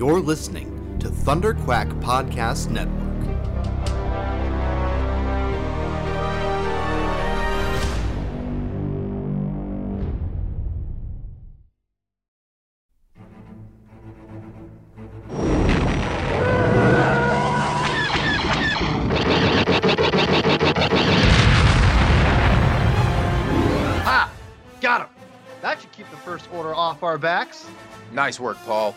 You're listening to Thunderquack Podcast Network. Ha! Got him! That should keep the first order off our backs. Nice work, Paul.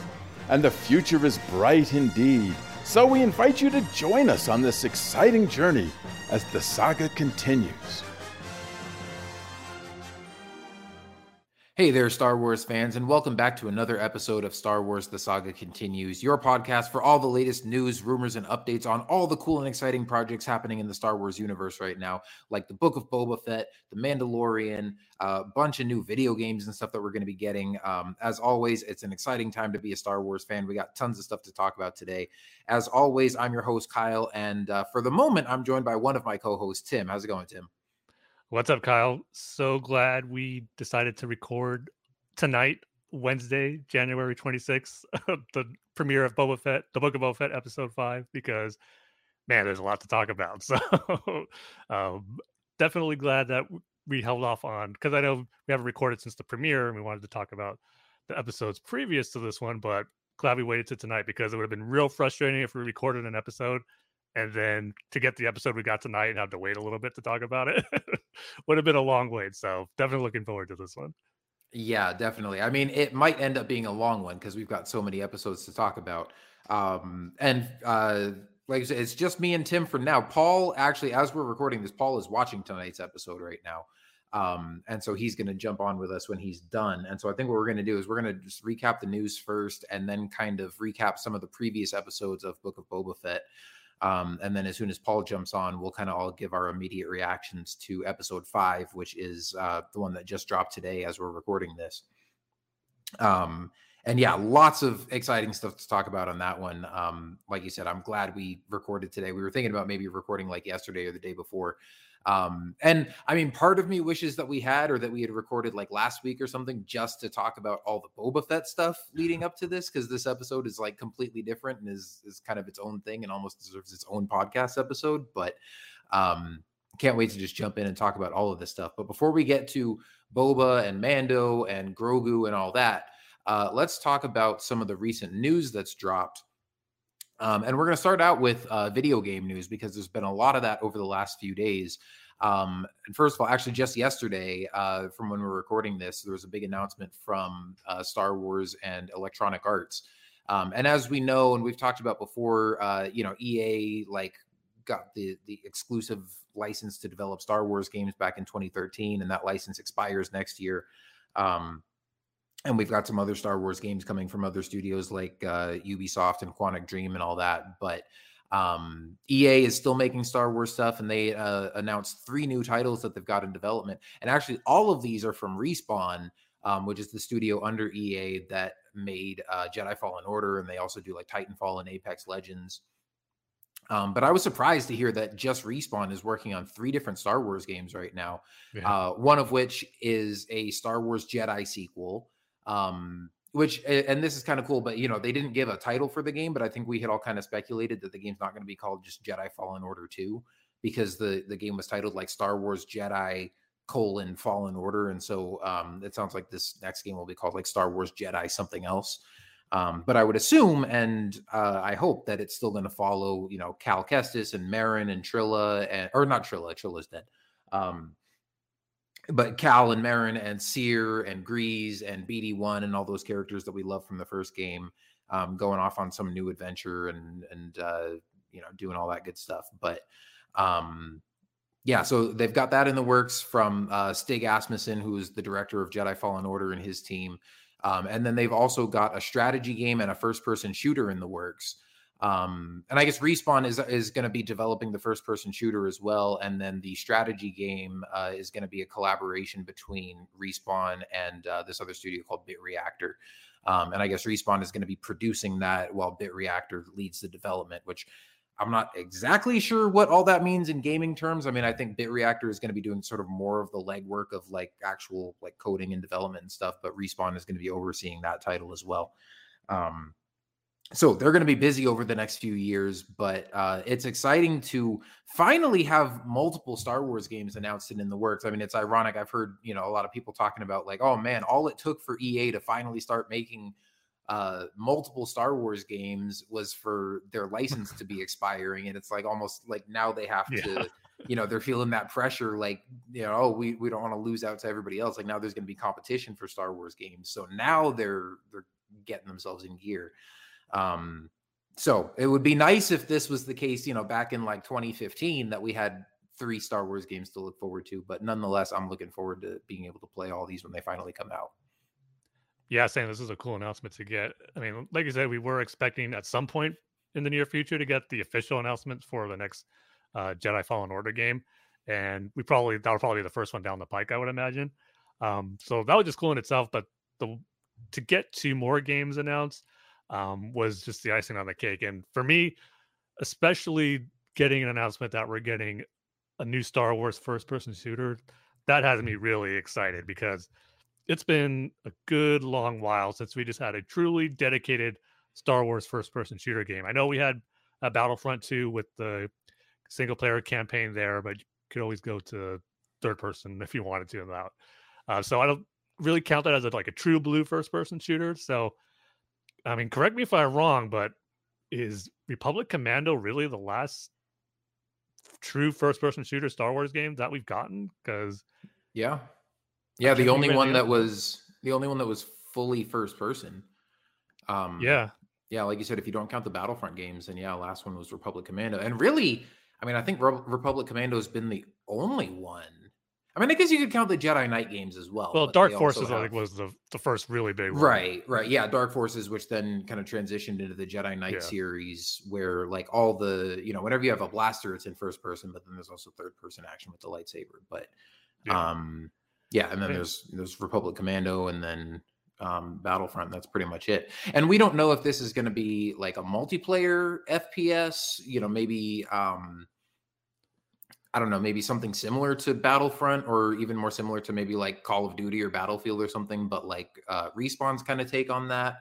And the future is bright indeed. So we invite you to join us on this exciting journey as the saga continues. Hey there, Star Wars fans, and welcome back to another episode of Star Wars The Saga Continues, your podcast for all the latest news, rumors, and updates on all the cool and exciting projects happening in the Star Wars universe right now, like the Book of Boba Fett, The Mandalorian, a bunch of new video games and stuff that we're going to be getting. Um, as always, it's an exciting time to be a Star Wars fan. We got tons of stuff to talk about today. As always, I'm your host, Kyle, and uh, for the moment, I'm joined by one of my co hosts, Tim. How's it going, Tim? What's up, Kyle? So glad we decided to record tonight, Wednesday, January 26th, the premiere of Boba Fett, the Book of Boba Fett, episode five, because man, there's a lot to talk about. So um, definitely glad that we held off on because I know we haven't recorded since the premiere and we wanted to talk about the episodes previous to this one, but glad we waited to tonight because it would have been real frustrating if we recorded an episode and then to get the episode we got tonight and have to wait a little bit to talk about it would have been a long wait. So definitely looking forward to this one. Yeah, definitely. I mean, it might end up being a long one because we've got so many episodes to talk about. Um, and uh, like I said, it's just me and Tim for now. Paul, actually, as we're recording this, Paul is watching tonight's episode right now. Um, and so he's going to jump on with us when he's done. And so I think what we're going to do is we're going to just recap the news first and then kind of recap some of the previous episodes of Book of Boba Fett. Um, and then as soon as Paul jumps on, we'll kind of all give our immediate reactions to episode five, which is uh, the one that just dropped today as we're recording this. Um, and yeah, lots of exciting stuff to talk about on that one. Um, like you said, I'm glad we recorded today. We were thinking about maybe recording like yesterday or the day before. Um, and I mean, part of me wishes that we had or that we had recorded like last week or something just to talk about all the Boba Fett stuff leading up to this, because this episode is like completely different and is is kind of its own thing and almost deserves its own podcast episode. But um can't wait to just jump in and talk about all of this stuff. But before we get to Boba and Mando and Grogu and all that, uh, let's talk about some of the recent news that's dropped. Um, and we're going to start out with uh, video game news because there's been a lot of that over the last few days. Um, and first of all, actually, just yesterday, uh, from when we're recording this, there was a big announcement from uh, Star Wars and Electronic Arts. Um, and as we know, and we've talked about before, uh, you know, EA like got the the exclusive license to develop Star Wars games back in 2013, and that license expires next year. Um, and we've got some other Star Wars games coming from other studios like uh, Ubisoft and Quantic Dream and all that. But um, EA is still making Star Wars stuff, and they uh, announced three new titles that they've got in development. And actually, all of these are from Respawn, um, which is the studio under EA that made uh, Jedi Fallen Order, and they also do like Titanfall and Apex Legends. Um, but I was surprised to hear that just Respawn is working on three different Star Wars games right now. Yeah. Uh, one of which is a Star Wars Jedi sequel um which and this is kind of cool but you know they didn't give a title for the game but i think we had all kind of speculated that the game's not going to be called just jedi fallen order 2 because the the game was titled like star wars jedi colon fallen order and so um it sounds like this next game will be called like star wars jedi something else. Um but i would assume and uh i hope that it's still going to follow you know cal kestis and merrin and trilla and or not trilla trilla's dead um but Cal and Merrin and Cere and Greez and BD1 and all those characters that we love from the first game um, going off on some new adventure and and uh, you know doing all that good stuff. But um, yeah, so they've got that in the works from uh, Stig Asmussen, who's the director of Jedi Fallen Order and his team. Um, and then they've also got a strategy game and a first person shooter in the works. Um, and I guess Respawn is is going to be developing the first person shooter as well, and then the strategy game uh, is going to be a collaboration between Respawn and uh, this other studio called Bit Reactor. Um, and I guess Respawn is going to be producing that while Bit Reactor leads the development, which I'm not exactly sure what all that means in gaming terms. I mean, I think Bit Reactor is going to be doing sort of more of the legwork of like actual like coding and development and stuff, but Respawn is going to be overseeing that title as well. Um, so they're going to be busy over the next few years but uh, it's exciting to finally have multiple star wars games announced and in the works. I mean it's ironic i've heard you know a lot of people talking about like oh man all it took for ea to finally start making uh, multiple star wars games was for their license to be expiring and it's like almost like now they have yeah. to you know they're feeling that pressure like you know oh we, we don't want to lose out to everybody else like now there's going to be competition for star wars games. So now they're they're getting themselves in gear um, so it would be nice if this was the case, you know, back in like 2015 that we had three Star Wars games to look forward to. But nonetheless, I'm looking forward to being able to play all these when they finally come out. Yeah, saying this is a cool announcement to get. I mean, like you said, we were expecting at some point in the near future to get the official announcement for the next uh, Jedi Fallen Order game, and we probably that would probably be the first one down the pike, I would imagine. Um, so that was just cool in itself. But the to get two more games announced, um, was just the icing on the cake. And for me, especially getting an announcement that we're getting a new Star Wars first person shooter, that has me really excited because it's been a good long while since we just had a truly dedicated Star Wars first person shooter game. I know we had a Battlefront 2 with the single player campaign there, but you could always go to third person if you wanted to about. Uh, so I don't really count that as a, like a true blue first person shooter. So I mean, correct me if I'm wrong, but is Republic Commando really the last true first person shooter Star Wars game that we've gotten? Because yeah, yeah, the only one that was the only one that was fully first person. Um, yeah, yeah, like you said, if you don't count the Battlefront games, then yeah, last one was Republic Commando, and really, I mean, I think Re- Republic Commando has been the only one I mean, I guess you could count the Jedi Knight games as well. Well, Dark Forces, have... I think, was the, the first really big one. Right, right. Yeah, Dark Forces, which then kind of transitioned into the Jedi Knight yeah. series, where like all the, you know, whenever you have a blaster, it's in first person, but then there's also third person action with the lightsaber. But yeah. um yeah, and then there's there's Republic Commando and then um Battlefront. That's pretty much it. And we don't know if this is gonna be like a multiplayer FPS, you know, maybe um I don't know, maybe something similar to Battlefront or even more similar to maybe like Call of Duty or Battlefield or something, but like uh Respawn's kind of take on that.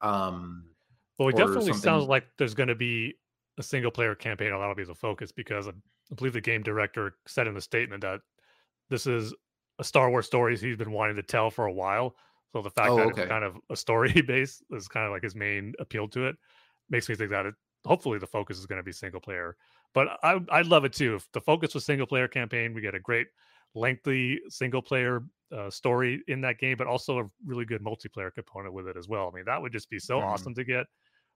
Um well, it definitely something... sounds like there's going to be a single player campaign. That'll be the focus because I believe the game director said in the statement that this is a Star Wars story he's been wanting to tell for a while. So the fact oh, that okay. it's kind of a story base is kind of like his main appeal to it makes me think that it hopefully the focus is going to be single player. But I I'd love it too if the focus was single player campaign. We get a great lengthy single player uh, story in that game, but also a really good multiplayer component with it as well. I mean, that would just be so mm. awesome to get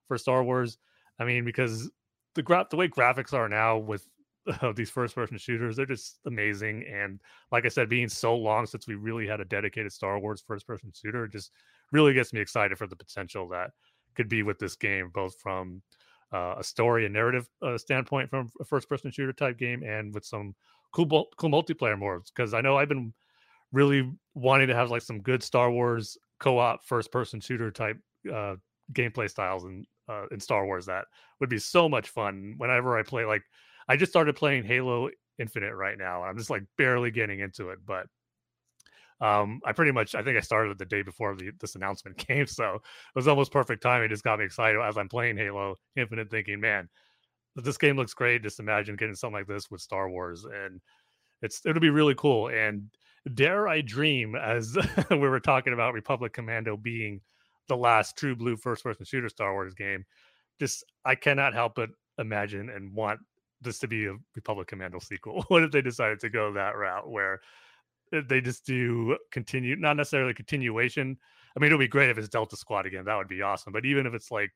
for Star Wars. I mean, because the gra- the way graphics are now with uh, these first person shooters, they're just amazing. And like I said, being so long since we really had a dedicated Star Wars first person shooter, just really gets me excited for the potential that could be with this game, both from uh, a story and narrative uh, standpoint from a first person shooter type game and with some cool cool multiplayer modes because I know I've been really wanting to have like some good Star Wars co-op first person shooter type uh, gameplay styles in uh, in Star Wars that would be so much fun whenever I play like I just started playing Halo Infinite right now. I'm just like barely getting into it, but um, I pretty much I think I started the day before the, this announcement came, so it was almost perfect timing. It just got me excited as I'm playing Halo Infinite, thinking, man, this game looks great. Just imagine getting something like this with Star Wars, and it's it'll be really cool. And dare I dream, as we were talking about Republic Commando being the last true blue first person shooter Star Wars game, just I cannot help but imagine and want this to be a Republic Commando sequel. what if they decided to go that route where they just do continue, not necessarily continuation. I mean, it would be great if it's Delta Squad again. That would be awesome. But even if it's like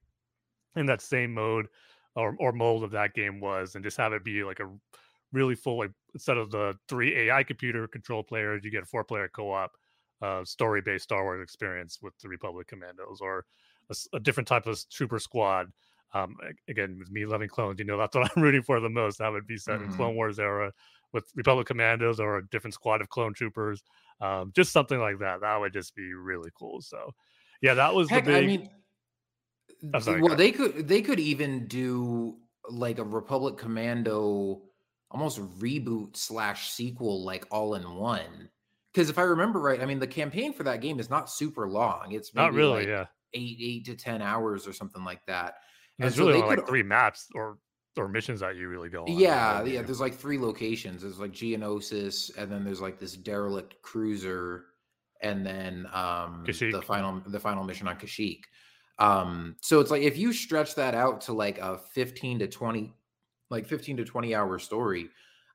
in that same mode or, or mold of that game was, and just have it be like a really full, like instead of the three AI computer control players, you get a four player co op uh, story based Star Wars experience with the Republic Commandos or a, a, different type of trooper squad. Um, again, with me loving clones, you know that's what I'm rooting for the most. That would be set Mhm. in Clone Wars era with Republic Commandos or a different squad of clone troopers. Um, just something like that. That would just be really cool. So, yeah, that was Heck, the big. I mean, sorry, well, they could they could even do like a Republic Commando almost reboot slash sequel, like all in one. Because if I remember right, I mean the campaign for that game is not super long. It's not really. like yeah, eight eight to ten hours or something like that. And there's so really only like three maps or or missions that you really go on. Yeah, yeah. There's like three locations. There's like Geonosis, and then there's like this derelict cruiser, and then um the final the final mission on Kashyyyk. Um, so it's like if you stretch that out to like a 15 to 20, like 15 to 20 hour story,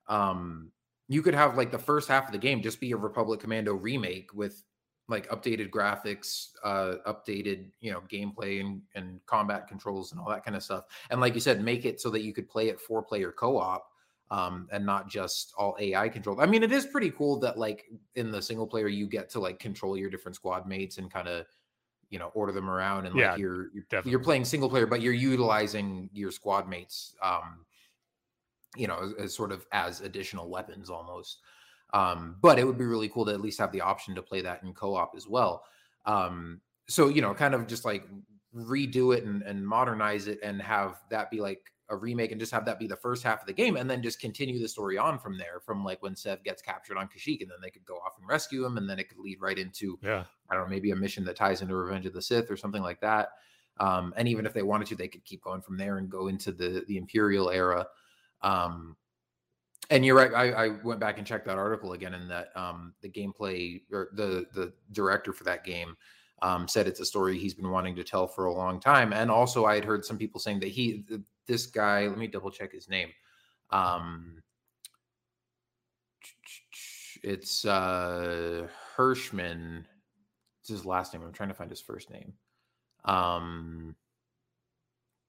um, you could have like the first half of the game just be a Republic Commando remake with like updated graphics, uh, updated, you know, gameplay and, and combat controls and all that kind of stuff. And like you said, make it so that you could play it four player co-op um, and not just all AI controlled. I mean, it is pretty cool that like in the single player you get to like control your different squad mates and kind of you know order them around and Yeah, like you're you're, definitely. you're playing single player, but you're utilizing your squad mates, um, you know, as, as sort of as additional weapons almost. Um, but it would be really cool to at least have the option to play that in co-op as well. Um, so you know, kind of just like redo it and, and modernize it and have that be like a remake and just have that be the first half of the game and then just continue the story on from there from like when Sev gets captured on Kashyyyk and then they could go off and rescue him and then it could lead right into yeah, I don't know maybe a mission that ties into Revenge of the Sith or something like that. Um, and even if they wanted to, they could keep going from there and go into the the Imperial era. Um, and you're right. I, I went back and checked that article again, and that um, the gameplay or the the director for that game um, said it's a story he's been wanting to tell for a long time. And also, I had heard some people saying that he, this guy, let me double check his name. Um, it's uh, Hirschmann. It's his last name. I'm trying to find his first name. Um,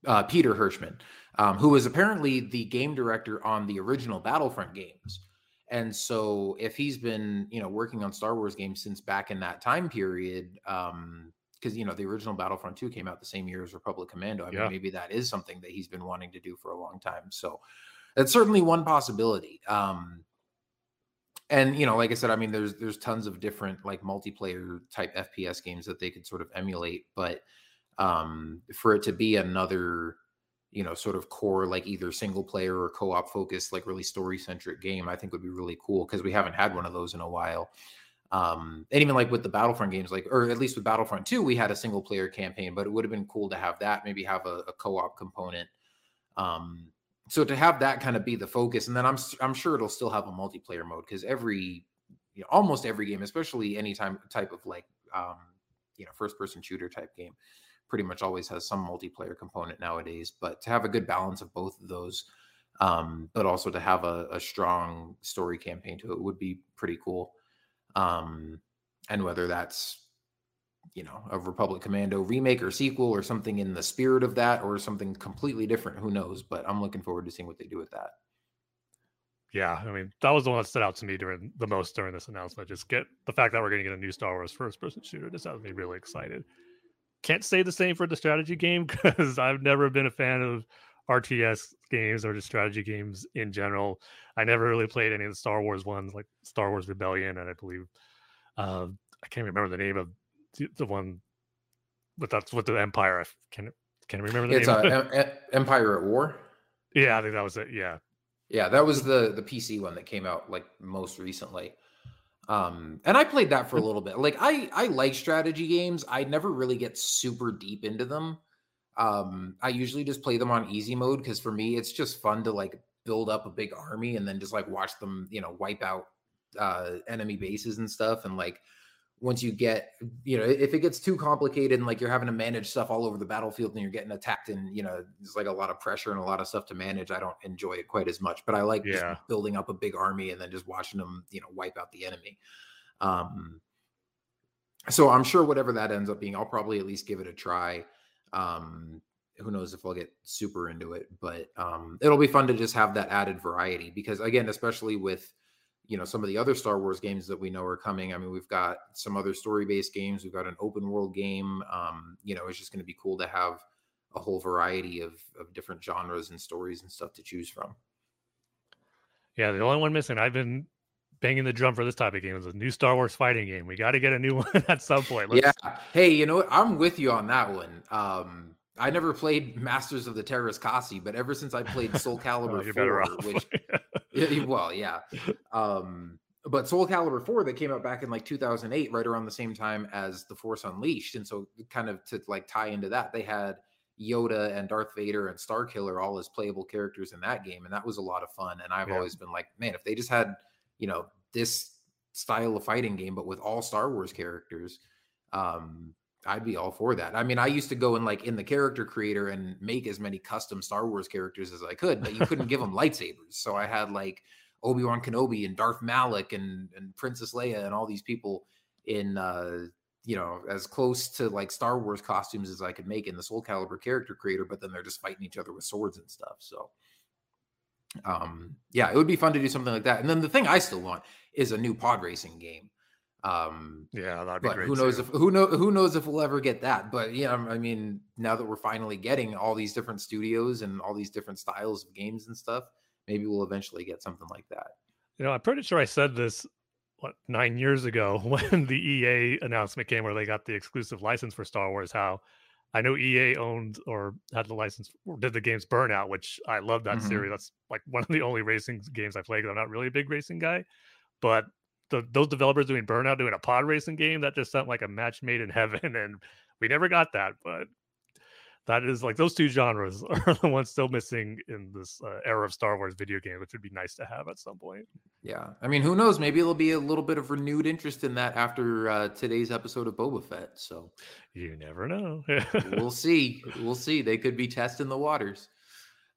uh, Peter Hirschmann, um, who was apparently the game director on the original Battlefront games. And so, if he's been, you know, working on Star Wars games since back in that time period, um, because you know the original Battlefront 2 came out the same year as Republic Commando. I mean, maybe that is something that he's been wanting to do for a long time. So, that's certainly one possibility. Um, and you know, like I said, I mean, there's there's tons of different like multiplayer type FPS games that they could sort of emulate, but um, for it to be another, you know, sort of core like either single player or co-op focused, like really story centric game, I think would be really cool because we haven't had one of those in a while. Um, and even like with the Battlefront games, like or at least with Battlefront 2, we had a single player campaign, but it would have been cool to have that, maybe have a, a co-op component. Um, so to have that kind of be the focus, and then I'm i'm sure it'll still have a multiplayer mode because every you know almost every game, especially any time type of like um, you know first person shooter type game, pretty much always has some multiplayer component nowadays. But to have a good balance of both of those, um, but also to have a, a strong story campaign to it would be pretty cool. Um, and whether that's you know a Republic Commando remake or sequel or something in the spirit of that or something completely different, who knows? But I'm looking forward to seeing what they do with that. yeah. I mean, that was the one that stood out to me during the most during this announcement. Just get the fact that we're going to get a new Star Wars first-person shooter. Just has me really excited. Can't say the same for the strategy game because I've never been a fan of RTS games or just strategy games in general. I never really played any of the Star Wars ones, like Star Wars Rebellion, and I believe uh, I can't remember the name of the, one, but that's with the Empire. I can can remember the It's name. uh, of it. Em- Em- Empire at War. yeah, I think that was it. Yeah, Yeah, that was the the PC one that came out like most recently. Um, and I played that for a little bit. Like I I like strategy games. I never really get super deep into them. Um, I usually just play them on easy mode because for me it's just fun to like build up a big army and then just like watch them, you know, wipe out uh enemy bases and stuff and like once you get you know if it gets too complicated and like you're having to manage stuff all over the battlefield and you're getting attacked and you know there's like a lot of pressure and a lot of stuff to manage i don't enjoy it quite as much. But i like just building up a big army and then just watching them you know wipe out the enemy. Um so i'm sure whatever that ends up being i'll probably at least give it a try. Um who knows if i'll get super into it but um it'll be fun to just have that added variety because again especially with you know some of the other Star Wars games that we know are coming. I mean, we've got some other story based games. We've got an open world game. Um, you know, it's just going to be cool to have a whole variety of of different genres and stories and stuff to choose from. Yeah, the only one missing. I've been banging the drum for this type of game is a new Star Wars fighting game. We got to get a new one at some point. Let's... Yeah. Hey, you know what? I'm with you on that one. Um, I never played Masters of the Teräs Käsi, but ever since I played Soul Calibur oh, 4, which, well, yeah. Um, but Soul Calibur 4 that came out back in like 2008, right around the same time as The Force Unleashed. And so, kind of to like tie into that, they had Yoda and Darth Vader and Starkiller all as playable characters in that game. And that was a lot of fun. And I've yeah. always been like, man, if they just had you know this style of fighting game, but with all Star Wars characters, um, I'd be all for that. I mean, I used to go and like in the character creator and make as many custom Star Wars characters as I could, but you couldn't give them lightsabers. So I had like Obi Wan Kenobi and Darth Malak and and Princess Leia and all these people in uh you know as close to like Star Wars costumes as I could make in the Soul Calibur character creator, but then they're just fighting each other with swords and stuff. So um yeah it would be fun to do something like that and then the thing i still want is a new pod racing game um yeah that'd be but great who knows too. if who know who knows if we'll ever get that but yeah i mean now that we're finally getting all these different studios and all these different styles of games and stuff maybe we'll eventually get something like that you know i'm pretty sure i said this what nine years ago when the ea announcement came where they got the exclusive license for star wars how I know EA owned or had the license or did the games Burnout, which I love that mm-hmm. series. That's like one of the only racing games I play because I'm not really a big racing guy. But the, those developers doing Burnout, doing a pod racing game, that just sounded like a match made in heaven. And we never got that. But that is like those two genres are the ones still missing in this uh, era of Star Wars video game, which would be nice to have at some point. Yeah, I mean, who knows? Maybe there'll be a little bit of renewed interest in that after uh, today's episode of Boba Fett. So you never know. we'll see. We'll see. They could be testing the waters.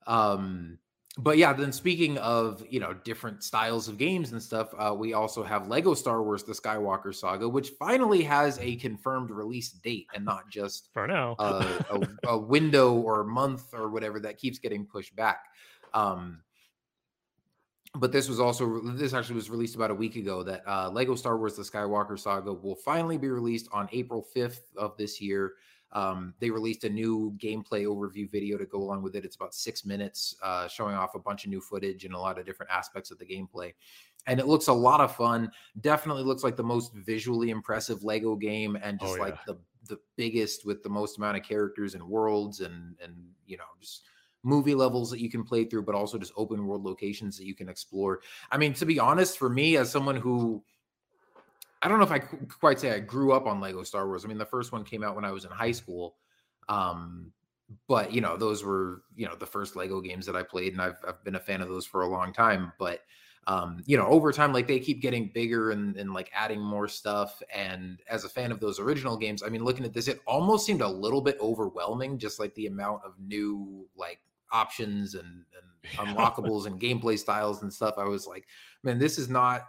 Um, but yeah, then speaking of you know different styles of games and stuff, uh, we also have Lego Star Wars: The Skywalker Saga, which finally has a confirmed release date and not just for now a, a, a, window or a month or whatever that keeps getting pushed back. Um, but this was also this actually was released about a week ago that uh, Lego Star Wars: The Skywalker Saga will finally be released on April fifth of this year. Um, they released a new gameplay overview video to go along with it. It's about six minutes, uh, showing off a bunch of new footage and a lot of different aspects of the gameplay. And it looks a lot of fun. Definitely looks like the most visually impressive Lego game, and just oh, yeah. like the the biggest with the most amount of characters and worlds, and and you know just movie levels that you can play through, but also just open world locations that you can explore. I mean, to be honest, for me as someone who I don't know if I quite say I grew up on Lego Star Wars. I mean, the first one came out when I was in high school. Um, but you know, those were, you know, the first Lego games that I played, and I've I've been a fan of those for a long time. But um, you know, over time, like they keep getting bigger and, and like adding more stuff. And as a fan of those original games, I mean, looking at this, it almost seemed a little bit overwhelming, just like the amount of new like options and, and unlockables and gameplay styles and stuff. I was like, man, this is not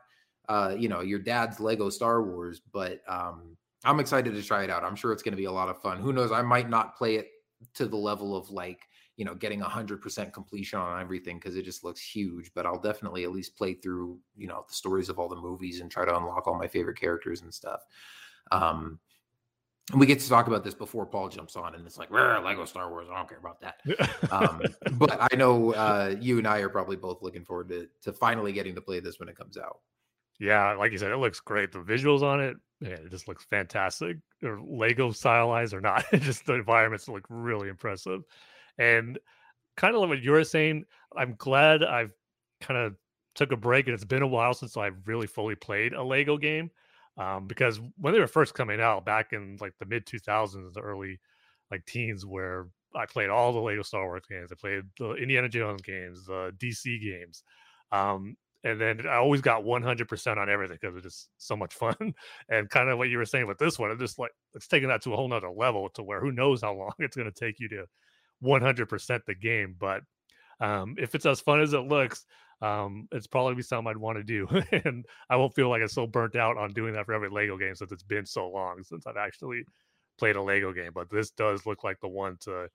uh, you know, your dad's Lego Star Wars, but um, I'm excited to try it out. I'm sure it's going to be a lot of fun. Who knows? I might not play it to the level of like, you know, getting 100% completion on everything because it just looks huge, but I'll definitely at least play through, you know, the stories of all the movies and try to unlock all my favorite characters and stuff. Um, we get to talk about this before Paul jumps on, and it's like, Lego Star Wars. I don't care about that. um, but I know uh, you and I are probably both looking forward to to finally getting to play this when it comes out. Yeah, like you said, it looks great. The visuals on it, man, it just looks fantastic. Or Lego stylized or not, just the environments look really impressive. And kind of like what you were saying, I'm glad I've kind of took a break and it's been a while since I've really fully played a Lego game. Um, because when they were first coming out back in like the mid 2000s, the early like teens, where I played all the Lego Star Wars games, I played the Indiana Jones games, the DC games. Um, and then I always got 100% on everything because it's just so much fun. And kind of what you were saying with this one, it's just like it's taking that to a whole nother level to where who knows how long it's going to take you to 100% the game. But um, if it's as fun as it looks, um, it's probably something I'd want to do. and I won't feel like I'm so burnt out on doing that for every Lego game since it's been so long since I've actually played a Lego game. But this does look like the one to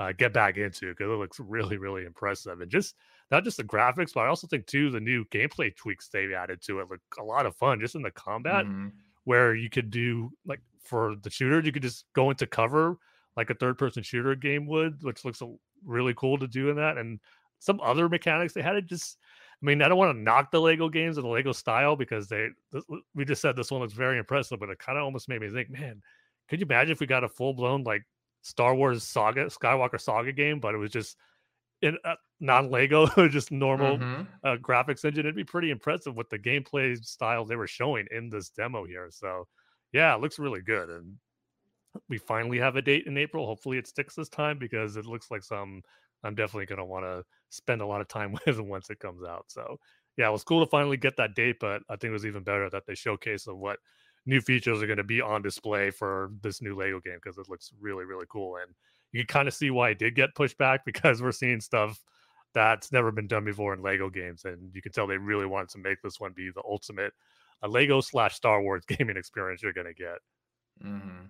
uh, get back into because it looks really, really impressive. And just not just the graphics, but I also think too the new gameplay tweaks they've added to it look a lot of fun just in the combat, mm-hmm. where you could do like for the shooter, you could just go into cover like a third person shooter game would, which looks really cool to do in that. And some other mechanics they had it just I mean, I don't want to knock the Lego games and the Lego style because they we just said this one looks very impressive, but it kind of almost made me think, man, could you imagine if we got a full blown like Star Wars saga, Skywalker saga game, but it was just in uh, non Lego, just normal mm-hmm. uh, graphics engine? It'd be pretty impressive with the gameplay style they were showing in this demo here. So, yeah, it looks really good, and we finally have a date in April. Hopefully, it sticks this time because it looks like some I'm definitely going to want to spend a lot of time with once it comes out. So yeah, it was cool to finally get that date, but I think it was even better that they showcase of what new features are going to be on display for this new Lego game because it looks really, really cool. And you can kind of see why it did get pushed back because we're seeing stuff that's never been done before in Lego games. And you can tell they really wanted to make this one be the ultimate a Lego slash Star Wars gaming experience you're going to get. Mm-hmm.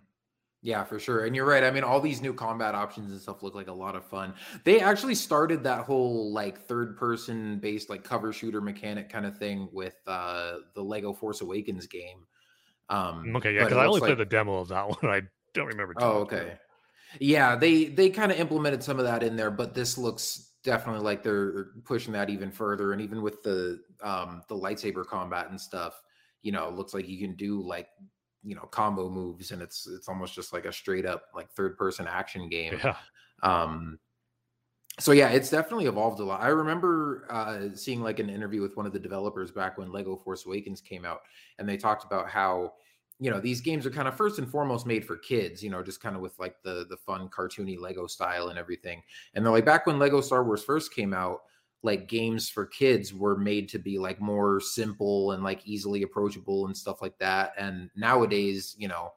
Yeah, for sure. And you're right. I mean, all these new combat options and stuff look like a lot of fun. They actually started that whole like third person based like cover shooter mechanic kind of thing with uh the Lego Force Awakens game. Um Okay, yeah, because I only like... played the demo of that one. I don't remember. Oh, okay. Yeah, they they kind of implemented some of that in there, but this looks definitely like they're pushing that even further. And even with the um the lightsaber combat and stuff, you know, looks like you can do like you know combo moves and it's it's almost just like a straight up like third person action game yeah um so yeah it's definitely evolved a lot. I remember uh seeing like an interview with one of the developers back when lego force awakens came out and they talked about how you know these games are kind of first and foremost made for kids you know just kind of with like the the fun cartoony lego style and everything. And they're like back when lego star wars first came out like games for kids were made to be like more simple and like easily approachable and stuff like that. And nowadays you know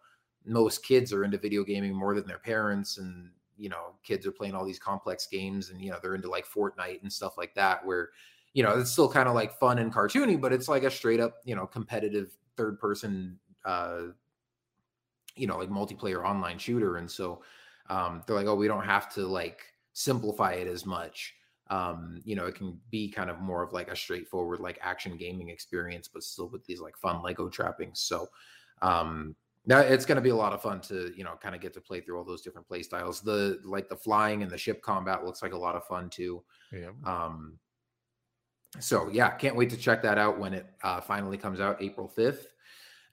most kids are into video gaming more than their parents and you know kids are playing all these complex games and you know they're into like Fortnite and stuff like that where you know it's still kind of like fun and cartoony but it's like a straight up you know competitive third person uh you know like multiplayer online shooter. And so um they're like oh we don't have to like simplify it as much. Um you know it can be kind of more of like a straightforward like action gaming experience but still with these like fun lego trappings. So um now it's going to be a lot of fun to you know kind of get to play through all those different play styles. The like the flying and the ship combat looks like a lot of fun too. Yeah. Um so yeah can't wait to check that out when it uh, finally comes out april 5th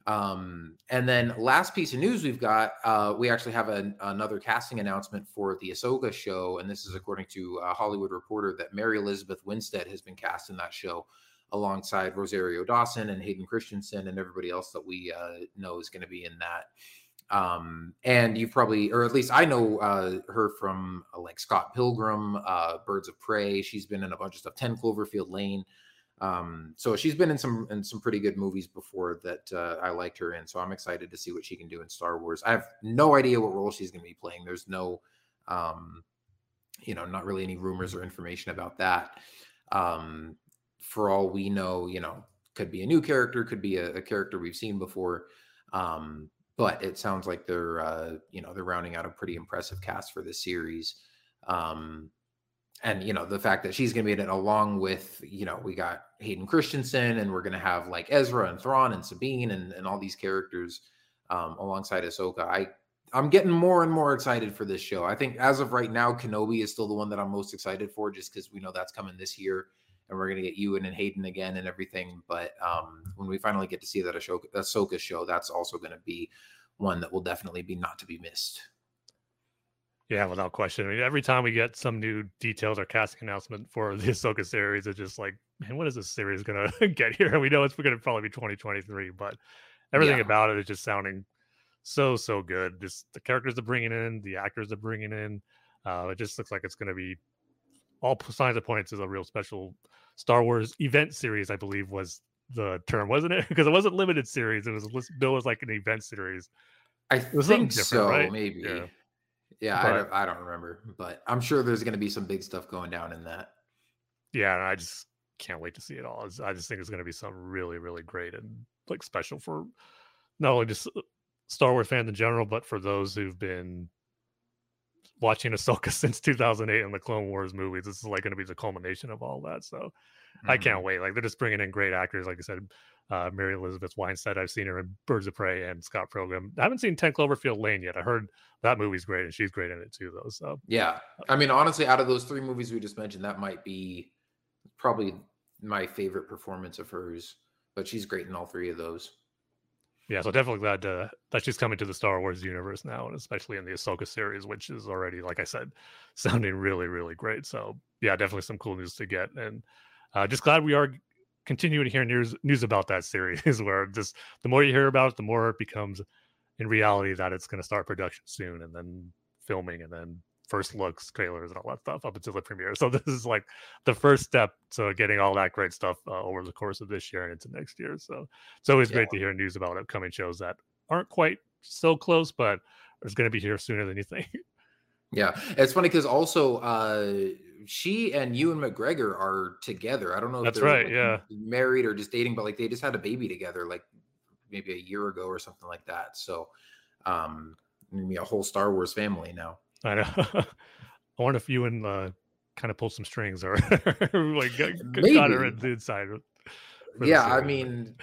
um, and then last piece of news we've got, uh, we actually have an, another casting announcement for the Ahsoka show, and this is according to a Hollywood Reporter that Mary Elizabeth Winstead has been cast in that show alongside Rosario Dawson and Hayden Christensen and everybody else that we uh, know is going to be in that. Um, and you've probably, or at least I know uh, her from uh, like Scott Pilgrim, uh, Birds of Prey. She's been in a bunch of stuff, 10 Cloverfield Lane. Um, so she's been in some in some pretty good movies before that uh, I liked her in. So I'm excited to see what she can do in Star Wars. I have no idea what role she's going to be playing. There's no, um, you know, not really any rumors or information about that. Um, for all we know, you know, could be a new character, could be a, a character we've seen before. Um, but it sounds like they're, uh, you know, they're rounding out a pretty impressive cast for this series. Um, and you know the fact that she's going to be in it along with you know we got Hayden Christensen and we're going to have like Ezra and Thrawn and Sabine and, and all these characters um, alongside Ahsoka. I I'm getting more and more excited for this show. I think as of right now, Kenobi is still the one that I'm most excited for, just because we know that's coming this year, and we're going to get Ewan and Hayden again and everything. But um, when we finally get to see that Ahsoka, Ahsoka show, that's also going to be one that will definitely be not to be missed. Yeah, without question. I mean, every time we get some new details or casting announcement for the Ahsoka series, it's just like, man, what is this series gonna get here? We know it's gonna probably be 2023, but everything yeah. about it is just sounding so so good. Just the characters they're bringing in, the actors they're bringing in. Uh, it just looks like it's gonna be all signs of points is a real special Star Wars event series. I believe was the term, wasn't it? because it wasn't limited series. It was Bill was like an event series. I think so, right? maybe. Yeah. Yeah, but, I, don't, I don't remember, but I'm sure there's going to be some big stuff going down in that. Yeah, I just can't wait to see it all. I just think it's going to be something really, really great and like special for not only just uh, Star Wars fans in general, but for those who've been watching Ahsoka since 2008 and the Clone Wars movies. This is like going to be the culmination of all that. So I can't wait. Like they're just bringing in great actors. Like I said, uh, Mary Elizabeth Winstead. I've seen her in Birds of Prey and Scott Pilgrim. I haven't seen Ten Cloverfield Lane yet. I heard that movie's great, and she's great in it too, though. So Yeah. I mean, honestly, out of those three movies we just mentioned, that might be probably my favorite performance of hers. But she's great in all three of those. Yeah, so definitely glad to, that she's coming to the Star Wars universe now, and especially in the Ahsoka series, which is already, like I said, sounding really, really great. So yeah, definitely some cool news to get, and uh, just glad we are continuing to hear news news about that series. Where just the more you hear about it, the more it becomes in reality that it's going to start production soon, and then filming, and then first looks, trailers, and all that stuff up until the premiere. So this is like the first step to getting all that great stuff uh, over the course of this year and into next year. So it's always great to hear news about upcoming shows that aren't quite so close, but it's going to be here sooner than you think. Yeah, it's funny because also uh, she and Ewan McGregor are together. I don't know if That's they're right, like, yeah. married or just dating, but like they just had a baby together, like maybe a year ago or something like that. So, um, maybe a whole Star Wars family now. I know. I wonder if Ewan uh, kind of pulled some strings or like got, got her Maybe. inside. for Yeah, I mean,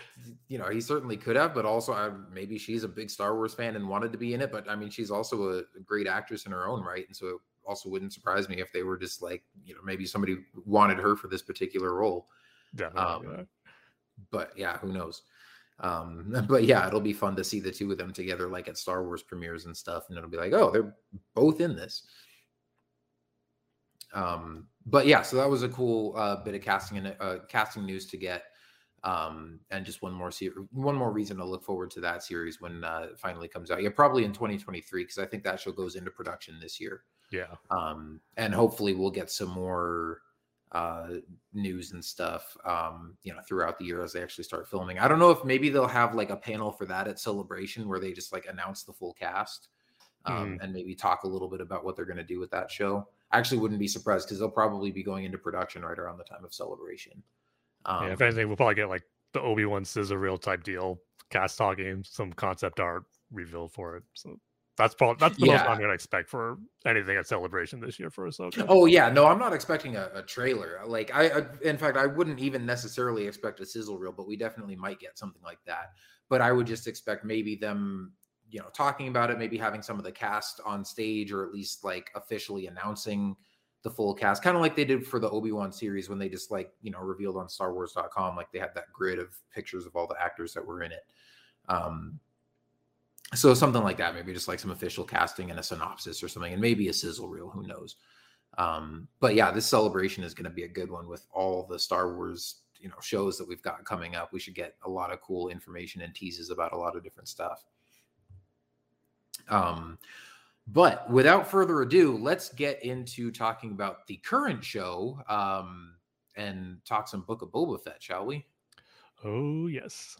you know, he certainly could have, but also uh, maybe she's a big Star Wars fan and wanted to be in it. But I mean, she's also a, a great actress in her own right, and so it also wouldn't surprise me if they were just like, you know, maybe somebody wanted her for this particular role. definitely. um. But yeah, who knows? Um, but yeah, it'll be fun to see the two of them together, like at Star Wars premieres and stuff, and it'll be like, oh, they're both in this. Um, but yeah, so that was a cool uh, bit of casting and uh, casting news to get, um, and just one more se- one more reason to look forward to that series when uh, it finally comes out. Yeah, probably in 2023 because I think that show goes into production this year yeah. um, and hopefully we'll get some more uh, news and stuff, um, you know, throughout the year as they actually start filming. I don't know if maybe they'll have like a panel for that at Celebration where they just like announce the full cast um, and maybe talk a little bit about what they're going to do with that show. I actually wouldn't be surprised because they'll probably be going into production right around the time of Celebration. Um, yeah. If anything, we'll probably get like the Obi Wan sizzle reel type deal, cast talking, some concept art reveal for it. So that's probably that's the most I'm going to expect for anything at Celebration this year for Ahsoka. Oh yeah, no, I'm not expecting a, a trailer. Like I, I, in fact, I wouldn't even necessarily expect a sizzle reel, but we definitely might get something like that. But I would just expect maybe them, you know, talking about it, maybe having some of the cast on stage, or at least like officially announcing the full cast, kind of like they did for the Obi Wan series when they just like you know revealed on StarWars.com, like they had that grid of pictures of all the actors that were in it. Um, so something like that, maybe just like some official casting and a synopsis or something, and maybe a sizzle reel. Who knows? Um, but yeah, this celebration is going to be a good one with all the Star Wars, you know, shows that we've got coming up. We should get a lot of cool information and teases about a lot of different stuff. Um, but without further ado, let's get into talking about the current show um, and talk some Book of Boba Fett, shall we? Oh yes.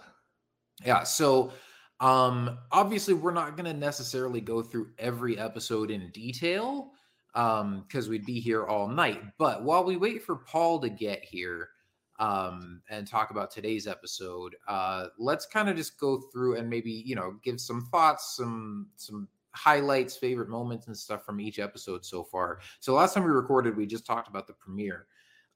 Yeah. So, um, obviously, we're not going to necessarily go through every episode in detail um, because we'd be here all night. But while we wait for Paul to get here um, and talk about today's episode, uh, let's kind of just go through and maybe you know give some thoughts, some some highlights, favorite moments, and stuff from each episode so far. So last time we recorded, we just talked about the premiere.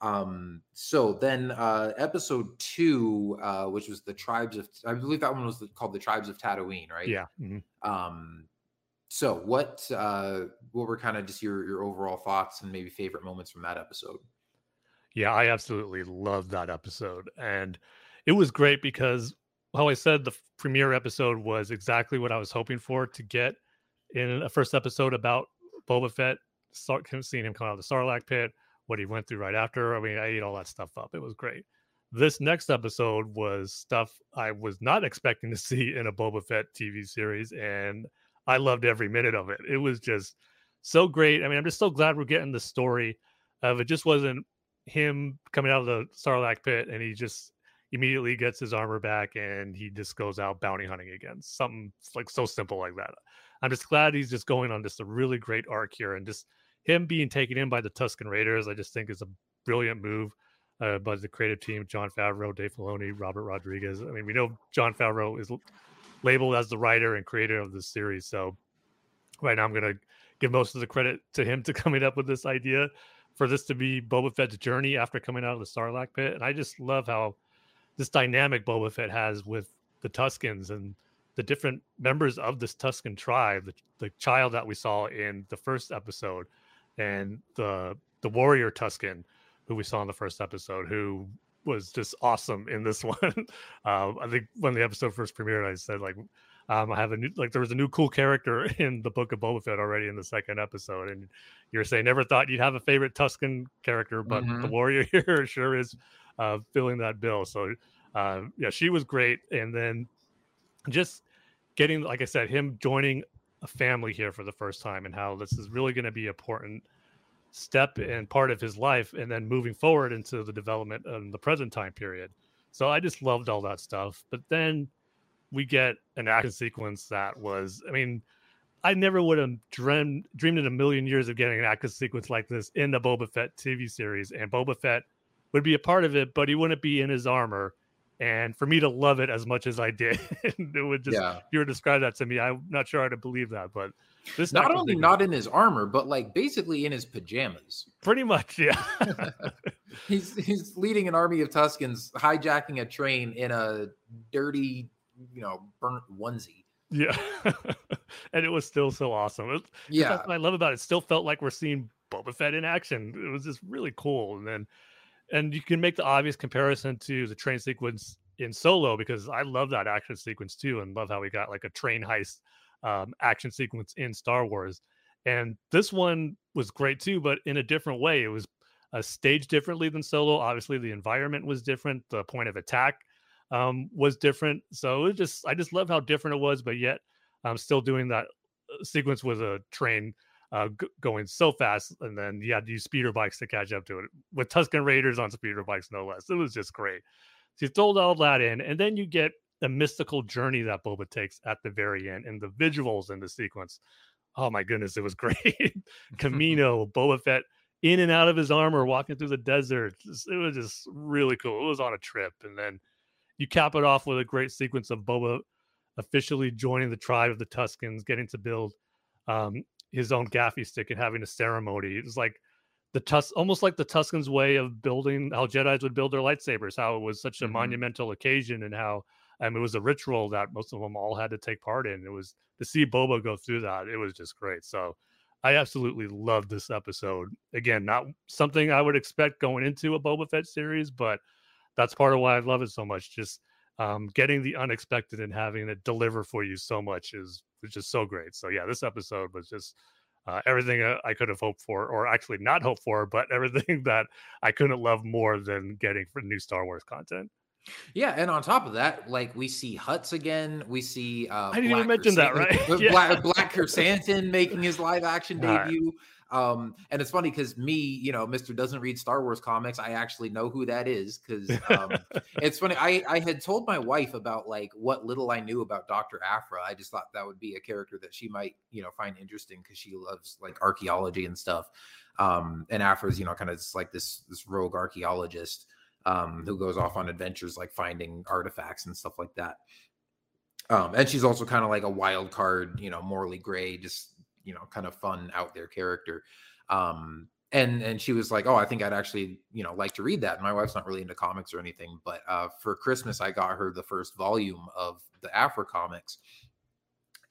Um, so then uh episode two, uh, which was the tribes of I believe that one was the, called the tribes of Tatooine, right? Yeah. mhm. Um so what uh what were kind of just your your overall thoughts and maybe favorite moments from that episode? Yeah, I absolutely loved that episode. And it was great because, how I said, the premiere episode was exactly what I was hoping for to get in a first episode about Boba Fett, seeing him come out of the Sarlacc pit, what he went through right after. I mean, I ate all that stuff up. It was great. This next episode was stuff I was not expecting to see in a Boba Fett TV series. And I loved every minute of it. It was just so great. I mean, I'm just so glad we're getting the story of it. Just wasn't him coming out of the Sarlacc pit and he just immediately gets his armor back and he just goes out bounty hunting again. Something like so simple like that. I'm just glad he's just going on just a really great arc here and just him being taken in by the Tusken Raiders. I just think is a brilliant move uh, by the creative team, Jon Favreau, Dave Filoni, Robert Rodriguez. I mean, we know Jon Favreau is labeled as the writer and creator of this series. So right now I'm going to give most of the credit to him to coming up with this idea. for this to be Boba Fett's journey after coming out of the Sarlacc pit. And I just love how this dynamic Boba Fett has with the Tuskens and the different members of this Tusken tribe, the, the child that we saw in the first episode, and the the warrior Tusken who we saw in the first episode, who was just awesome in this one. um, I think when the episode first premiered, I said like, um, I have a new like there was a new cool character in the book of Boba Fett already in the second episode, and you're saying never thought you'd have a favorite Tusken character, but mm-hmm. the warrior here sure is uh, filling that bill. So uh, yeah, she was great, and then just getting like I said, him joining a family here for the first time, and how this is really going to be a important step and part of his life and then moving forward into the development in the present time period. So i just loved all that stuff but then we get an action sequence that was i mean i never would have dreamed dreamed in a million years of getting an action sequence like this in the boba fett tv series and boba fett would be a part of it but he wouldn't be in his armor and for me to love it as much as i did it would just yeah. you were describe that to me i'm not sure to believe that but this not only not in his armor, but like basically in his pajamas. Pretty much, yeah. he's he's leading an army of Tuskens, hijacking a train in a dirty, you know, burnt onesie. Yeah, and it was still so awesome. Was, yeah, that's what I love about it. it. Still felt like we're seeing Boba Fett in action. It was just really cool. And then, and you can make the obvious comparison to the train sequence in Solo because I love that action sequence too, and love how we got like a train heist um, action sequence in Star Wars. And this one was great too, but in a different way. It was uh, staged differently than Solo. Obviously, the environment was different. The point of attack um, was different. So it just, I just love how different it was, but yet I'm still doing that uh, sequence with a train uh, g- going so fast, and then you had to use speeder bikes to catch up to it with Tusken Raiders on speeder bikes, no less. It was just great. So you told all that in, and then you get the mystical journey that Boba takes at the very end and the visuals in the sequence. Oh my goodness, it was great. Kamino, Boba Fett in and out of his armor, walking through the desert. It was just really cool. It was on a trip. And then you cap it off with a great sequence of Boba officially joining the tribe of the Tuskens, getting to build um, his own gaffi stick and having a ceremony. It was like the Tus almost like the Tuskens way of building how Jedi's would build their lightsabers, how it was such a mm-hmm. monumental occasion and how I mean, it was a ritual that most of them all had to take part in. It was to see Boba go through that. It was just great. So I absolutely loved this episode. Again, not something I would expect going into a Boba Fett series, but that's part of why I love it so much. Just um, getting the unexpected and having it deliver for you so much is, is just so great. So yeah, this episode was just uh, everything I could have hoped for, or actually not hoped for, but everything that I couldn't love more than getting for new Star Wars content. Yeah, and on top of that, like we see Hutts again. We see uh I didn't Black even mention that, right? yeah. Black, Black Krrsantan making his live action debut. Um, and it's funny because me, you know, Mister doesn't read Star Wars comics. I actually know who that is because um, it's funny. I I had told my wife about like what little I knew about Doctor Aphra. I just thought that would be a character that she might, you know, find interesting because she loves like archaeology and stuff. Um, and Aphra's you know, kind of like this this rogue archaeologist um, who goes off on adventures like finding artifacts and stuff like that. Um, and she's also kind of like a wild card, you know, morally gray, just you know, kind of fun out there character. Um, and and she was like, "Oh, I think I'd actually, you know, like to read that." And my wife's not really into comics or anything, but uh, for Christmas, I got her the first volume of the Aphra comics,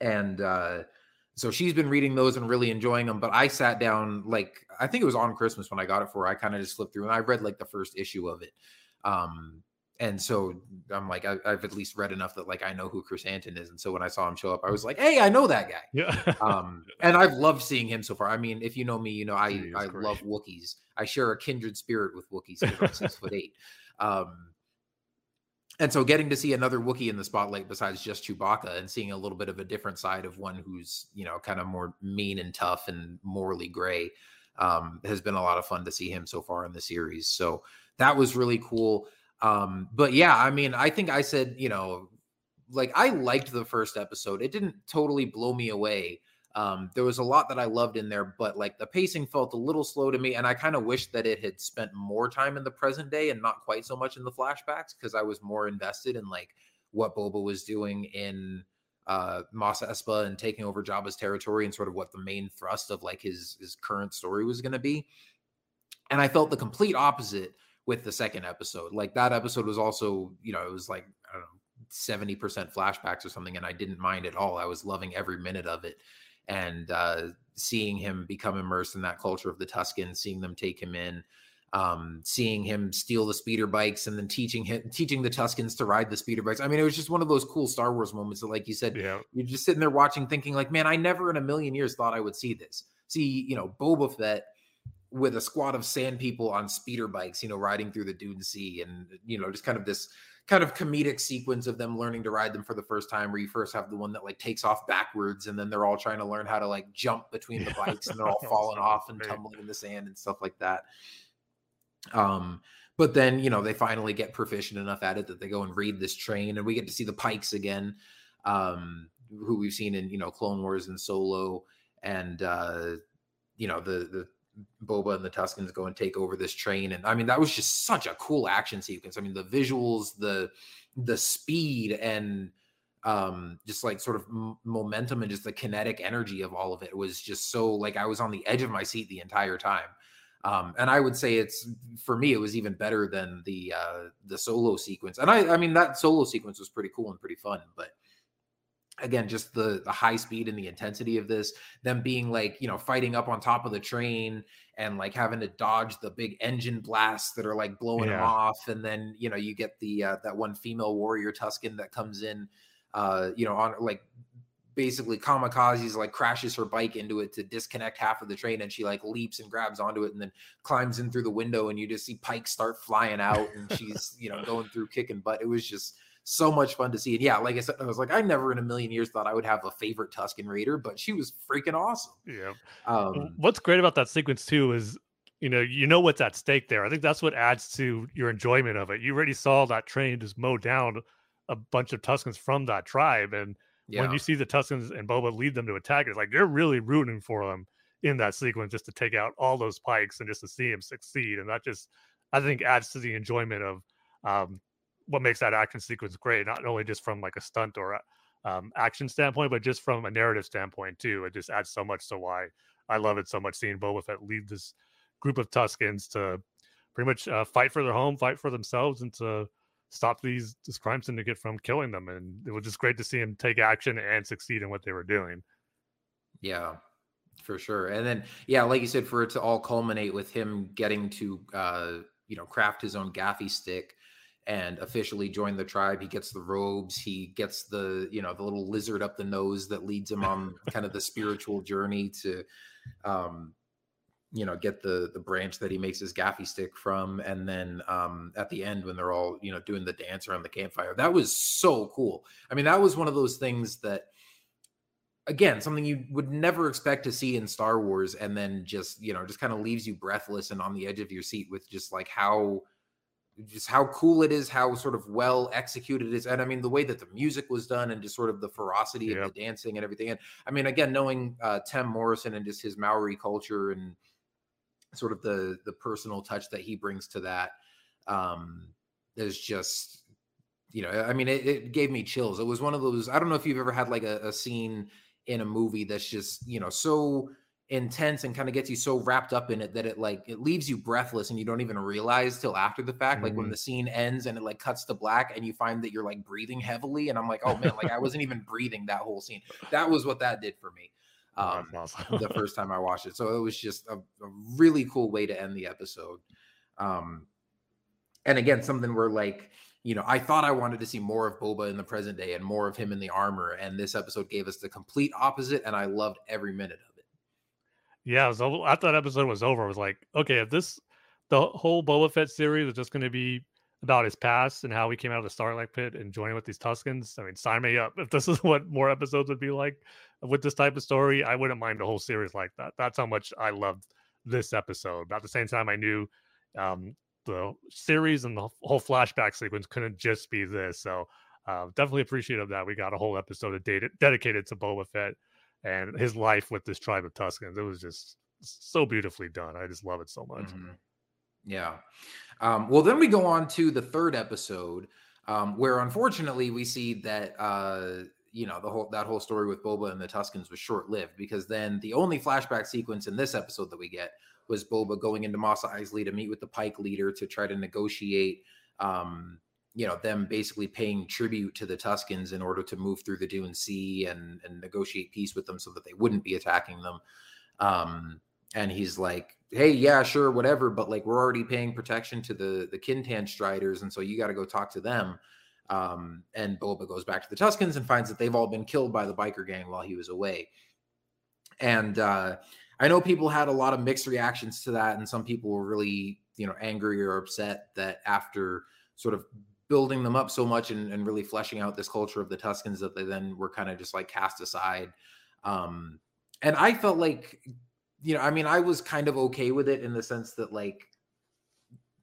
and uh, so she's been reading those and really enjoying them. But I sat down like I think it was on Christmas when I got it for her. I kind of just flipped through and I read like the first issue of it. Um, and so I'm like, I, have at least read enough that like I know who Krrsantan is. And so when I saw him show up, I was like, hey, I know that guy. Yeah. um, and I've loved seeing him so far. I mean, if you know me, you know I I love Wookiees. I share a kindred spirit with Wookiees I'm six foot eight. Um, and so getting to see another Wookiee in the spotlight besides just Chewbacca and seeing a little bit of a different side of one who's, you know, kind of more mean and tough and morally gray um, has been a lot of fun to see him so far in the series. So that was really cool. Um, but yeah, I mean, I think I said, you know, like I liked the first episode. It didn't totally blow me away. Um, there was a lot that I loved in there, but like the pacing felt a little slow to me, and I kind of wish that it had spent more time in the present day and not quite so much in the flashbacks because I was more invested in like what Boba was doing in uh Mos Espa and taking over Jabba's territory and sort of what the main thrust of like his his current story was going to be. And I felt the complete opposite with the second episode. Like that episode was also, you know, it was like, I don't know, 70% flashbacks or something. And I didn't mind at all. I was loving every minute of it. And uh, seeing him become immersed in that culture of the Tuskens, seeing them take him in, um, seeing him steal the speeder bikes and then teaching him, teaching the Tuskens to ride the speeder bikes. I mean, it was just one of those cool Star Wars moments that, like you said, Yeah. you're just sitting there watching, thinking, like, man, I never in a million years thought I would see this. See, you know, Boba Fett with a squad of sand people on speeder bikes, you know, riding through the Dune Sea, and you know, just kind of this kind of comedic sequence of them learning to ride them for the first time, where you first have the one that like takes off backwards, and then they're all trying to learn how to like jump between the bikes, and they're all falling off and tumbling in the sand and stuff like that. Um, but then you know they finally get proficient enough at it that they go and raid this train, and we get to see the Pikes again, um, who we've seen in you know Clone Wars and Solo, and uh, you know the the Boba and the Tuskens go and take over this train, and I mean that was just such a cool action sequence. I mean the visuals, the the speed, and um just like sort of m- momentum and just the kinetic energy of all of it was just so like I was on the edge of my seat the entire time. Um, and I would say it's for me, it was even better than the uh, the solo sequence. And I, I mean, that solo sequence was pretty cool and pretty fun. But again, just the the high speed and the intensity of this, them being like you know fighting up on top of the train and like having to dodge the big engine blasts that are like blowing them Yeah. off, and then you know you get the uh, that one female warrior Tusken that comes in, uh, you know, on like basically kamikazes like crashes her bike into it to disconnect half of the train and she like leaps and grabs onto it and then climbs in through the window and you just see pikes start flying out and she's you know going through kicking butt it was just so much fun to see and yeah like i said i was like i never in a million years thought i would have a favorite tusken raider but she was freaking awesome Yeah. um What's great about that sequence too is you know you know what's at stake there. I think that's what adds to your enjoyment of it. You already saw that train just mow down a bunch of Tuskens from that tribe, and yeah when you see the Tuskens and Boba lead them to attack, it's like you're really rooting for them in that sequence just to take out all those pikes and just to see him succeed. And that just I think adds to the enjoyment of um, what makes that action sequence great, not only just from like a stunt or a, um, action standpoint, but just from a narrative standpoint too. It just adds so much to why I love it so much seeing Boba Fett lead this group of Tuskens to pretty much uh, fight for their home, fight for themselves, and to stop these this crime syndicate from killing them. And it was just great to see him take action and succeed in what they were doing. Yeah, for sure. And then, yeah, like you said, for it to all culminate with him getting to, uh, you know, craft his own gaffi stick and officially join the tribe. He gets the robes. He gets the, you know, the little lizard up the nose that leads him on kind of the spiritual journey to, um, you know, get the the branch that he makes his gaffi stick from. And then um, at the end, when they're all, you know, doing the dance around the campfire, that was so cool. I mean, that was one of those things that again something you would never expect to see in Star Wars and then just you know just kind of leaves you breathless and on the edge of your seat with just like how just how cool it is how sort of well executed it is and I mean the way that the music was done and just sort of the ferocity Yep. of the dancing and everything and I mean again knowing uh Tem Morrison and just his Maori culture and sort of the the personal touch that he brings to that um is just you know i mean it, it gave me chills it was one of those i don't know if you've ever had like a, a scene in a movie that's just you know so intense and kind of gets you so wrapped up in it that it like it leaves you breathless and you don't even realize till after the fact like when Mhm. the scene ends and it like cuts to black and you find that you're like breathing heavily and i'm like oh man like i wasn't even breathing that whole scene that was what that did for me um awesome. the first time I watched it. So it was just a, a really cool way to end the episode. Um, and again, something where like, you know, I thought I wanted to see more of Boba in the present day and more of him in the armor. And this episode gave us the complete opposite. And I loved every minute of it. Yeah, so after that episode was over, I was like, okay, if this the whole Boba Fett series is just going to be about his past and how he came out of the Sarlacc Pit and joining with these Tuskens, I mean, sign me up. If this is what more episodes would be like with this type of story, I wouldn't mind a whole series like that. That's how much I loved this episode. About the same time, I knew um, the series and the whole flashback sequence couldn't just be this. So uh, definitely appreciative that we got a whole episode data dedicated to Boba Fett and his life with this tribe of Tuskens. It was just so beautifully done. I just love it so much. Mhm. Yeah. Um, well, then we go on to the third episode, um, where unfortunately we see that uh, you know the whole that whole story with Boba and the Tuskens was short lived because then the only flashback sequence in this episode that we get was Boba going into Mos Eisley to meet with the Pike leader to try to negotiate, um, you know, them basically paying tribute to the Tuskens in order to move through the Dune Sea and and negotiate peace with them so that they wouldn't be attacking them. Um, and he's like, "Hey, yeah, sure, whatever, but like we're already paying protection to the the Kintan Striders, and so you got to go talk to them." Um, and Boba goes back to the Tuskens and finds that they've all been killed by the biker gang while he was away. And uh, I know people had a lot of mixed reactions to that, and some people were really, you know, angry or upset that after sort of building them up so much and, and really fleshing out this culture of the Tuskens that they then were kind of just like cast aside. Um, and I felt like, you know, I mean, I was kind of okay with it in the sense that like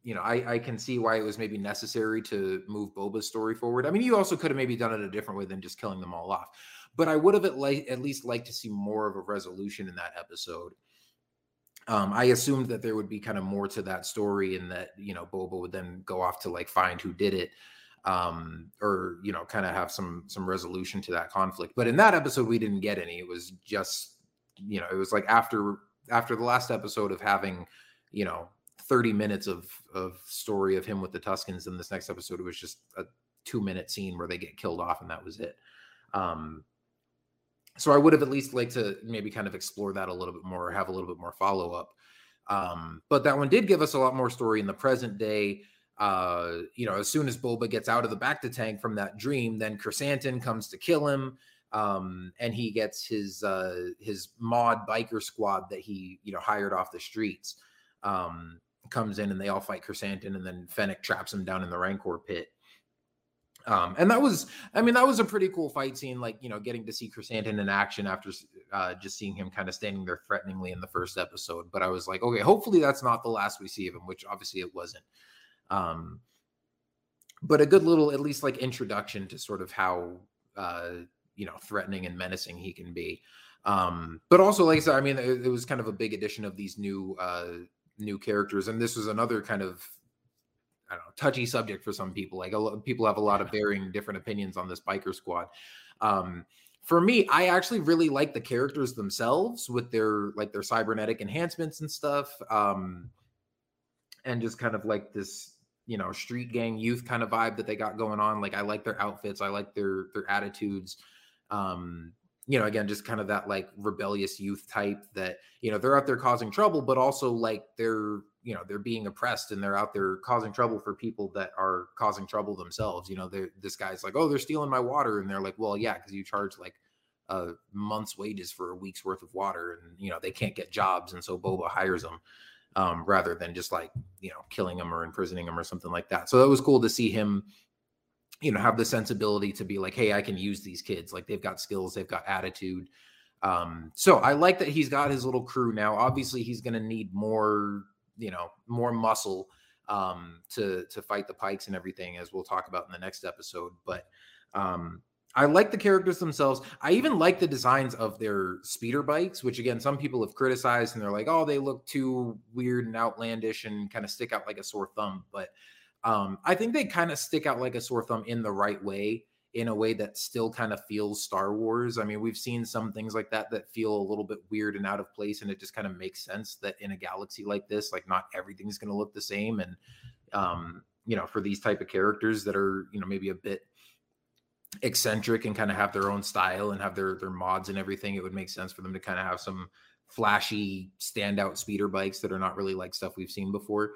you know, I, I can see why it was maybe necessary to move Boba's story forward. I mean, you also could have maybe done it a different way than just killing them all off. But I would have at, at least liked to see more of a resolution in that episode. Um, I assumed that there would be kind of more to that story, and that you know Boba would then go off to like find who did it, um, or you know, kind of have some some resolution to that conflict. But in that episode, we didn't get any. It was just you know, it was like after after the last episode of having you know 30 minutes of of story of him with the Tuskens. And this next episode, it was just a two minute scene where they get killed off, and that was it. Um, so I would have at least liked to maybe kind of explore that a little bit more, or have a little bit more follow up. Um, but that one did give us a lot more story in the present day. Uh, you know, as soon as Boba gets out of the bacta tank from that dream, then Krrsantan comes to kill him. Um, and he gets his uh his mod biker squad that he you know hired off the streets. Um, comes in and they all fight Krrsantan, and then Fennec traps him down in the Rancor pit. Um, and that was, I mean, that was a pretty cool fight scene. Like, you know, getting to see Krrsantan in action after uh, just seeing him kind of standing there threateningly in the first episode. But I was like, okay, hopefully that's not the last we see of him, which obviously it wasn't. Um, but a good little, at least like introduction to sort of how, uh, you know, threatening and menacing he can be. Um, but also, like I said, I mean, it, it was kind of a big addition of these new uh, new characters and this was another kind of I don't know, touchy subject for some people. Like a lot, people have a lot of varying different opinions on this biker squad. Um, for me, I actually really like the characters themselves with their like their cybernetic enhancements and stuff. Um, and just kind of like this, you know, street gang youth kind of vibe that they got going on. Like I like their outfits, I like their their attitudes. Um, you know, again, just kind of that like rebellious youth type that, you know, they're out there causing trouble, but also like they're, you know, they're being oppressed and they're out there causing trouble for people that are causing trouble themselves. You know, this guy's like, oh, they're stealing my water. And they're like, well, yeah, because you charge like a month's wages for a week's worth of water and, you know, they can't get jobs. And so Boba hires them um, rather than just like, you know, killing them or imprisoning them or something like that. So that was cool to see him you know have the sensibility to be like hey i can use these kids like they've got skills they've got attitude um so i like that he's got his little crew now obviously he's going to need more you know more muscle um to to fight the pikes and everything as we'll talk about in the next episode but um I like the characters themselves. I even like the designs of their speeder bikes, which again, some people have criticized and they're like, oh, they look too weird and outlandish and kind of stick out like a sore thumb. But um, I think they kind of stick out like a sore thumb in the right way, in a way that still kind of feels Star Wars. I mean, we've seen some things like that that feel a little bit weird and out of place, and it just kind of makes sense that in a galaxy like this, like not everything's going to look the same, and um, you know, for these type of characters that are you know maybe a bit eccentric and kind of have their own style and have their their mods and everything, it would make sense for them to kind of have some flashy standout speeder bikes that are not really like stuff we've seen before.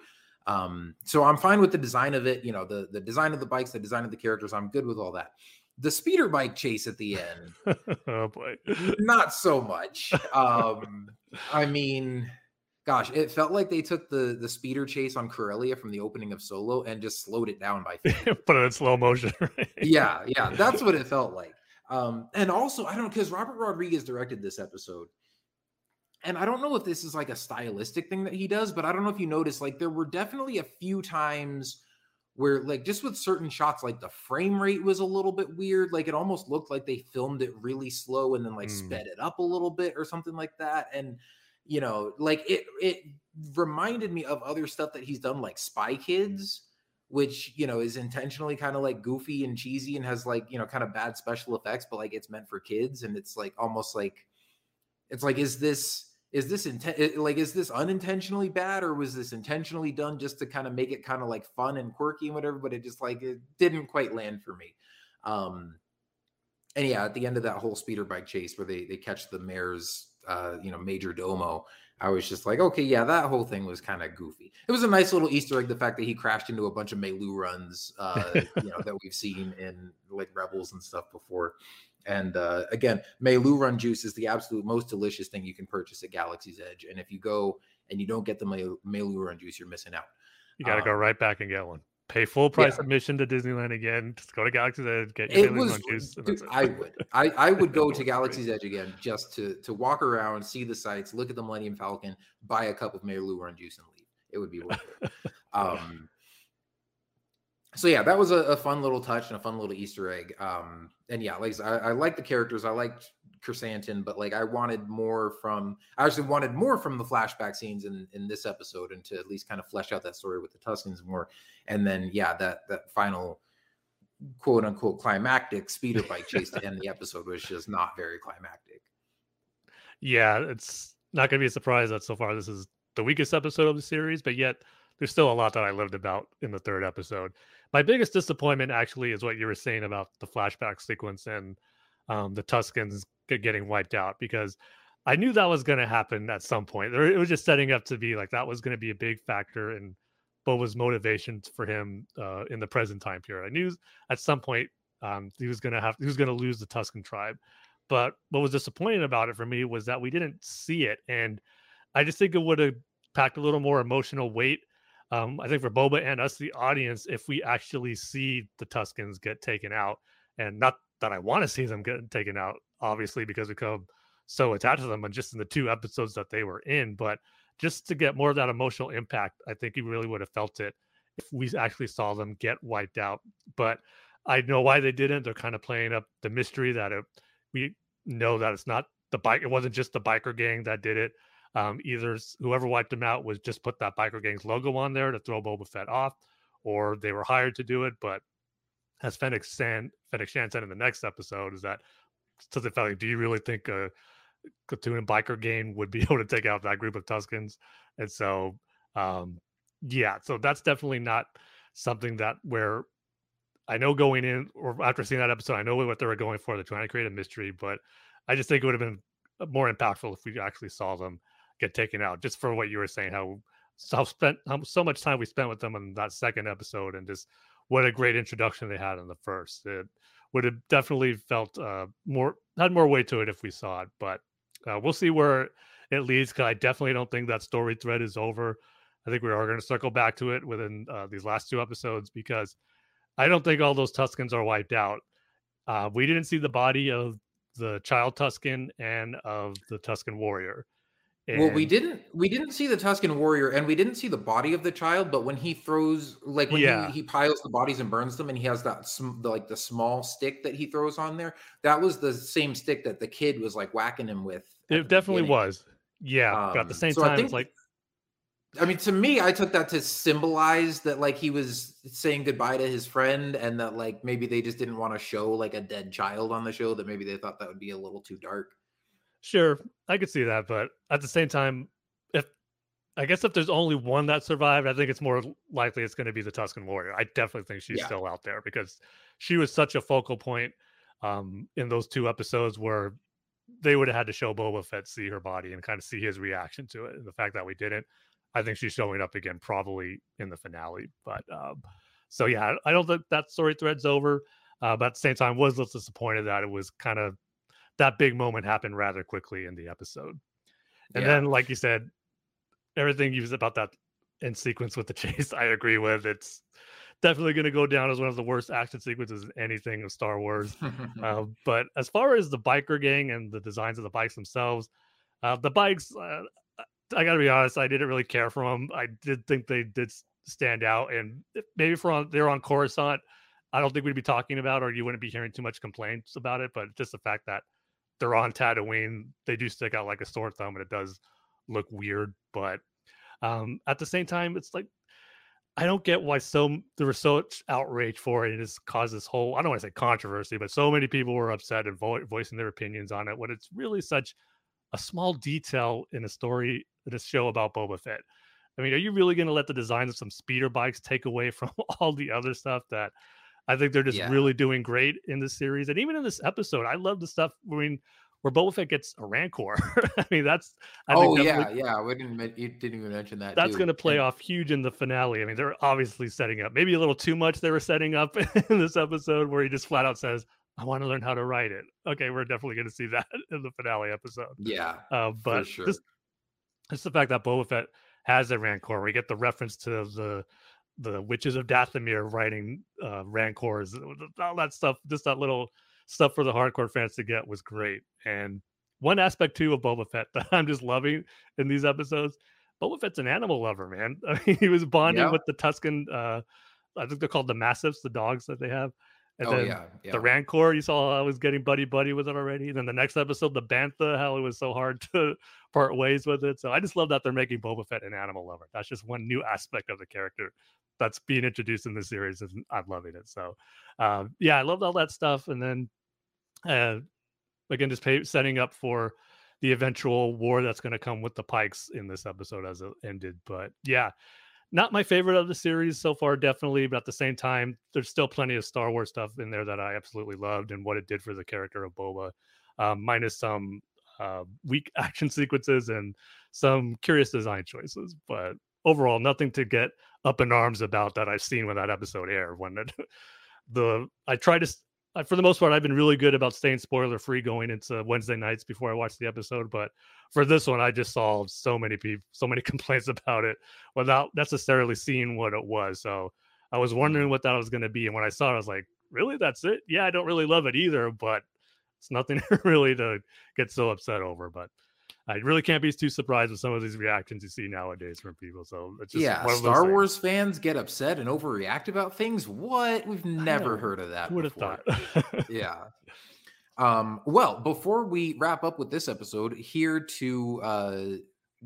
Um, so I'm fine with the design of it, you know, the the design of the bikes, the design of the characters. I'm good with all that. The speeder bike chase at the end, oh boy, not so much. Um, I mean, gosh, it felt like they took the the speeder chase on Corellia from the opening of Solo and just slowed it down by put it in slow motion. Right? Yeah, yeah, that's what it felt like. Um, and also, I don't know because Robert Rodriguez directed this episode, and I don't know if this is like a stylistic thing that he does, but I don't know if you noticed, like there were definitely a few times where like just with certain shots, like the frame rate was a little bit weird. Like it almost looked like they filmed it really slow and then like mm. sped it up a little bit or something like that. And you know, like it it reminded me of other stuff that he's done, like Spy Kids, which you know is intentionally kind of like goofy and cheesy and has like you know kind of bad special effects, but like it's meant for kids, and it's like almost like it's like is this is this intent like is this unintentionally bad or was this intentionally done just to kind of make it kind of like fun and quirky and whatever but it just like it didn't quite land for me. Um and yeah at the end of that whole speeder bike chase where they they catch the mayor's uh you know major domo i was just like okay yeah that whole thing was kind of goofy. It was a nice little easter egg the fact that he crashed into a bunch of meilooruns uh you know that we've seen in like rebels and stuff before and uh, again, Meiloorun juice is the absolute most delicious thing you can purchase at Galaxy's Edge. And if you go and you don't get the Meiloorun juice, you're missing out. You got to um, go right back and get one. Pay full price yeah. admission to Disneyland again. Just go to Galaxy's Edge, get your it was, Run juice. Dude, I would. I, I would go to Galaxy's Edge again just to to walk around, see the sights, look at the Millennium Falcon, buy a cup of Meiloorun juice, and leave. It would be worth it. Um, so yeah, that was a, a, fun little touch and a fun little Easter egg. Um, and yeah, like I, I like the characters. I liked Krrsantan, but like I wanted more from. I actually wanted more from the flashback scenes in in this episode, and to at least kind of flesh out that story with the Tuskens more. And then yeah, that that final quote unquote climactic speeder bike chase to end the episode was just not very climactic. Yeah, it's not going to be a surprise that so far this is the weakest episode of the series, but yet there's still a lot that I lived about in the third episode. My biggest disappointment actually is what you were saying about the flashback sequence and um, the Tuskens getting wiped out because I knew that was going to happen at some point. It was just setting up to be like that was going to be a big factor in Boba's motivation for him uh, in the present time period. I knew at some point um, he was going to have he was going to lose the Tusken tribe. But what was disappointing about it for me was that we didn't see it, and I just think it would have packed a little more emotional weight um, I think for Boba and us, the audience, if we actually see the Tuskens get taken out, and not that I want to see them get taken out, obviously, because we come so attached to them, and just in the two episodes that they were in, but just to get more of that emotional impact, I think you really would have felt it if we actually saw them get wiped out. But I know why they didn't. They're kind of playing up the mystery that it, we know that it's not the bike. It wasn't just the biker gang that did it. Um, either whoever wiped him out was just put that biker gang's logo on there to throw Boba Fett off, or they were hired to do it. But as Fennec Shan, Fennec Shand said in the next episode, is that to the fact, do you really think a Klatooinian biker gang would be able to take out that group of Tuskens? And so, um, yeah, so that's definitely not something that where I know going in or after seeing that episode, I know what they were going for. They're trying to create a mystery, but I just think it would have been more impactful if we actually saw them get taken out. Just for what you were saying, how how spent so much time we spent with them in that second episode, and just what a great introduction they had in the first. It would have definitely felt uh, more had more weight to it if we saw it, but uh, we'll see where it leads. Because I definitely don't think that story thread is over. I think we are going to circle back to it within uh, these last two episodes because I don't think all those Tuskens are wiped out. Uh, we didn't see the body of the child Tusken and of the Tusken warrior. And... Well, we didn't we didn't see the Tusken warrior, and we didn't see the body of the child. But when he throws, like when yeah. he, he piles the bodies and burns them, and he has that sm- the, like the small stick that he throws on there, that was the same stick that the kid was like whacking him with. It definitely beginning. was. Yeah, um, at the same so time, think, it's like. I mean, to me, I took that to symbolize that like he was saying goodbye to his friend, and that like maybe they just didn't want to show like a dead child on the show. That maybe they thought that would be a little too dark. Sure, I could see that, but at the same time, if I guess if there's only one that survived, I think it's more likely it's going to be the Tusken Warrior. I definitely think she's yeah. still out there because she was such a focal point um, in those two episodes where they would have had to show Boba Fett see her body and kind of see his reaction to it. And the fact that we didn't, I think she's showing up again probably in the finale. But um, so yeah, I don't think that story thread's over. Uh, but at the same time, was a little disappointed that it was kind of that big moment happened rather quickly in the episode. And yeah. then, like you said, everything you said about that in sequence with the chase, I agree with. It's definitely going to go down as one of the worst action sequences in anything of Star Wars. uh, but as far as the biker gang and the designs of the bikes themselves, uh, the bikes, uh, I got to be honest, I didn't really care for them. I did think they did stand out, and maybe for on they're on Coruscant, I don't think we'd be talking about, or you wouldn't be hearing too much complaints about it. But just the fact that they're on Tatooine, they do stick out like a sore thumb, and it does look weird. But um, at the same time, it's like I don't get why so there was so much outrage for it. It has caused this whole I don't want to say controversy, but so many people were upset and vo- voicing their opinions on it. When it's really such a small detail in a story in a show about Boba Fett. I mean, are you really going to let the design of some speeder bikes take away from all the other stuff that I think they're just Yeah. really doing great in this series and even in this episode? I love the stuff. I mean, where Boba Fett gets a Rancor. I mean, that's I oh think yeah, yeah. We didn't. You didn't even mention that. that's going to play And- off huge in the finale. I mean, they're obviously setting up maybe a little too much. They were setting up in this episode where he just flat out says, "I want to learn how to write it." Okay, we're definitely going to see that in the finale episode. Yeah, Uh, but sure. just, just the fact that Boba Fett has a Rancor, we get the reference to the the witches of Dathomir writing uh, Rancors, all that stuff. Just that little stuff for the hardcore fans to get was great. And one aspect too of Boba Fett that I'm just loving in these episodes. Boba Fett's an animal lover, man. I mean, he was bonding Yeah. with the Tusken. Uh, I think they're called the Mastiffs, the dogs that they have. And oh then yeah, yeah. the Rancor, you saw I was getting buddy buddy with it already. And then the next episode, the Bantha, how it was so hard to part ways with it. So I just love that they're making Boba Fett an animal lover. That's just one new aspect of the character that's being introduced in the series, and I'm loving it. So um, yeah, I loved all that stuff. And then uh, again, just pay, setting up for the eventual war that's going to come with the Pikes in this episode as it ended. But yeah, not my favorite of the series so far, definitely. But at the same time, there's still plenty of Star Wars stuff in there that I absolutely loved and what it did for the character of Boba, um, minus some uh, weak action sequences and some curious design choices. But overall, nothing to get up in arms about that I've seen when that episode aired. When it, the I try to I, for the most part, I've been really good about staying spoiler free going into Wednesday nights before I watch the episode. But for this one, I just saw so many people, so many complaints about it without necessarily seeing what it was. So I was wondering what that was going to be, and when I saw it, I was like, "Really? That's it? Yeah, I don't really love it either, but it's nothing really to get so upset over." But I really can't be too surprised with some of these reactions you see nowadays from people. So it's just yeah, one of Star. Wars fans get upset and overreact about things. What? We've never heard of that. Would have thought? yeah. Um, well, before we wrap up with this episode, here to uh,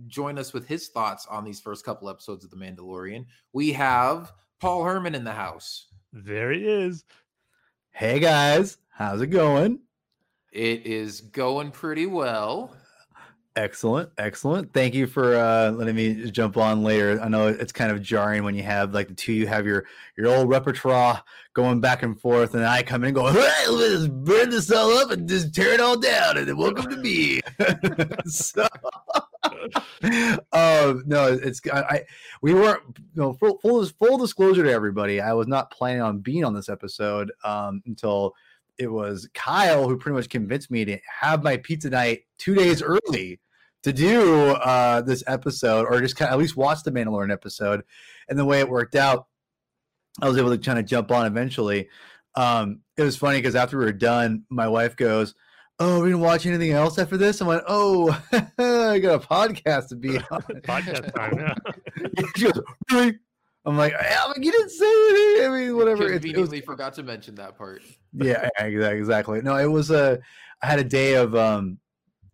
join us with his thoughts on these first couple episodes of The Mandalorian, we have Paul Herman in the house. there he is. Hey guys, how's it going? It is going pretty well. Excellent, excellent. Thank you for uh, letting me jump on later. I know it's kind of jarring when you have like the two you have your your old repertoire going back and forth, and I come in and go, "Hey, let's burn this all up and just tear it all down, and then welcome to me." so, um, no, it's I, I we weren't you know full, full full disclosure to everybody. I was not planning on being on this episode um, until it was Kyle who pretty much convinced me to have my pizza night two days early to do uh, this episode, or just kind of at least watch the Mandalorian episode. And the way it worked out, I was able to kind of jump on eventually. Um, it was funny because after we were done, my wife goes, "Oh, we didn't watch anything else after this." I went, "Oh, I got a podcast to be on." Podcast time. Yeah. she goes, "Really?" I'm like, "I'm like, you didn't say anything. I mean, whatever." It- it was- Conveniently forgot to mention that part. yeah, yeah, exactly, exactly. No, it was a. I had a day of um,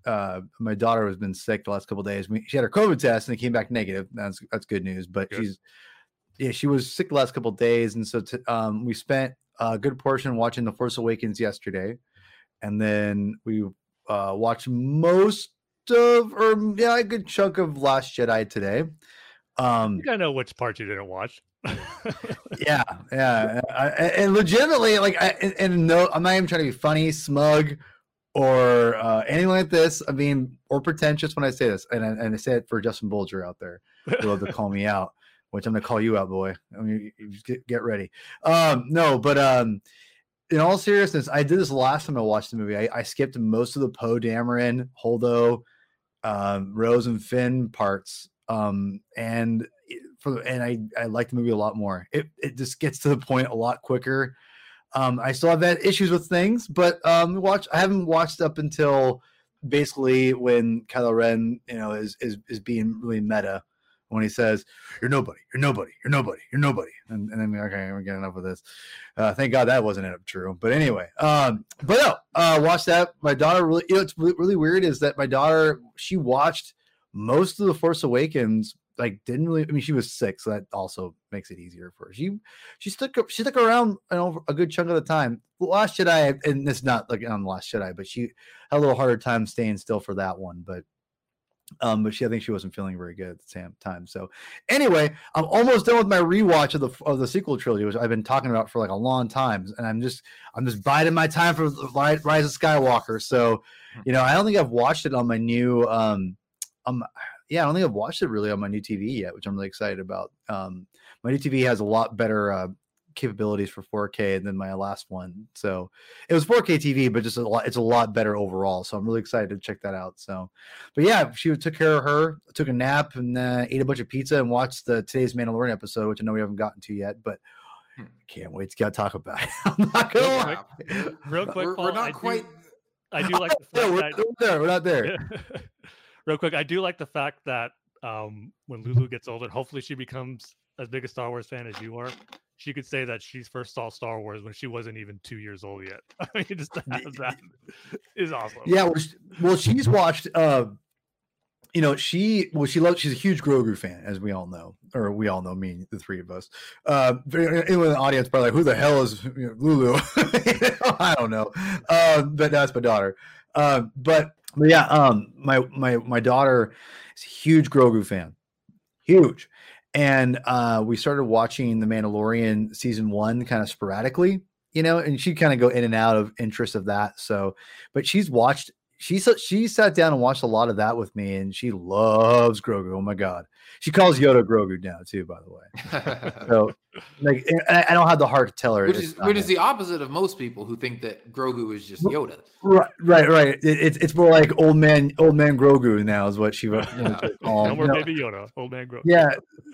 uh, my daughter has been sick the last couple days. We, she had her COVID test and it came back negative. That's that's good news. But Good. she's, yeah, she was sick the last couple days, and so t- um, we spent a good portion watching The Force Awakens yesterday, and then we uh watched most of, or yeah, a good chunk of Last Jedi today. I Um, think I know which part you didn't watch. yeah, yeah, I, I- and legitimately, like, I, and, and no, I'm not even trying to be funny, smug, or uh, anything like this. I mean, or pretentious when I say this, and I, and I say it for Justin Bulger out there who love to call me out, which I'm gonna call you out, boy. I mean, you- you get, get ready. Um, no, but um, in all seriousness, I did this last time I watched the movie. I, I skipped most of the Poe Dameron, Holdo, um, Rose and Finn parts, um, and for and I I like the movie a lot more. It it just gets to the point a lot quicker. Um, I still have had issues with things, but um, watch I haven't watched up until basically when Kylo Ren, you know, is is is being really meta when he says, "You're nobody, you're nobody, you're nobody, you're nobody," and, and then okay, we're getting enough of this. Uh, thank God that wasn't up true. But anyway, um, but no, uh, watch that. My daughter really, you know, it's really weird is that my daughter she watched most of the Force Awakens like didn't really. I mean, she was sick, so that also makes it easier for her. She she stuck she stuck around you know a good chunk of the time. Last Jedi, and it's not like on Last Jedi, but she had a little harder time staying still for that one. But um, but she I think she wasn't feeling very good at the same time. So anyway, I'm almost done with my rewatch of the of the sequel trilogy, which I've been talking about for like a long time, and I'm just I'm just biding my time for Rise of Skywalker. So you know, I don't think I've watched it on my new um um yeah, I don't think I've watched it really on my new TV yet, which I'm really excited about. Um, my new TV has a lot better uh, capabilities for 4K than my last one. So it was 4K TV, but just a lot, it's a lot better overall. So I'm really excited to check that out. So, but yeah, she took care of her, took a nap, and uh, ate a bunch of pizza and watched the today's Mandalorian episode, which I know we haven't gotten to yet, but. Hmm. Can't wait to get to talk about it. I'm not gonna lie. Real quick, we're, Paul, we're not I do- quite. I do like the Yeah, fact we're, that we're there. We're not there. Real quick, I do like the fact that um, when Lulu gets older, hopefully she becomes as big a Star Wars fan as you are. She could say that she first saw Star Wars when she wasn't even two years old yet. I mean, just that is awesome. Yeah, well, she- well, she's watched. Uh, you know, she well, she loves. She's a huge Grogu fan, as we all know, or we all know. Me, the three of us. Uh, anyone in the audience probably like, who the hell is you know, Lulu? I don't know, uh, but that's my daughter. Uh, but but yeah, um, my my my daughter is a huge Grogu fan, huge, and uh, we started watching The Mandalorian season one kind of sporadically, you know, and she kind of go in and out of interest of that. So, but she's watched. She she sat down and watched a lot of that with me, and she loves Grogu. Oh my god, she calls Yoda Grogu now too. By the way, so like, I, I don't have the heart to tell her. which is which is him. the opposite of most people who think that Grogu is just Yoda. right, right, right. It, it's it's more like old man, old man Grogu now is what she would Yeah. call no more You know, baby Yoda, old man Grogu. Yeah.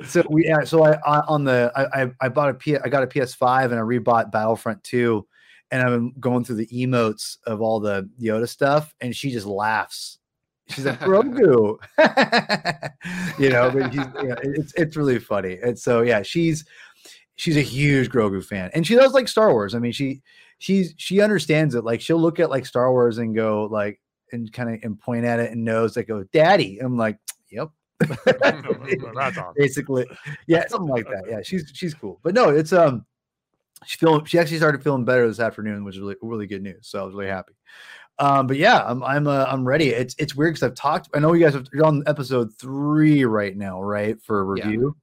So we yeah, so I, I on the I, I I bought a P I got a PS5 and I rebought Battlefront 2 and I'm going through the emotes of all the Yoda stuff and she just laughs. She's like Grogu. you know, but he's, yeah, it's it's really funny. And so yeah, she's she's a huge Grogu fan. And she does like Star Wars. I mean, she she's she understands it. Like she'll look at like Star Wars and go like and kind of and point at it and knows like go, Daddy. I'm like, Yep. Basically yeah something like that yeah she's she's cool but no it's um she feeling she actually started feeling better this afternoon which is really really good news so i was really happy um but yeah i'm i'm uh, i'm ready it's it's weird because i've talked i know you guys have you're on episode three right now right for Yeah. review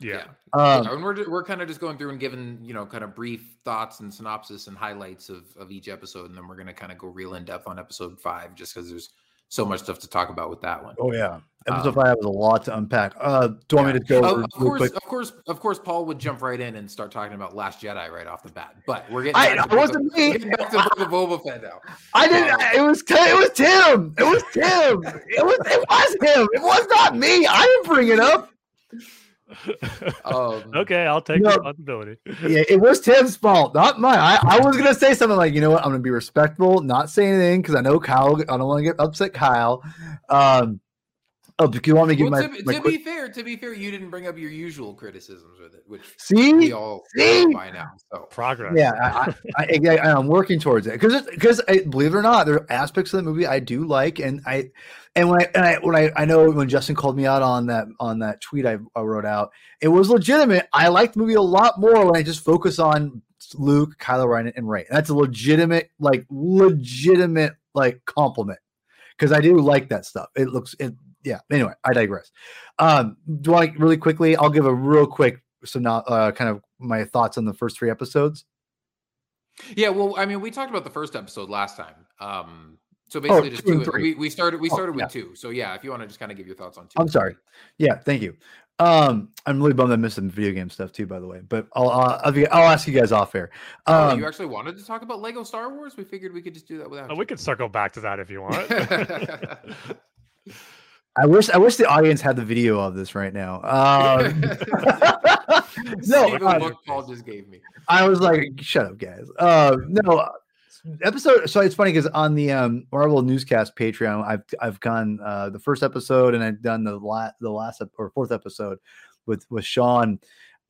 Yeah. um Yeah, and we're we're kind of just going through and giving you know kind of brief thoughts and synopsis and highlights of of each episode, and then we're gonna kind of go real in depth on episode five, just because there's so much stuff to talk about with that one. oh yeah episode Um, five has a lot to unpack uh do you want me to go Of, over of course, quick? of course, of course, Paul would jump right in and start talking about Last Jedi right off the bat. But we're getting I- back it to Book wasn't of- me. back to Book of Boba Fett now. I didn't. Um, it was. It was Tim. It was Tim. It was. It was him. It was not me. I didn't bring it up. Um, okay, I'll take No. responsibility. Yeah, it was Tim's fault, not mine. I, I was gonna say something like, you know what, I'm gonna be respectful, not say anything because I know Kyle. I don't want to get upset, Kyle. Um, oh, do you want me to give Well, my, to, my to quick- be fair, to be fair, you didn't bring up your usual criticisms with it, which see? we all See? by now. So Progress. Yeah, I, I, I, I, I'm working towards it because because believe it or not, there are aspects of the movie I do like, and I and when I and I when I I know when Justin called me out on that on that tweet I, I wrote out, it was legitimate. I like the movie a lot more when I just focus on Luke, Kylo Ren, and Rey. That's a legitimate, like legitimate, like compliment because I do like that stuff. It looks it. Yeah. Anyway, I digress. Um, do I really quickly? I'll give a real quick so not uh, kind of my thoughts on the first three episodes. yeah, well, I mean, we talked about the first episode last time. Um, so basically, just two two. We, we started. We Oh, started with yeah. two. So yeah, if you want to just kind of give your thoughts on 2 I'm sorry. Yeah, thank you. Um, I'm really bummed I missed some video game stuff too, by the way. But I'll I'll, I'll, be, I'll ask you guys off air. Oh, Um, you actually wanted to talk about Lego Star Wars? We figured we could just do that without. Oh, you. we could circle back to that if you want. I wish I wish the audience had the video of this right now. Um, no, See the look Paul just gave me. I was like, shut up, guys. Uh, no, episode. So it's funny because on the um, Marvel Newscast Patreon, I've I've gone uh, the first episode and I've done the last the last ep- or fourth episode with with Sean.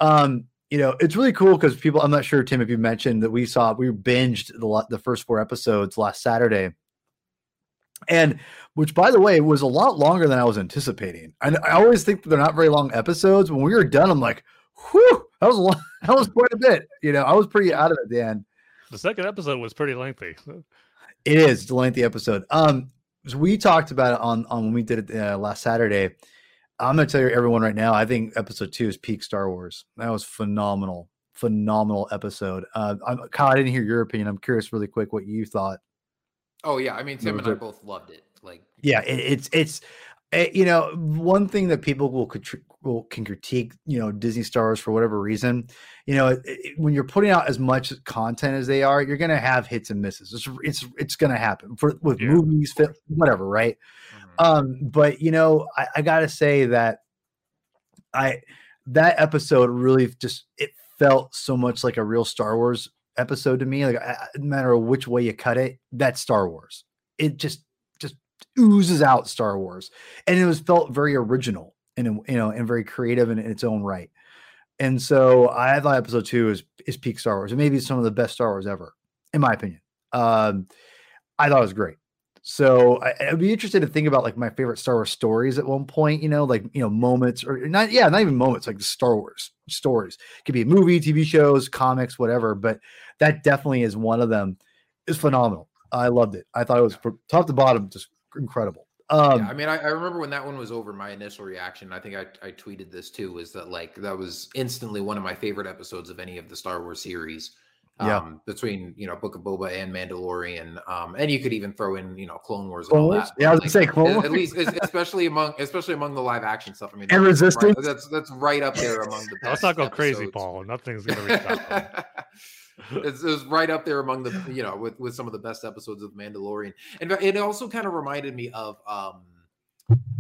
Um, you know, it's really cool because people. I'm not sure, Tim, if you mentioned that we saw we binged the the first four episodes last Saturday. And which by the way was a lot longer than I was anticipating. And I always think they're not very long episodes. When we were done, I'm like, whew, that was a lot, that was quite a bit. You know, I was pretty out of it at the. Second episode was pretty lengthy. It is it's a lengthy episode. Um, so we talked about it on on when we did it uh, last Saturday. I'm gonna tell you everyone right now. I think episode two is peak Star Wars. That was phenomenal, phenomenal episode. Uh, I'm, Kyle, I didn't hear your opinion. I'm curious, really quick, what you thought. Oh yeah, I mean Tim and I both loved it. Like Yeah, it, it's it's eh, you know one thing that people will, will can critique you know Disney stars for whatever reason. You know, it, it- when you're putting out as much content as they are, you're gonna have hits and misses. It's it's it's gonna happen for with Yeah. movies, fi- whatever, right? mhm. Um, but you know, I, I gotta say that I that episode really just it felt so much like a real Star Wars episode to me. Like no matter which way you cut it, that's Star Wars. It just just oozes out Star Wars, and it was felt very original and you know and very creative in, in its own right. And so I thought episode two is is peak Star Wars, and maybe it's some of the best Star Wars ever, in my opinion. Um, I thought it was great. So I, I'd be interested to think about like my favorite Star Wars stories at one point, you know, like you know moments or not, yeah, not even moments, like the Star Wars stories. Could be a movie, TV shows, comics, whatever. But that definitely is one of them. It's phenomenal. I loved it. I thought it was from top to bottom just incredible. Um, yeah, I mean, I, I remember when that one was over, my initial reaction, I think I, I tweeted this too, was that like that was instantly one of my favorite episodes of any of the Star Wars series. Yeah. Um, between you know Book of Boba and Mandalorian, um, and you could even throw in you know Clone Wars and Clone all Wars? that. Yeah, I was but, gonna say Clone at- Wars. At least, especially among especially among the live action stuff. I mean, And that's right- Resistance? that's that's right up there among the. Let's not go crazy. Paul. Nothing's gonna reach that. far. it's, it's right up there among the you know with with some of the best episodes of Mandalorian, and it also kind of reminded me of um,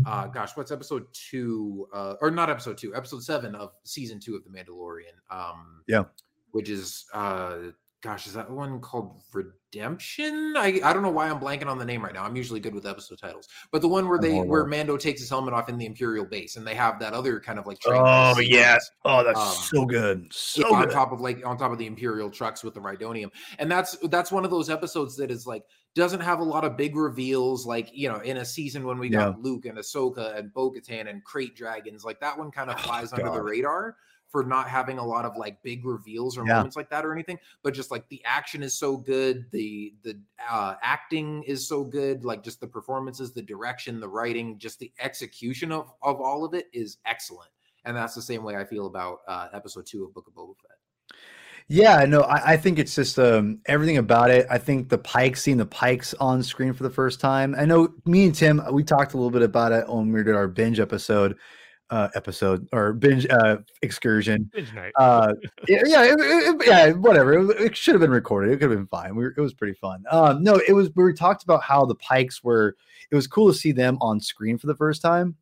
uh, gosh, what's episode two uh, or not episode two, episode seven of season two of the Mandalorian, um, Yeah. Which is uh, gosh, is that one called Redemption? I I don't know why I'm blanking on the name right now. I'm usually good with episode titles, but the one where they where Mando takes his helmet off in the Imperial base, and they have that other kind of like oh sequence yeah. Oh, that's Um, so good. So on good. top of like on top of the imperial trucks with the rhydonium and that's that's one of those episodes that is like doesn't have a lot of big reveals like you know in a season when we got luke and ahsoka and bo-katan and krayt dragons like that one kind of Oh, flies under the radar for not having a lot of like big reveals or Yeah. moments like that or anything but just like the action is so good the the uh acting is so good like just the performances the direction the writing just the execution of of all of it is excellent and that's the same way I feel about uh, episode two of Book of Boba Fett. Yeah, no, I, I think it's just um, everything about it. I think the Pikes, seeing the Pikes on screen for the first time. I know me and Tim, we talked a little bit about it when we did our binge episode, uh, episode or binge uh, excursion. Binge night. Uh, yeah, yeah, it- it- yeah, whatever. It, it should have been recorded. It could have been fine. We were, it was pretty fun. Um, no, it was. We talked about how the Pikes were. It was cool to see them on screen for the first time,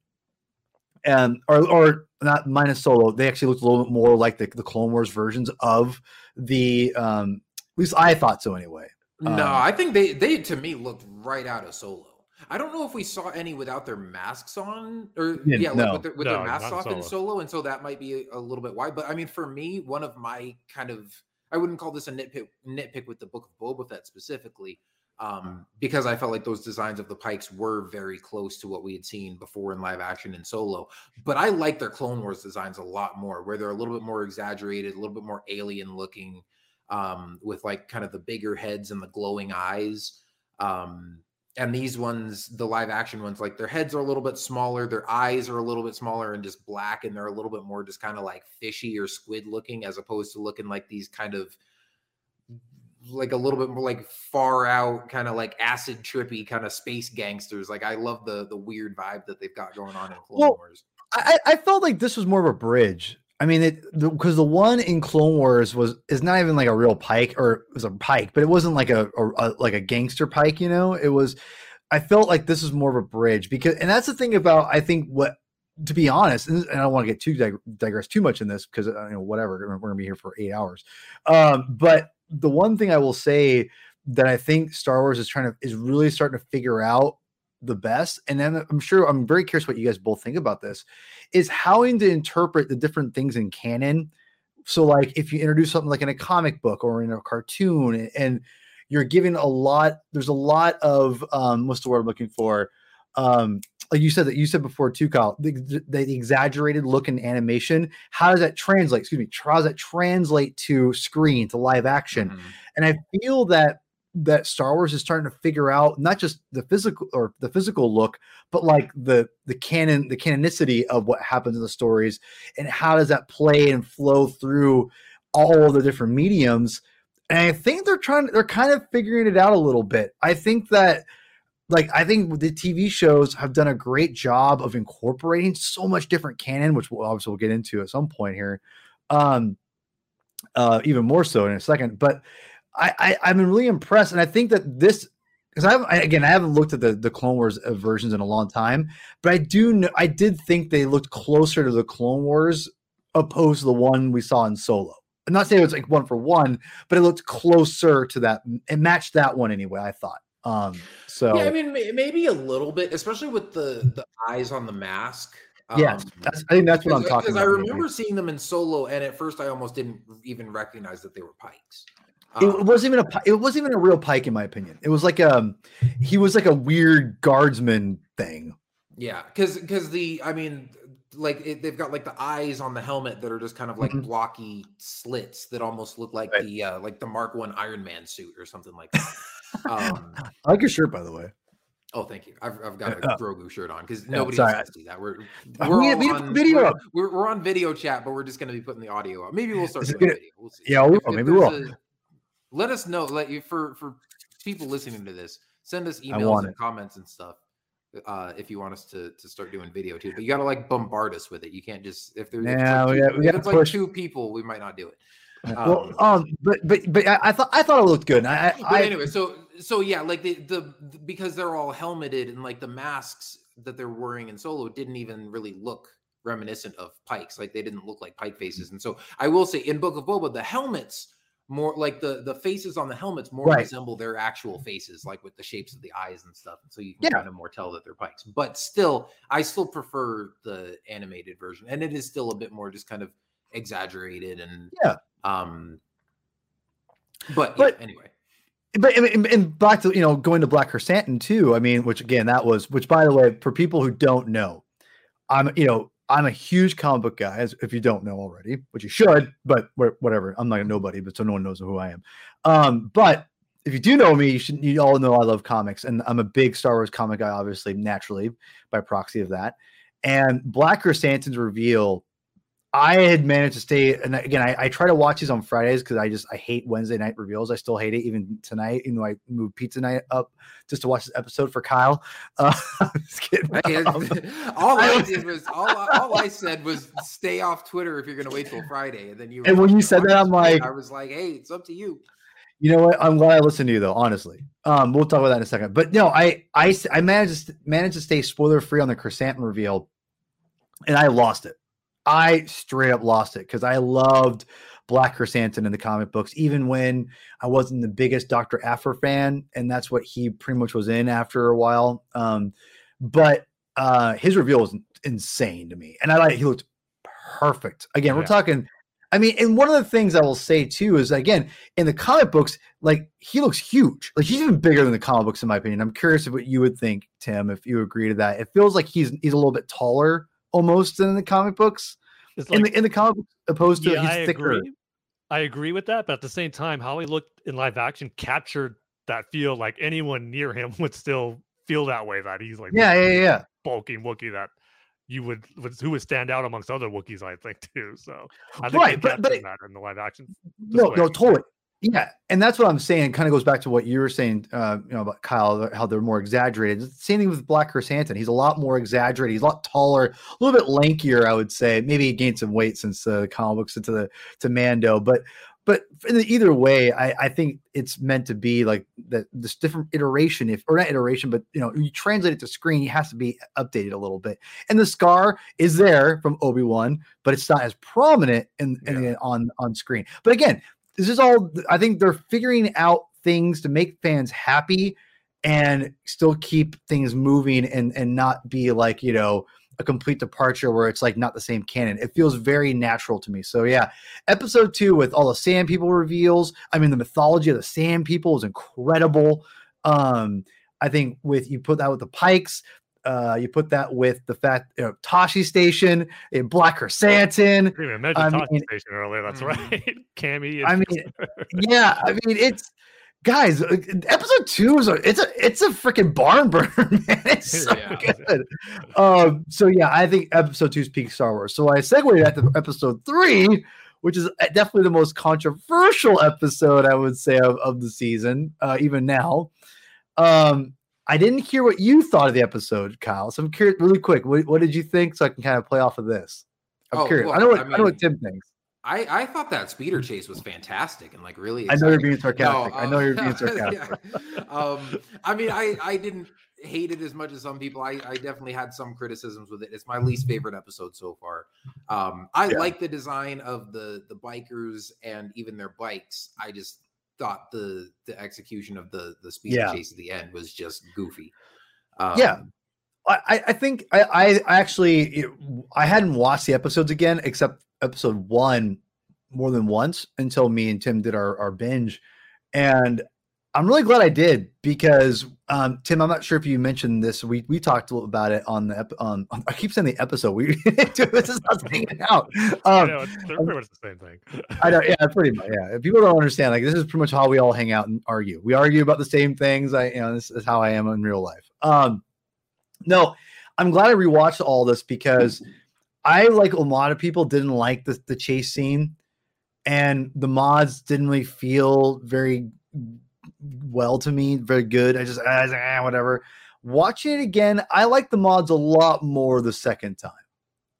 and or or not minus Solo. They actually looked a little bit more like the, the Clone Wars versions of the. Um, at least I thought so anyway. no, Um, I think they they to me looked right out of Solo. I don't know if we saw any without their masks on, or Yeah, yeah, like with their, with No, their masks not off in Solo. Solo, and so that might be a, a little bit wide. But I mean, for me, one of my kind of I wouldn't call this a nitpick nitpick with the Book of Boba Fett specifically, um, because I felt like those designs of the Pikes were very close to what we had seen before in live action in Solo. But I like their Clone Wars designs a lot more, where they're a little bit more exaggerated, a little bit more alien looking, um, with like kind of the bigger heads and the glowing eyes. Um, and these ones, the live action ones, like their heads are a little bit smaller, their eyes are a little bit smaller and just black, and they're a little bit more just kind of like fishy or squid looking, as opposed to looking like these kind of like a little bit more like far out, kind of like acid trippy kind of space gangsters. Like I love the the weird vibe that they've got going on in Clone Well, Wars. I, I felt like this was more of a bridge. I mean, it because the, one in Clone Wars was is not even like a real pike, or it was a pike, but it wasn't like a, a, a like a gangster pike. You know, it was. I felt like this was more of a bridge because, and that's the thing about I think what, to be honest, and I don't want to get too dig- digress too much in this because uh, you know whatever we're to be here for eight hours. Um, but the one thing I will say that I think Star Wars is trying to is really starting to figure out the best, and then I'm sure I'm very curious what you guys both think about this is how to interpret the different things in canon. So, like, if you introduce something like in a comic book or in a cartoon, and you're giving a lot. There's a lot of um, what's the word I'm looking for? Um, like you said that you said before too, Kyle. The, the, exaggerated look in animation. How does that translate? Excuse me. How does that translate to screen to live action? Mhm. And I feel that that Star Wars is starting to figure out not just the physical or the physical look, but like the the canon, the canonicity of what happens in the stories, and how does that play and flow through all of the different mediums. And I think they're trying, they're kind of figuring it out a little bit. I think that, like, I think the TV shows have done a great job of incorporating so much different canon, which we'll obviously we'll get into at some point here. Um, uh, even more so in a second. But I, I I've been really impressed, and I think that this because I, I again I haven't looked at the the Clone Wars uh, versions in a long time, but I do know I did think they looked closer to the Clone Wars opposed to the one we saw in Solo. I'm not saying it was like one for one, but it looked closer to that. It matched that one anyway. I thought. Um. So Yeah, I mean, may- maybe a little bit, especially with the the eyes on the mask. Um, that's, I think that's what I'm Because- talking because about. I maybe. remember seeing them in solo, and at first I almost didn't even recognize that they were pikes. It Um, wasn't even a it wasn't even a real pike in my opinion. It was like um he was like a weird guardsman thing. yeah, because because the I mean, like it, they've got like the eyes on the helmet that are just kind of like Mhm. blocky slits that almost look like Right. the uh, like the Mark One Iron Man suit or something like that. um, I like your shirt by the way. oh, thank you. I've, I've got a Uh, Grogu shirt on because yeah, nobody sorry. else can see that. We're Uh, we're we- we on video we're, we're, we're on video chat, but we're just going to be putting the audio up. Maybe we'll start doing gonna- video. We'll see. Yeah, If- if Maybe we will. a- let us know. Let you for for people listening to this, send us emails and it. comments and stuff. Uh, if you want us to to start doing video too, but you got to like bombard us with it. You can't just if there's Yeah, if we like, got- we two, if it's like two people, we might not do it. well, Um, um, but but but I, I thought I thought it looked good. I, but I anyway, so so yeah, like the, the the- because they're all helmeted and like the masks that they're wearing in solo didn't even really look reminiscent of pikes. Like they didn't look like pike faces. And so I will say in Book of Boba, the helmets more like the the faces on the helmets more Right. resemble their actual faces, like with the shapes of the eyes and stuff. And so you can Yeah. kind of more tell that they're pikes. But still, I still prefer the animated version, and it is still a bit more just kind of exaggerated and Yeah. Um, but, But- yeah, anyway. but and, back to you know going to Black Krrsantan too. I mean, which again that was which by the way for people who don't know, I'm you know I'm a huge comic book guy. As if you don't know already, which you should, but whatever. I'm not a nobody, but so no one knows who I am. Um, but if you do know me, you should you all know I love comics, and I'm a big Star Wars comic guy, obviously naturally by proxy of that. And Black Krrsantan's reveal I had managed to stay, and again, I, I try to watch these on Fridays because I just I hate Wednesday night reveals. I still hate it even tonight, even though I moved pizza night up just to watch this episode for Kyle. Uh, just kidding. Um, all I I- did was all, I- all I said was stay off Twitter if you're gonna wait till Friday, and then you. And when you said that, I'm like- I was like, hey, it's up to you. you know what? I'm glad I listened to you though. Honestly, um, we'll talk about that in a second. But no, I managed to managed to stay spoiler free on the Krrsantan reveal, and I lost it. I straight up lost it because I loved Black Krrsantan in the comic books, even when I wasn't the biggest Doctor Aphra fan, and that's what he pretty much was in after a while. Um, but uh, his reveal was insane to me, and I like he looked perfect. Again, we're talking. I mean, and one of the things I will say too is again in the comic books, like he looks huge. Like he's even bigger than the comic books, in my opinion. I'm curious of what you would think, Tim, if you agree to that. It feels like he's he's a little bit taller almost than in the comic books. It's in the in the comic opposed to yeah, he's I thicker. agree. I agree with that, but at the same time, how he looked in live action captured that feel like anyone near him would still feel that way. That he's like Yeah, yeah, yeah. bulking Wookiee that you would would- who would stand out amongst other Wookiees, I think too. So I think Right, but- but in the live action. No, display, no, totally. Yeah, and that's what I'm saying. Kind of goes back to what you were saying, uh, you know, about Kyle, how they're more exaggerated. The Same thing with Black Krrsantan. He's a lot more exaggerated. He's a lot taller, a little bit lankier, I would say. Maybe he gained some weight since uh, the comic books into the to Mando, but but in the, either way, I, I think it's meant to be like that. This different iteration, if or not iteration, but you know, you translate it to screen, it has to be updated a little bit. And the scar is there from Obi Wan, but it's not as prominent in, in Yeah. on on screen. But again, this is all I think they're figuring out things to make fans happy and still keep things moving and and not be like you know a complete departure where it's like not the same canon. It feels very natural to me. So yeah, episode two with all the Sand People reveals. I mean, the mythology of the Sand People is incredible. Um, I think with you put that with the Pikes, uh, you put that with the fact you know Tosche Station in Black Krrsantan. I didn't even mention I Tosche mean- Station earlier. That's Mhm. right. Camie. I mean, yeah, I mean it's guys. uh, Episode two is a it's a it's a freaking barn burner, man. It's so Yeah. good. Um, so yeah, I think episode two is peak Star Wars. So I segued that to episode three, which is uh, definitely the most controversial episode I would say of, of the season, uh, even now. Um, I didn't hear what you thought of the episode, Kyle. So I'm curious, really quick. What, what did you think? So I can kind of play off of this. I'm Oh, curious. I know what I I, know what Tim thinks. I, I thought that speeder chase was fantastic and like really. I know you're exciting. being sarcastic. No, I know um, you're being sarcastic. yeah. Um, I mean, I I didn't hate it as much as some people. I I definitely had some criticisms with it. It's my least favorite episode so far. Um, I Yeah. like the design of the the bikers and even their bikes. I just thought the the execution of the the speeder Yeah. chase at the end was just goofy. Um, Yeah. I, I- think I, I I actually I hadn't watched the episodes again except episode one more than once until me and Tim did our, our binge. And I'm really glad I did because um, Tim, I'm not sure if you mentioned this. We we talked a little about it on the ep- on, on I keep saying the episode. We this is us hanging out. I Um, know, it's, they're pretty much the same thing. I know, yeah, pretty much. Yeah, if people don't understand, like this is pretty much how we all hang out and argue. We argue about the same things. I, you know, this is how I am in real life. Um, no, I'm glad I rewatched all this because I, like a lot of people, didn't like the the chase scene, and the mods didn't really feel very well to me, very good. I just ah, ah, whatever. Watching it again, I like the mods a lot more the second time,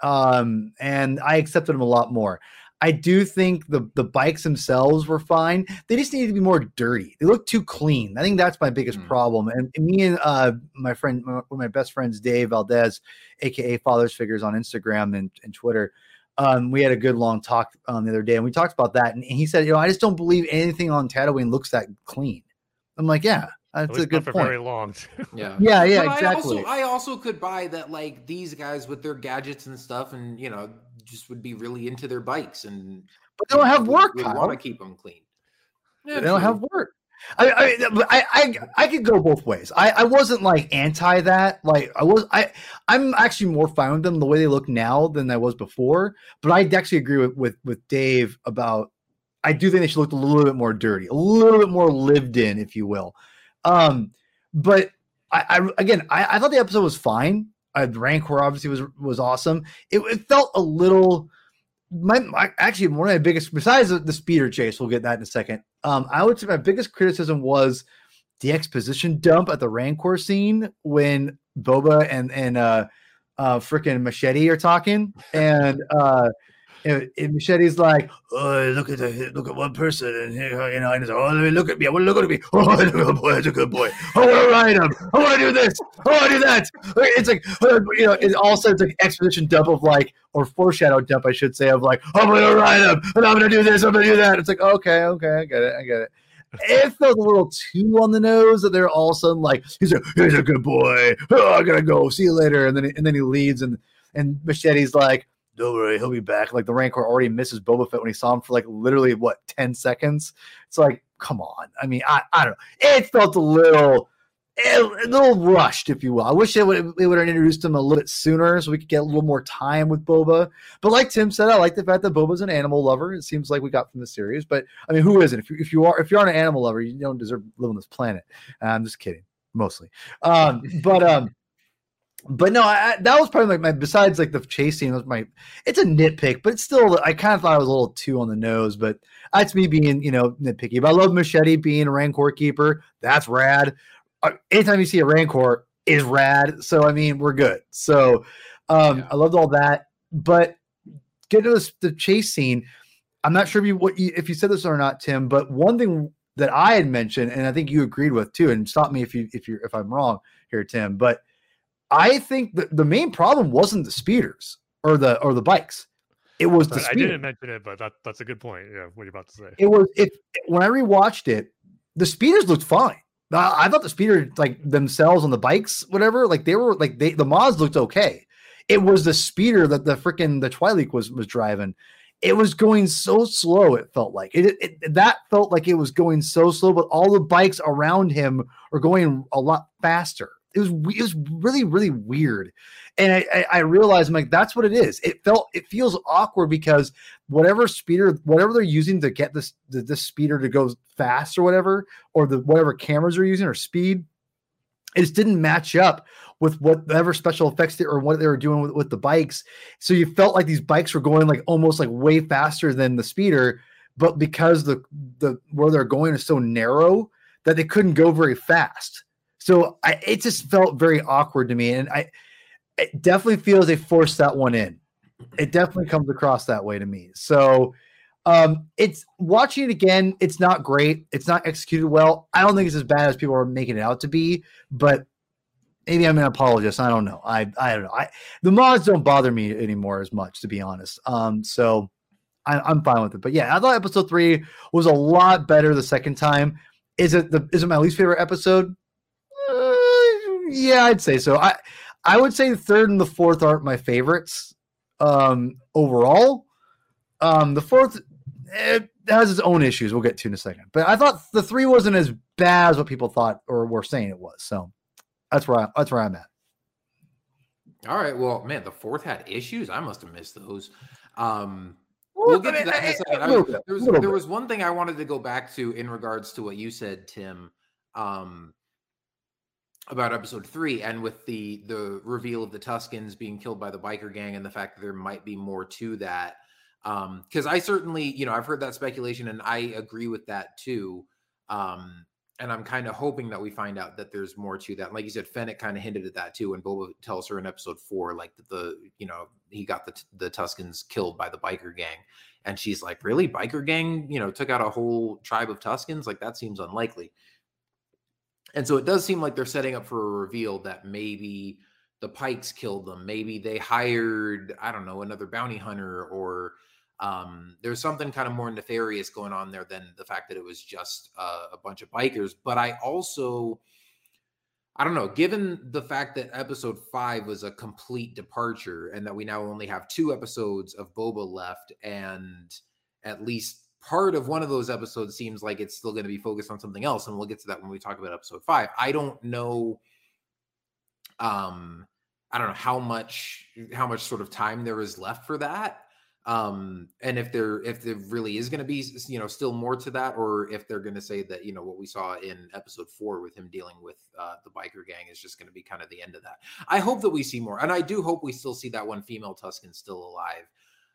um, and I accepted them a lot more. I do think the the bikes themselves were fine. They just needed to be more dirty. They look too clean. I think that's my biggest Hmm. problem. And me and uh, my friend, my- one of my best friends, Dave Valdez, aka Fathers Figures on Instagram and, and Twitter, um, we had a good long talk um, the other day, and we talked about that. And he said, you know, I just don't believe anything on Tatooine looks that clean. I'm like, yeah, that's a least not good for point. very long. Yeah. Yeah, yeah, But exactly. I also, I also could buy that like these guys with their gadgets and stuff, and you know, just would be really into their bikes and but they don't have work, Would Kyle. want to keep them clean. Yeah, they don't have work. I, I, I, I, I could go both ways. I, I wasn't like anti that. Like I was, I, I'm actually more fine with them the way they look now than I was before. But I actually agree with with, with Dave about. I do think they should look a little bit more dirty, a little bit more lived in, if you will. Um, but I, I again, I, I thought the episode was fine. Uh, Rancor obviously was was awesome. It, it felt a little my, my actually one of my biggest besides the, the speeder chase we'll get that in a second um i would say my biggest criticism was the exposition dump at the rancor scene when boba and and uh uh freaking machete are talking and uh and, and machete's like oh look at the look at one person and you know and he's like, oh look at me. I want to look at me. Oh that's a good boy that's a good boy. I want to ride him. I want to do this. I want to do that. It's like uh, you know it also it's like exposition dump of like or foreshadow dump i should say of like i'm gonna ride him and i'm gonna do this i'm gonna do that. It's like okay okay i get it i get it. It felt a little too on the nose that they're all of a sudden like he's a he's a good boy. Oh, i gotta go. See you later. And then and then he leaves and and machete's like don't worry, he'll be back. Like the Rancor already misses Boba Fett when he saw him for like literally what 10 seconds. It's like, come on. I mean, I, I don't know. It felt a little a little rushed, if you will. I wish they would they would have introduced him a little bit sooner so we could get a little more time with Boba. But like Tim said, I like the fact that Boba's an animal lover. It seems like we got from the series. But I mean, who isn't? If you, if you are if you aren't an animal lover, you don't deserve to live on this planet. I'm just kidding, mostly. Um, but um, but no, I, I- that was probably like my besides like the chase scene was my. It's a nitpick, but it's still I kind of thought it was a little too on the nose. But that's me being you know nitpicky. But I love Machete being a Rancor keeper. That's rad. Uh, anytime you see a Rancor is rad. So I mean we're good. So um, Yeah. I loved all that. But get to this, the chase scene. I'm not sure if you what you, if you said this or not, Tim. But one thing that I had mentioned, and I think you agreed with too, and stop me if you if you if I'm wrong here, Tim. But I think the, the main problem wasn't the speeders or the or the bikes. It was the I didn't mention it, but that, that's a good point. Yeah, what you're about to say. It was if when I rewatched it, the speeders looked fine. I, thought the speeders like themselves on the bikes, whatever, like they were like they the mods looked okay. it was the speeder that the freaking the Twi'lek was was driving. It was going so slow. It felt like it, it, that felt like it was going so slow, but all the bikes around him are going a lot faster. It was it was really really weird, and I, I, I realized I'm like that's what it is. It felt it feels awkward because whatever speeder whatever they're using to get this this speeder to go fast or whatever or the whatever cameras are using or speed, it just didn't match up with whatever special effects they, or what they were doing with, with the bikes. So you felt like these bikes were going like almost like way faster than the speeder, but because the the where they're going is so narrow that they couldn't go very fast. So I, it just felt very awkward to me, and I it definitely feels they forced that one in. It definitely comes across that way to me. So um, it's watching it again. It's not great. It's not executed well. I don't think it's as bad as people are making it out to be, but maybe I'm an apologist. I don't know. I I don't know. I the mods don't bother me anymore as much, to be honest. Um, so I, am fine with it. But yeah, I thought episode three was a lot better the second time. Is it the is it my least favorite episode? Yeah, I'd say so. I I would say the third and the fourth aren't my favorites um, overall. Um, the fourth it has its own issues. We'll get to in a second. But I thought the three wasn't as bad as what people thought or were saying it was. So that's where I, that's where I'm at. All right. Well, man, the fourth had issues. I must have missed those. Um, we'll get to that in a second. I there, was, there was one thing I wanted to go back to in regards to what you said, Tim, um, about episode three, and with the the reveal of the Tuskens being killed by the biker gang, and the fact that there might be more to that. Because um, I certainly, you know, I've heard that speculation, and I agree with that too. Um, and I'm kind of hoping that we find out that there's more to that. Like you said, Fennec kind of hinted at that too. And Boba tells her in episode four, like the, you know, he got the the Tuskens killed by the biker gang, and she's like, really, biker gang, you know, took out a whole tribe of Tuskens? Like that seems unlikely. And so it does seem like they're setting up for a reveal that maybe the Pikes killed them. Maybe they hired, I don't know, another bounty hunter or um, there's something kind of more nefarious going on there than the fact that it was just uh, a bunch of bikers. But I also, I don't know, given the fact that episode five was a complete departure and that we now only have two episodes of Boba left, and at least part of one of those episodes seems like it's still going to be focused on something else. And we'll get to that when we talk about episode five. I don't know. Um, I don't know how much how much sort of time there is left for that um and if there if there really is going to be you know still more to that or if they're going to say that you know what we saw in episode four with him dealing with uh the biker gang is just going to be kind of the end of that i hope that we see more and i do hope we still see that one female Tusken still alive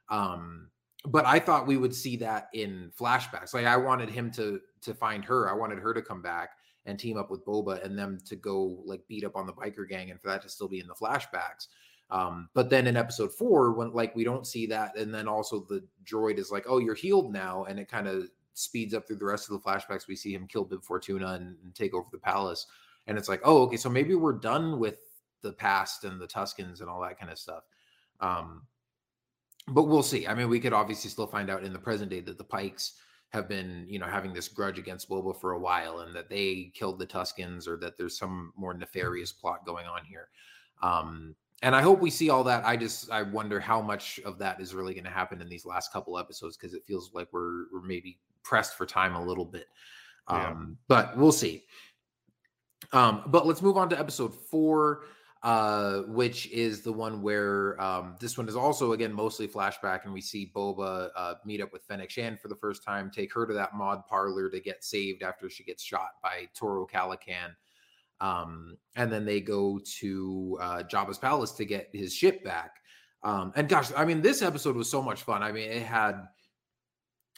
um but i thought we would see that in flashbacks like i wanted him to to find her i wanted her to come back and team up with boba and them to go like beat up on the biker gang and for that to still be in the flashbacks um, but then in episode four, when like we don't see that, and then also the droid is like, "Oh, you're healed now," and it kind of speeds up through the rest of the flashbacks. We see him kill Bib Fortuna and, and, take over the palace, and it's like, "Oh, okay, so maybe we're done with the past and the Tuskens and all that kind of stuff." Um, but we'll see. I mean, we could obviously still find out in the present day that the Pikes have been, you know, having this grudge against Boba for a while, and that they killed the Tuskens, or that there's some more nefarious plot going on here. Um, and I hope we see all that. I just I wonder how much of that is really going to happen in these last couple episodes because it feels like we're we're maybe pressed for time a little bit. Yeah. Um, but we'll see. Um, but let's move on to episode four, uh, which is the one where um, this one is also again mostly flashback, and we see Boba uh, meet up with Fennec Shand for the first time, take her to that mod parlor to get saved after she gets shot by Toro Calican. Um, and then they go to uh, Jabba's palace to get his ship back. Um, and gosh, I mean, this episode was so much fun. I mean, it had,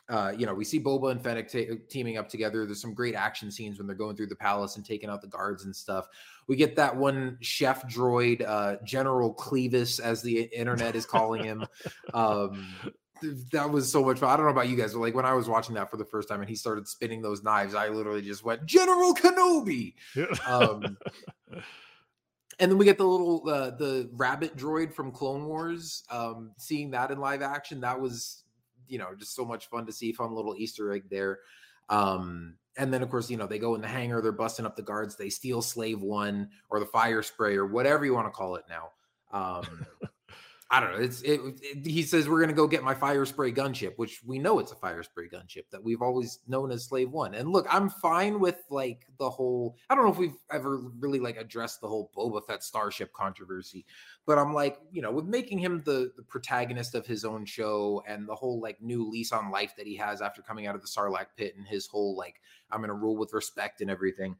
uh, you know, we see Boba and Fennec t- teaming up together. There's some great action scenes when they're going through the palace and taking out the guards and stuff. We get that one chef droid, uh, General Clevis, as the internet is calling him. um, that was so much fun. I don't know about you guys, but like when I was watching that for the first time and he started spinning those knives, I literally just went General Kenobi. um, and then we get the little uh, the rabbit droid from Clone Wars. Um, seeing that in live action, that was you know just so much fun to see. Fun little Easter egg there. Um, and then of course you know they go in the hangar, they're busting up the guards, they steal Slave One or the fire spray or whatever you want to call it now. Um, I don't know. It's it, it, He says we're going to go get my fire spray gunship, which we know it's a fire spray gunship that we've always known as Slave One. And look, I'm fine with like the whole. I don't know if we've ever really like addressed the whole Boba Fett starship controversy, but I'm like, you know, with making him the the protagonist of his own show and the whole like new lease on life that he has after coming out of the Sarlacc pit and his whole like I'm going to rule with respect and everything.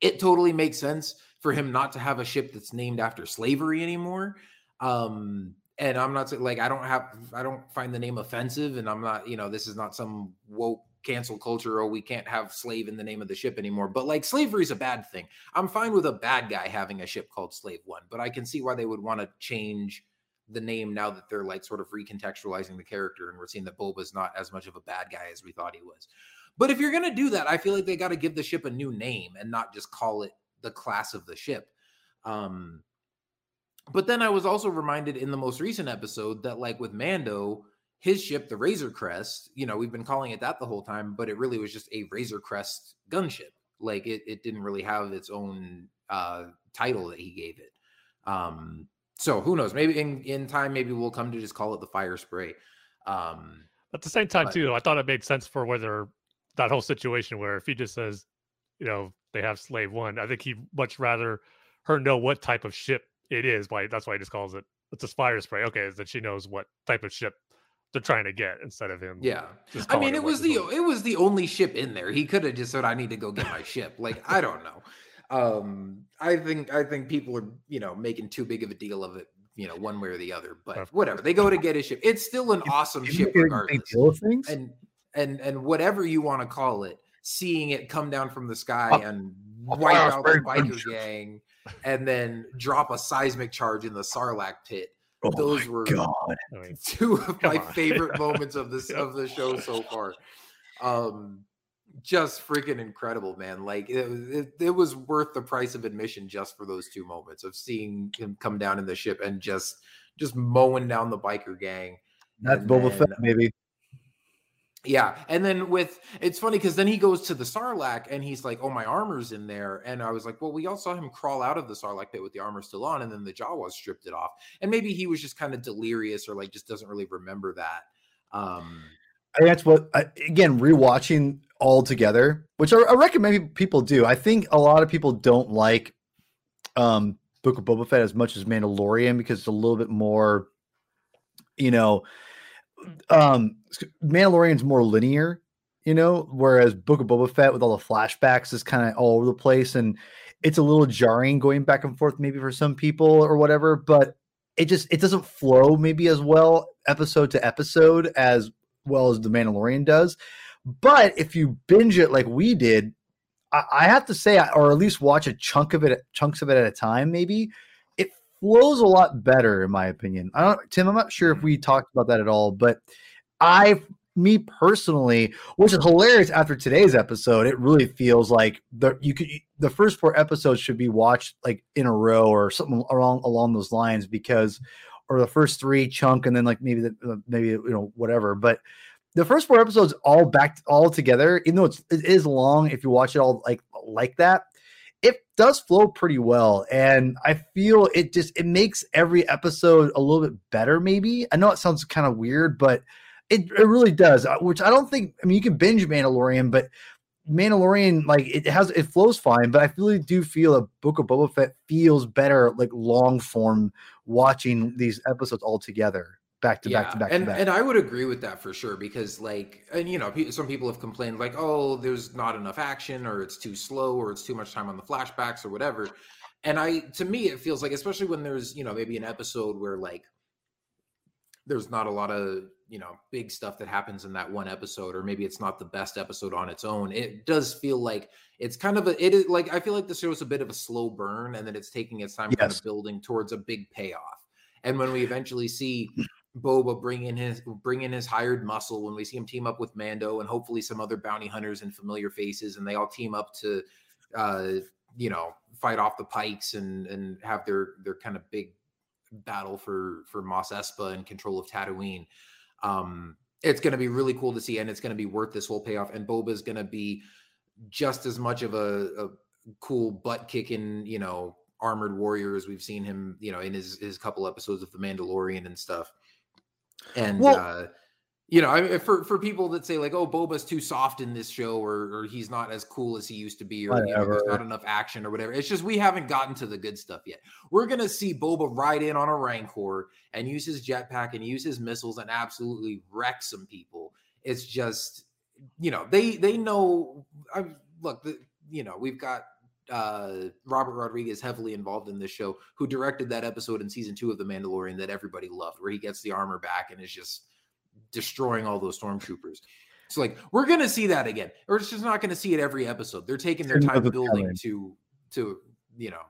It totally makes sense for him not to have a ship that's named after slavery anymore um, and I'm not like I don't have I don't find the name offensive, and I'm not you know this is not some woke cancel culture or we can't have slave in the name of the ship anymore. But like slavery is a bad thing. I'm fine with a bad guy having a ship called Slave One, but I can see why they would want to change the name now that they're like sort of recontextualizing the character and we're seeing that Boba's not as much of a bad guy as we thought he was. But if you're gonna do that, I feel like they got to give the ship a new name and not just call it the class of the ship. Um, but then I was also reminded in the most recent episode that, like with Mando, his ship, the Razor Crest, you know, we've been calling it that the whole time, but it really was just a Razor Crest gunship. Like it, it didn't really have its own uh, title that he gave it. Um, so who knows? Maybe in, in time, maybe we'll come to just call it the Fire Spray. Um, At the same time, but- too, I thought it made sense for whether that whole situation where if he just says, you know, they have slave one, I think he'd much rather her know what type of ship it is. Why that's why he just calls it it's a fire spray. Okay, is that she knows what type of ship they're trying to get instead of him. Yeah. I mean, it what was the doing. it was the only ship in there. He could have just said, "I need to go get my ship." Like I don't know. Um, I think I think people are you know making too big of a deal of it, you know, one way or the other. But whatever, they go to get his ship. It's still an awesome ship, make a big regardless. deal of things. And and and whatever you want to call it, seeing it come down from the sky A- and wipe out the spray biker gang, and then drop a seismic charge in the Sarlacc pit. oh those were god! Two of Come my on. favorite moments of this of the show so far. Um, just freaking incredible, man! Like it, was- it, it was worth the price of admission just for those two moments of seeing him come down in the ship and just just mowing down the biker gang. That's And Boba then- Fett, maybe. Yeah, and then with it's funny because then he goes to the Sarlacc and he's like, "Oh, my armor's in there," and I was like, "Well, we all saw him crawl out of the Sarlacc pit with the armor still on, and then the Jawas stripped it off, and maybe he was just kind of delirious or like just doesn't really remember that." Um, I that's what I, again rewatching all together, which I, I recommend people do. I think a lot of people don't like um Book of Boba Fett as much as Mandalorian because it's a little bit more, you know, um Mandalorian's more linear, you know, whereas Book of Boba Fett with all the flashbacks is kind of all over the place and it's a little jarring going back and forth maybe for some people or whatever, but it just it doesn't flow maybe as well episode to episode as well as the Mandalorian does. But if you binge it like we did, I, I have to say, or at least watch a chunk of it, chunks of it at a time, maybe flows a lot better, in my opinion. I don't, Tim. I'm not sure if mm-hmm. we talked about that at all, but I, me personally, which is hilarious after today's episode, it really feels like the you could the first four episodes should be watched like in a row or something along along those lines because or the first three chunk and then like maybe the maybe you know whatever but the first four episodes all back all together even though it's it is long if you watch it all like like that it does flow pretty well and i feel it just it makes every episode a little bit better maybe. I know it sounds kind of weird but it, it really does uh, which i don't think i mean you can binge mandalorian but Mandalorian, like it has, it flows fine, but I really do feel a Book of Boba Fett feels better, like long form, watching these episodes all together, back to back to back and to back. and I would agree with that for sure because like and you know some people have complained like oh there's not enough action or it's too slow or it's too much time on the flashbacks or whatever. And I to me it feels like especially when there's you know maybe an episode where like there's not a lot of you know big stuff that happens in that one episode or maybe it's not the best episode on its own it does feel like it's kind of a it is like i feel like the show's a bit of a slow burn and then it's taking its time kind of building towards a big payoff. And when we eventually see boba bring in his bring in his hired muscle when we see him team up with mando and hopefully some other bounty hunters and familiar faces and they all team up to uh you know fight off the pikes and and have their their kind of big battle for for Mos Espa and control of Tatooine. Um, it's going to be really cool to see, and it's going to be worth this whole payoff. And Boba is going to be just as much of a, a cool butt kicking, you know, armored warrior as We've seen him, you know, in his his couple episodes of The Mandalorian and stuff. And Well- uh, you know, I mean, for for people that say like, "Oh, Boba's too soft in this show," or or he's not as cool as he used to be, or you know, there's not enough action or whatever. It's just we haven't gotten to the good stuff yet. We're gonna see Boba ride in on a Rancor and use his jetpack and use his missiles and absolutely wreck some people. It's just, you know, they they know. I look, the, you know, we've got uh Robert Rodriguez heavily involved in this show, who directed that episode in season two of The Mandalorian that everybody loved, where he gets the armor back and is just destroying all those stormtroopers. So like we're gonna see that again. We're just not gonna see it every episode. They're taking their time building to to you know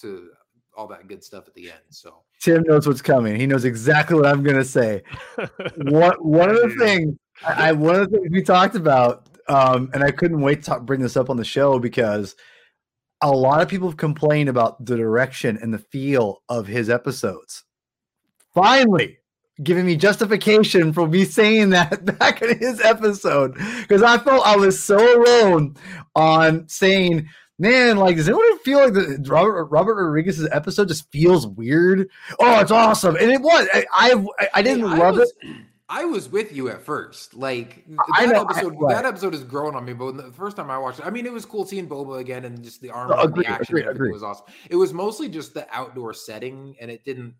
to all that good stuff at the end. So Tim knows what's coming. He knows exactly what I'm gonna say. What one of the things I, I one of the things we talked about, um, and I couldn't wait to bring this up on the show because a lot of people have complained about the direction and the feel of his episodes. Finally, giving me justification for me saying that back in his episode because I felt I was so alone on saying. Man, like, does anyone feel like the Robert Robert Rodriguez's episode just feels weird? Oh, it's awesome, and it was. I I, I didn't Hey, I love was- it. I was with you at first. Like I that know, I- episode, right. that episode has grown on me. But the first time I watched it, I mean, it was cool seeing Boba again and just the armor, and Agreed, the action, and everything was awesome. It was mostly just the outdoor setting, and it didn't.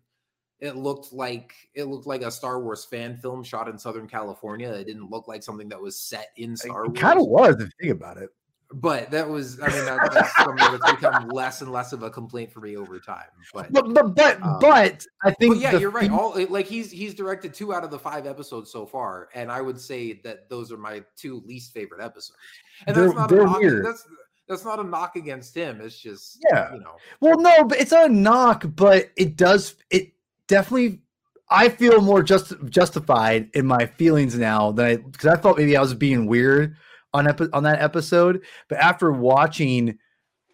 It looked like it looked like a Star Wars fan film shot in Southern California. It didn't look like something that was set in Star Wars. It Wars. kind of was if you think about it. But that was. I mean, that, that's something that's become less and less of a complaint for me over time. But But but but Um, but I think but yeah, the you're right. All like he's he's directed two out of the five episodes so far, and I would say that those are my two least favorite episodes. And that's not a knock, that's that's not a knock against him. It's just Yeah. you know, Well, no, but it's not a knock, but it does. It definitely. I feel more just justified in my feelings now than I because I thought maybe I was being weird on epi- on that episode, but after watching,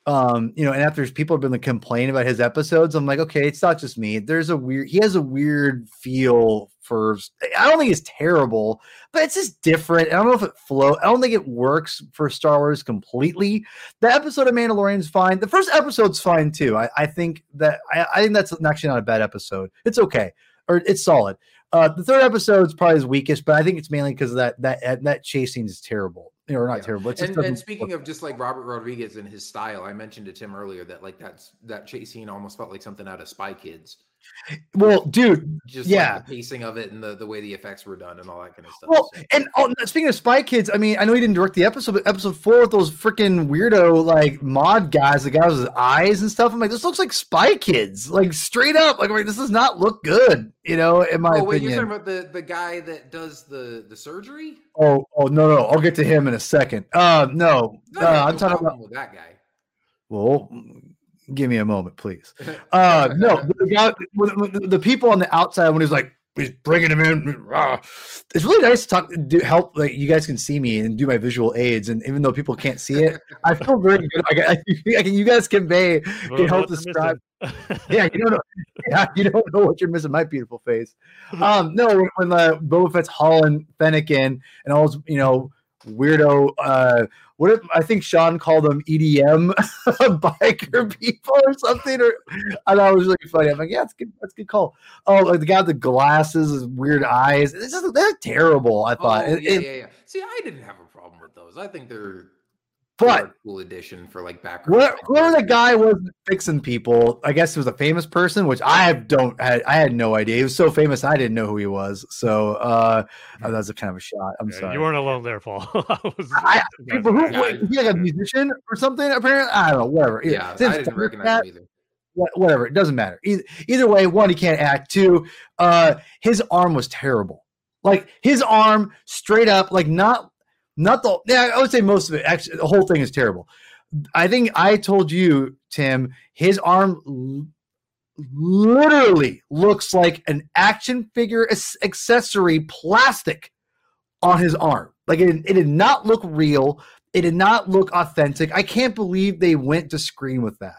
um, you know, and after people have been like, complaining about his episodes, I'm like, okay, it's not just me. There's a weird. He has a weird feel for. I don't think it's terrible, but it's just different. I don't know if it flow. I don't think it works for Star Wars completely the episode of Mandalorian is fine. The first episode's fine too. I, I think that I, I think that's actually not a bad episode. It's okay or it's solid. Uh, the third episode is probably his weakest, but I think it's mainly because that that that chase scene is terrible. Or not Yeah. terrible. And, and speaking of just like Robert Rodriguez and his style, I mentioned to Tim earlier that like that's that chase scene almost felt like something out of Spy Kids. Well, dude. Just Yeah. like the pacing of it and the, the way the effects were done and all that kind of stuff. Well, So- and oh, speaking of Spy Kids, I mean, I know he didn't direct the episode, but episode four with those freaking weirdo like mod guys, the guys with eyes and stuff. I'm like, this looks like Spy Kids, like straight up. Like, I'm like, this does not look good, you know, in my oh wait, you're talking about the the guy that does the the surgery? Oh, oh no, no, I'll get to him in a second. Uh, no, No, uh, I'm no talking about. that guy. Well, give me a moment, please. Uh, no, the, guy, the, the people on the outside when he's like he's bringing him in. It's really nice to talk, do, help. Like you guys can see me and do my visual aids, and even though people can't see it, I feel very good. I, can- I, can, you guys convey Well, can help describe. Yeah, you don't know. Yeah, you don't know what you're missing. My beautiful face. Um, no, when, when the Boba Fett's hauling Fennec in and all you know, weirdo. Uh, what if I think Sean called them EDM biker people or something? Or I thought it was really funny. I'm like, yeah, that's good. That's a good call. Oh, like the guy with the glasses, his weird eyes. It's just, they're terrible. I thought. Oh, yeah, it- yeah, yeah. See, I didn't have a problem with those. I think they're But a cool addition for like background. Whoever, whoever the guy was fixing people, I guess he was a famous person, which I don't, I, I had no idea. He was so famous, I didn't know who he was. So uh, that was a kind of a shot. I'm Yeah, sorry. You weren't alone there, Paul. I was, I- People who, Yeah. wait, he like a musician or something? Apparently, I don't know. Whatever. Yeah, I didn't recognize that- him either. whatever. It doesn't matter. Either, either way, one, he can't act. Two, uh, his arm was terrible. Like his arm, straight up, like not, not the. Yeah, I would say most of it. Actually, the whole thing is terrible. I think I told you, Tim, his arm literally looks like an action figure ac- accessory plastic on his arm. Like it, it did not look real. It did not look authentic. I can't believe they went to screen with that.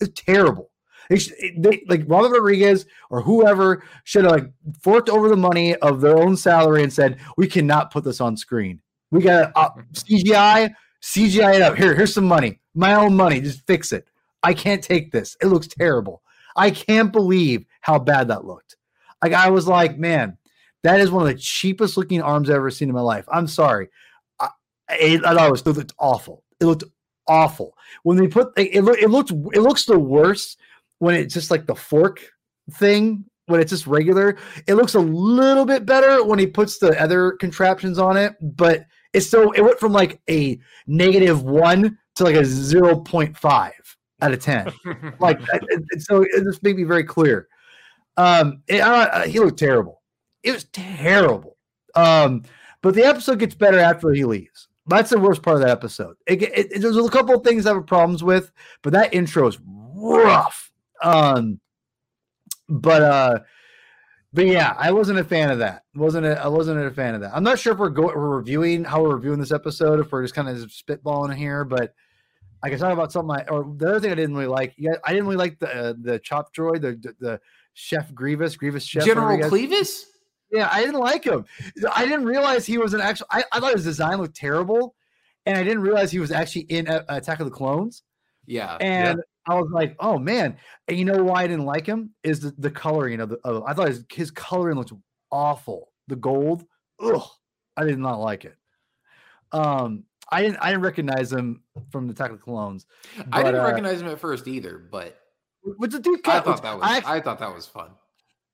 It's terrible. They, they like Robert Rodriguez or whoever should have like forked over the money of their own salary and said, "We cannot put this on screen. We got uh, CGI, CGI it up. Here, here's some money, my own money. Just fix it." I can't take this. It looks terrible. I can't believe how bad that looked. Like I was like, man, that is one of the cheapest looking arms I've ever seen in my life. I'm sorry. I, it, I thought it, was, it looked awful. It looked awful when they put it. It, looked it looks the worst when it's just like the fork thing when it's just regular. It looks a little bit better when he puts the other contraptions on it, but it's so it went from like a negative one to like a zero point five out of ten. like it, it, so, it just made me very clear. Um, it, uh, he looked terrible. It was terrible. Um, but the episode gets better after he leaves. That's the worst part of that episode. It, it, it, there's a couple of things I have problems with, but that intro is rough. Um, but uh, but yeah, I wasn't a fan of that. wasn't a, I wasn't a fan of that. I'm not sure if we're going we're reviewing how we're reviewing this episode, if we're just kind of spitballing here, but I can talk about something. I, or the other thing I didn't really like. Yeah, I didn't really like the uh, the chop droid, the, the, the chef Grievous, Grievous chef General Clevis. Yeah, I didn't like him. I didn't realize he was an actual. I, I thought his design looked terrible, and I didn't realize he was actually in uh, Attack of the Clones. Yeah, and yeah. I was like, oh man. And you know why I didn't like him is the, the coloring of the. Of, I thought his, his coloring looked awful. The gold, ugh, I did not like it. Um, I didn't I didn't recognize him from the Attack of the Clones. But, I didn't uh, recognize him at first either, but. What's the dude? I thought that was. I, I thought that was fun.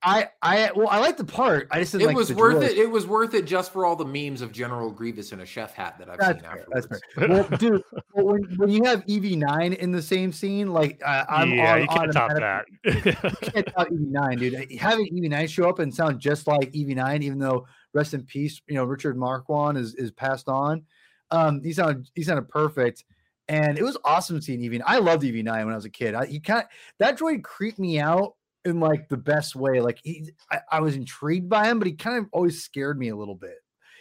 I I well I like the part. I just didn't it like was worth it. It was worth it just for all the memes of General Grievous in a chef hat that I've that's seen fair. That's fair. well, dude, when, when you have EV9 in the same scene, like uh, I'm yeah, on, you can't top that. you can't top EV9, dude. Having EV9 show up and sound just like EV9, even though rest in peace, you know Richard Marquand is is passed on. Um, he sounded he sounded perfect. And it was awesome seeing EV9. I loved EV9 when I was a kid. I, he kind of that droid creeped me out in like the best way. Like he, I, I, was intrigued by him, but he kind of always scared me a little bit.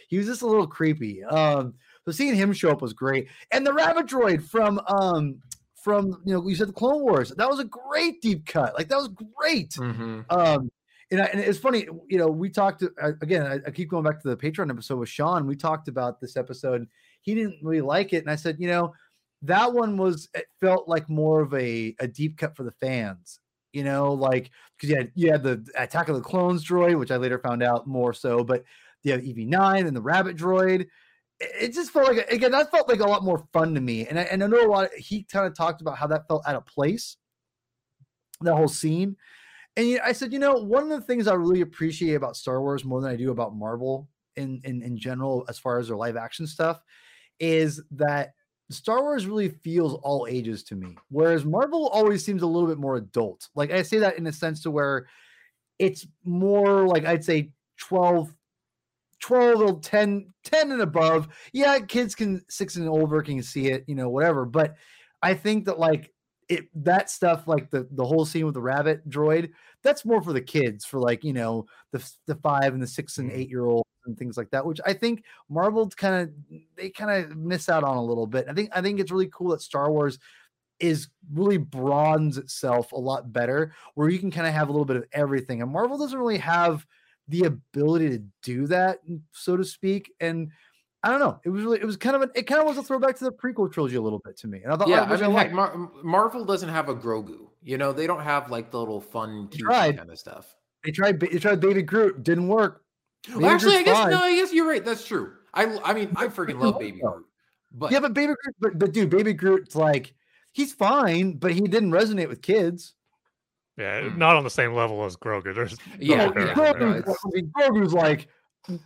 He was just a little creepy. Um, so seeing him show up was great. And the rabbit droid from um from you know you said the Clone Wars that was a great deep cut. Like that was great. Mm-hmm. Um, and, I, and, it's funny, you know, we talked to, again. I, I, keep going back to the Patreon episode with Sean. We talked about this episode. He didn't really like it, and I said, you know, that one was it felt like more of a a deep cut for the fans you know, like because you had you had the Attack of the Clones droid, which I later found out more so, but you have EV9 and the Rabbit droid. It, just felt like again that felt like a lot more fun to me, and I, and I know a lot. Of, he kind of talked about how that felt out of place, that whole scene. And I said, you know, one of the things I really appreciate about Star Wars more than I do about Marvel in in, in general, as far as their live action stuff, is that Star Wars really feels all ages to me, whereas Marvel always seems a little bit more adult. Like I say that in a sense to where it's more like I'd say 12, 12 or 10, 10 and above. Yeah, kids can six and over can see it, you know, whatever. But I think that like it that stuff, like the the whole scene with the rabbit droid, that's more for the kids, for like, you know, the the five and the six and mm-hmm. eight year olds and things like that, which I think Marvel kind of they kind of miss out on a little bit. I think I think it's really cool that Star Wars is really bronze itself a lot better, where you can kind of have a little bit of everything. And Marvel doesn't really have the ability to do that, so to speak. And I don't know. It was really, it was kind of, an, it kind of was a throwback to the prequel trilogy a little bit to me. And I thought, yeah, I mean, like Mar- Marvel doesn't have a Grogu. You know, they don't have like the little fun, kind of stuff. They tried, they tried Baby Groot, didn't work. Well, actually, I guess fine. no. I guess you're right. That's true. I I mean, I freaking love Baby Groot. But yeah, but Baby Groot, but, but dude, Baby Groot's like he's fine, but he didn't resonate with kids. Yeah, hmm. not on the same level as Grogu. There's yeah, no yeah Grogu's, I Grogu's like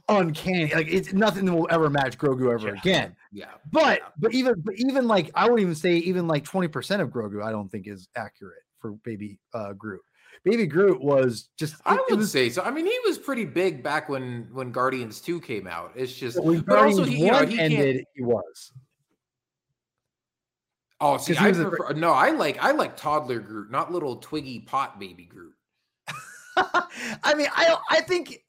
uncanny. Like it's nothing that will ever match Grogu ever yeah. again. Yeah, but yeah. but even but even like I would even say even like twenty percent of Grogu I don't think is accurate for Baby uh, Groot. Baby Groot was just. It, I would was, say so. I mean, he was pretty big back when when Guardians Two came out. It's just, when but also he, you know, he ended, he was. Oh, see, I prefer, a... no, I like I like toddler Groot, not little twiggy pot baby Groot. I mean, I I think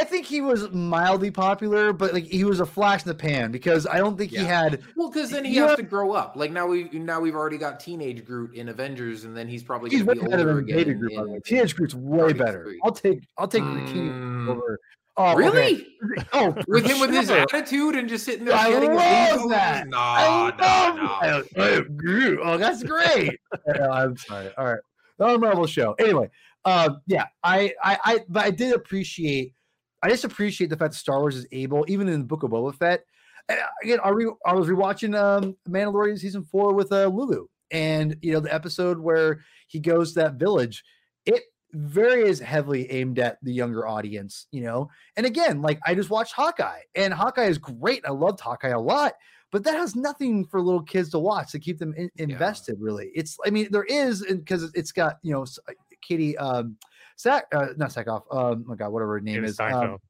I think he was mildly popular, but like he was a flash in the pan because I don't think yeah. he had. Well, because then he has know, to grow up. Like now we now we've already got teenage Groot in Avengers, and then he's probably he's way better than Baby Groot. In, in, teenage Groot's way better. I'll take I'll take mm. over Oh, okay. really? Oh, With him with his attitude and just sitting there I getting love that. No, I no, love no. that. Oh, that's great. I'm sorry. All right, not a Marvel show. Anyway, um, yeah, I, I, I, but I did appreciate. I just appreciate the fact that Star Wars is able, even in the Book of Boba Fett. and Again, I, re, I was rewatching um, Mandalorian season four with uh, Lulu, and you know the episode where he goes to that village. It very is heavily aimed at the younger audience, you know. And again, like I just watched Hawkeye, and Hawkeye is great. I loved Hawkeye a lot, but that has nothing for little kids to watch to keep them in, invested. Really, it's I mean there is because it's got you know uh, Katie um Sack uh, not Sackhoff um oh my god whatever her name is um, Steinfeld.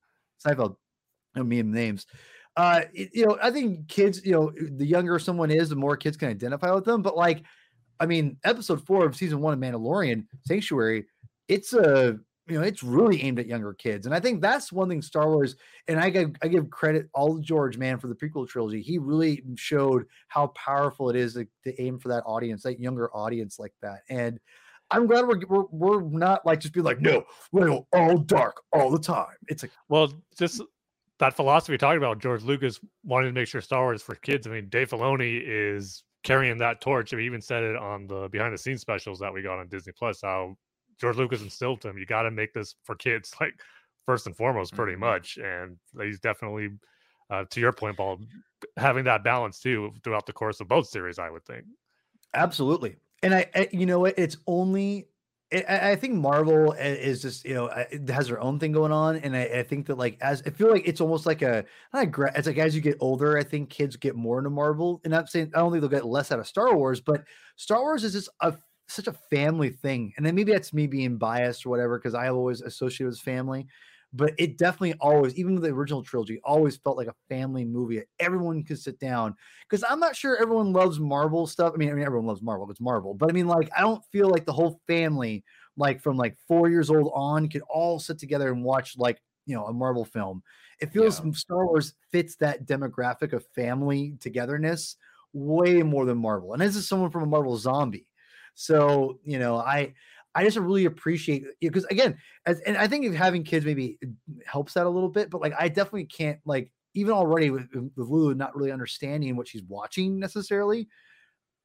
Seinfeld. No, me and names. Uh, it- you know, I think kids, you know, the younger someone is, the more kids can identify with them. But like, I mean, episode four of season one of Mandalorian Sanctuary, it's a you know, it's really aimed at younger kids, and I think that's one thing Star Wars. And I give I give credit all George man for the prequel trilogy. He really showed how powerful it is to, to aim for that audience, that younger audience like that. And I'm glad we're we're, we're not like just be like, no, we're go all dark all the time. It's like Well, just that philosophy talking about George Lucas wanting to make sure Star Wars for kids. I mean, Dave Filoni is carrying that torch. He even said it on the behind the scenes specials that we got on Disney Plus. How George Lucas instilled to him, you got to make this for kids, like first and foremost, pretty Mhm. much. And he's definitely, uh, to your point, Paul, having that balance too throughout the course of both series. I would think. Absolutely. And I, I you know what? It's only, I- think Marvel is just, you know, has their own thing going on. And I, I think that, like, as I feel like it's almost like a, it's like as you get older, I think kids get more into Marvel. And I'm saying, I don't think they'll get less out of Star Wars, but Star Wars is just a, such a family thing. And then maybe that's me being biased or whatever, because I always associate with family. But it definitely always, even with the original trilogy, always felt like a family movie. Everyone could sit down because I'm not sure everyone loves Marvel stuff. I mean, I mean, everyone loves Marvel. It's Marvel, but I mean, like, I don't feel like the whole family, like from like four years old on, could all sit together and watch like you know a Marvel film. It feels Yeah. Star Wars fits that demographic of family togetherness way more than Marvel. And this is someone from a Marvel zombie, so you know, I I just really appreciate because again, as and I think having kids maybe helps that a little bit, but like I definitely can't like even already with, with Lulu not really understanding what she's watching necessarily.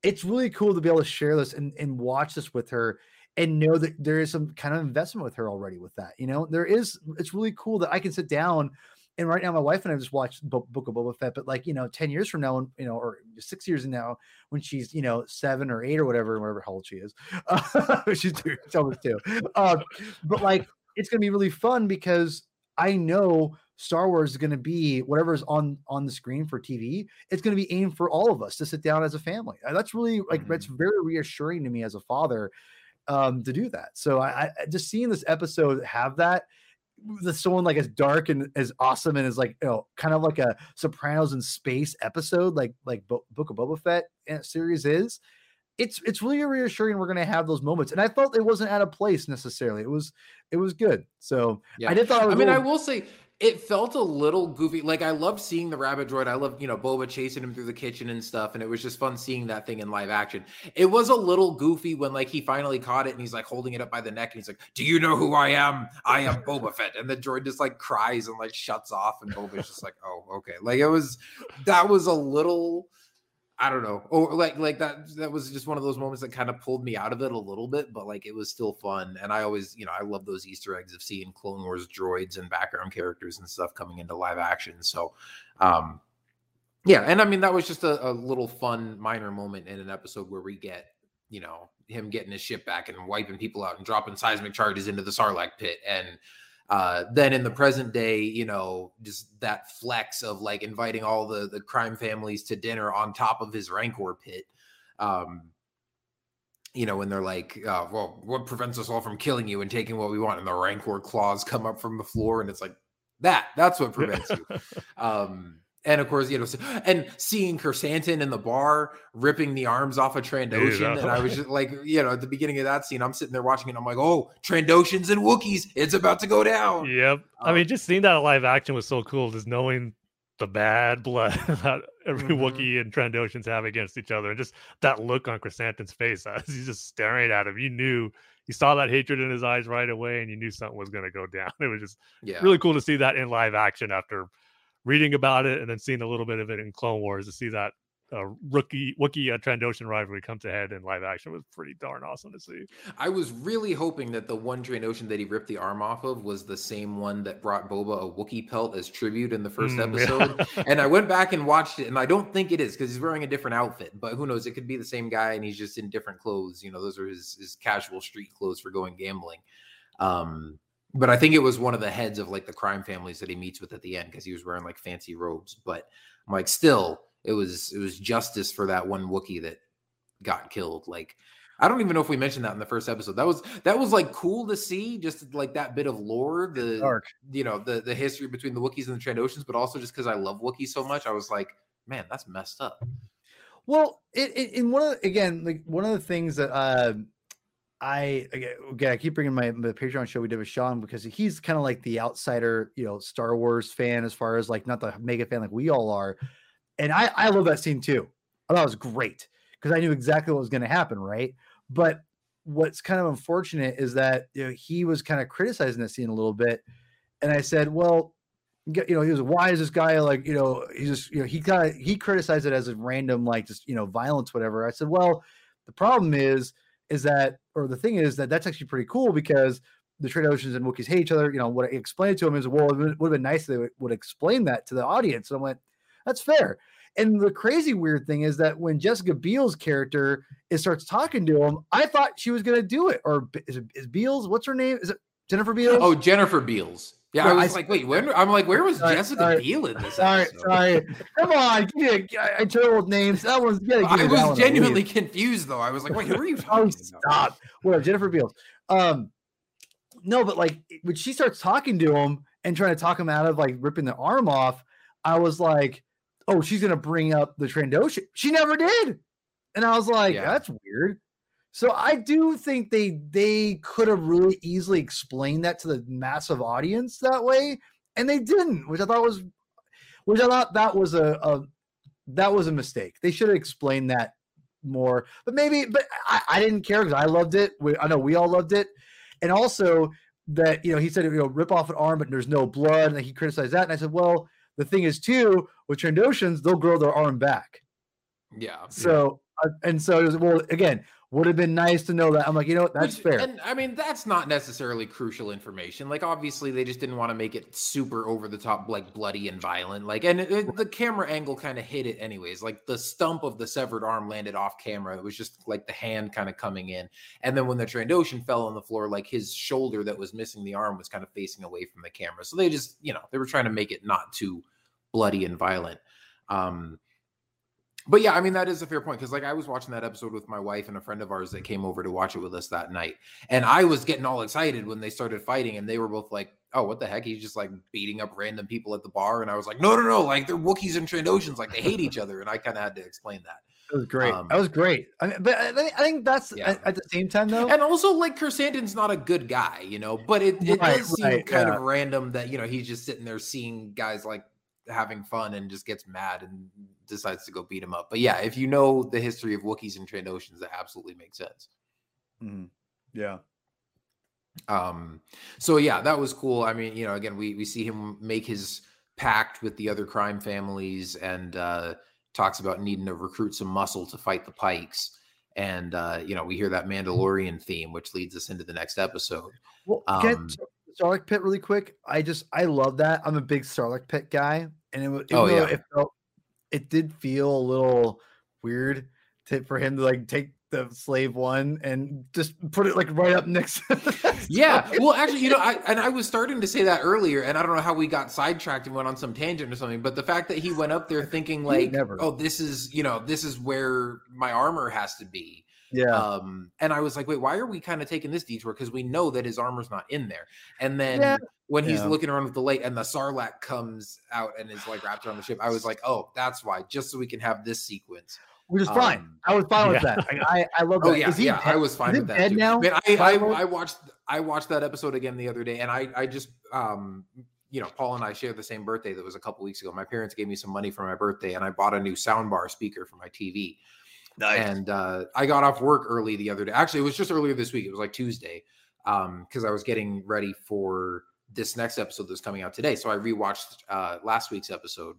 It's really cool to be able to share this and, and watch this with her and know that there is some kind of investment with her already with that. You know, there is, it's really cool that I can sit down and right now my wife and I just watched Bo- Book of Boba Fett, but like, you know, 10 years from now, you know, or six years from now, when she's, you know, seven or eight or whatever, whatever how old she is, uh, she's two, she's almost two. Um, but like, it's going to be really fun because I know Star Wars is going to be whatever's on on the screen for TV. It's going to be aimed for all of us to sit down as a family. That's really like that's very reassuring to me as a father um, to do that. So I, I just seeing this episode have that the someone like as dark and as awesome and as like you know kind of like a Sopranos in space episode like like Bo- Book of Boba Fett uh, series is. It's it's really reassuring we're gonna have those moments, and I felt it wasn't out of place necessarily. It was it was good. So Yeah. I did thought. Was I mean, a I little- will say it felt a little goofy. Like I loved seeing the rabbit droid. I loved, you know, Boba chasing him through the kitchen and stuff. And it was just fun seeing that thing in live action. It was a little goofy when like he finally caught it and he's like holding it up by the neck and he's like, Do you know who I am? I am Boba Fett. And the droid just like cries and like shuts off. And Boba's just like, Oh, okay. Like it was that was a little I don't know. Or like like that that was just one of those moments that kind of pulled me out of it a little bit, but like it was still fun. And I always, you know, I love those Easter eggs of seeing Clone Wars droids and background characters and stuff coming into live action. So um yeah, and I mean that was just a, a little fun minor moment in an episode where we get, you know, him getting his ship back and wiping people out and dropping seismic charges into the Sarlacc pit and uh, then in the present day, you know, just that flex of like inviting all the the crime families to dinner on top of his Rancor pit. Um, you know, when they're like, uh, "Well, what prevents us all from killing you and taking what we want?" and the Rancor claws come up from the floor, and it's like that. That's what prevents you. Um, and of course, you know, and seeing Krrsantan in the bar ripping the arms off of Trandoshan, and I was just like, you know, at the beginning of that scene, I'm sitting there watching it. I'm like, oh, Trandoshans and Wookiees, it's about to go down. Yep. I Um, mean, just seeing that live action was so cool. Just knowing the bad blood that every Mhm. Wookiee and Trandoshans have against each other, and just that look on Krrsantan's face as he's just staring at him. You knew you saw that hatred in his eyes right away, and you knew something was going to go down. It was just Yeah. really cool to see that in live action after reading about it and then seeing a little bit of it in Clone Wars to see that uh, rookie Wookiee uh, Trandoshan rivalry come to head in live action was pretty darn awesome to see. I was really hoping that the one Trandoshan that he ripped the arm off of was the same one that brought Boba a Wookiee pelt as tribute in the first Mm, yeah. episode. and I went back and watched it, and I don't think it is because he's wearing a different outfit. But who knows? It could be the same guy, and he's just in different clothes. You know, those are his his casual street clothes for going gambling. Um, but I think it was one of the heads of like the crime families that he meets with at the end because he was wearing like fancy robes. But I'm like, still, it was it was justice for that one Wookiee that got killed. Like, I don't even know if we mentioned that in the first episode. That was that was like cool to see, just like that bit of lore, the Dark. you know, the the history between the Wookiees and the Trandoshans, but also just because I love Wookiees so much, I was like, man, that's messed up. Well, it, it, in one of the, again, like one of the things that uh, I again, I keep bringing my the Patreon show we did with Sean because he's kind of like the outsider, you know, Star Wars fan as far as like not the mega fan like we all are, and I I love that scene too. I thought it was great because I knew exactly what was going to happen, right? But what's kind of unfortunate is that you know, he was kind of criticizing that scene a little bit, and I said, well, you know, he was why is this guy like you know he's just you know he kind of he criticized it as a random like just you know violence whatever. I said, well, the problem is is that or the thing is that that's actually pretty cool because the Trandoshans and Wookiees hate each other. You know what I explained to him is well, it would have been nice if they would, would explain that to the audience. And I went, that's fair. And the crazy weird thing is that when Jessica Biel's character is starts talking to him, I thought she was going to do it. Or is it is Beals? What's her name? Is it Jennifer Beals? Oh, Jennifer Beals. Yeah, I I was s- like, wait, when? I'm like, where was Sorry, Jessica sorry. Biel in this? sorry, episode? sorry. Come on, give me a, I, I with names. That one's I was genuinely confused though. I was like, wait, who are you Oh, talking about? stop. Whatever, Jennifer Beals. Um, no, but like when she starts talking to him and trying to talk him out of like ripping the arm off, I was like, oh, she's gonna bring up the Trandoshan. She never did, and I was like, Yeah. that's weird. So I do think they they could have really easily explained that to the massive audience that way, and they didn't, which I thought was, which I thought that was a, a that was a mistake. They should have explained that more. But maybe, but I, I didn't care because I loved it. We, I know we all loved it, and also that you know he said you know rip off an arm, but there's no blood, and he criticized that. And I said, well, the thing is too with Trandoshans, they'll grow their arm back. Yeah. So uh, and so it was well again. Would have been nice to know that. I'm like, you know what, that's Which- fair. And I mean, that's not necessarily crucial information. Like, obviously, they just didn't want to make it super over the top, like bloody and violent. Like, and it, it- the camera angle kind of hit it, anyways. Like, the stump of the severed arm landed off camera. It was just like the hand kind of coming in. And then when the Trandoshan fell on the floor, like his shoulder that was missing the arm was kind of facing away from the camera. So they just, you know, they were trying to make it not too bloody and violent. Um, but yeah, I mean that is a fair point because like I was watching that episode with my wife and a friend of ours that came over to watch it with us that night, and I was getting all excited when they started fighting, and they were both like, "Oh, what the heck?" He's just like beating up random people at the bar, and I was like, "No, no, no! Like they're Wookiees and Trandoshans, like they hate each other," and I kind of had to explain that. That was great. Um, that was great. I mean, but I, think- I think that's Yeah. at, at the same time though. And also, like Krrsantan's not a good guy, you know, but it, it Right, does seem right, kind yeah. of random that you know he's just sitting there seeing guys like having fun and just gets mad and decides to go beat him up. But yeah, if you know the history of Wookiees and Trandoshans, that absolutely makes sense. Mhm. Yeah. Um, so yeah, that was cool. I mean, you know, again, we we see him make his pact with the other crime families and uh talks about needing to recruit some muscle to fight the pikes. And uh, you know, we hear that Mandalorian theme, which leads us into the next episode. Well, get Um, Pit really quick. I just I love that. I'm a big Sarlacc Pit guy, and it, Oh, yeah. it felt it did feel a little weird to, for him to like take the slave one and just put it like right up next. to Yeah, well, actually, you know, I and I was starting to say that earlier, and I don't know how we got sidetracked and went on some tangent or something. But the fact that he went up there thinking like, never. "Oh, this is you know, this is where my armor has to be," yeah, um, and I was like, "Wait, why are we kind of taking this detour? Because we know that his armor's not in there." And then Yeah. when he's Yeah. looking around with the light, and the Sarlacc comes out and is like wrapped around the ship, I was like, "Oh, that's why," just so we can have this sequence. which is fine. um, I was fine with that. Like, I I love that. Oh yeah, Is he yeah. I was fine Is with that dead too. now? Man, I, I I watched I watched that episode again the other day, and I I just um you know Paul and I share the same birthday that was a couple weeks ago. My parents gave me some money for my birthday, and I bought a new soundbar speaker for my TV. Nice. And uh, I got off work early the other day. Actually, it was just earlier this week. It was like Tuesday because I was getting ready for this next episode that's coming out today. So I rewatched uh, last week's episode.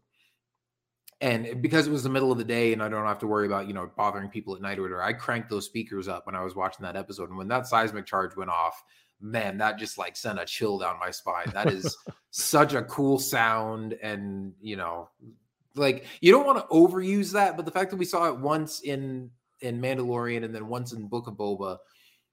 And because it was the middle of the day and I don't have to worry about, you know, bothering people at night or whatever, I cranked those speakers up when I was watching that episode. And when that seismic charge went off, man, that just like sent a chill down my spine. That is such a cool sound. And, you know, like you don't want to overuse that, but the fact that we saw it once in in Mandalorian and then once in Book of Boba,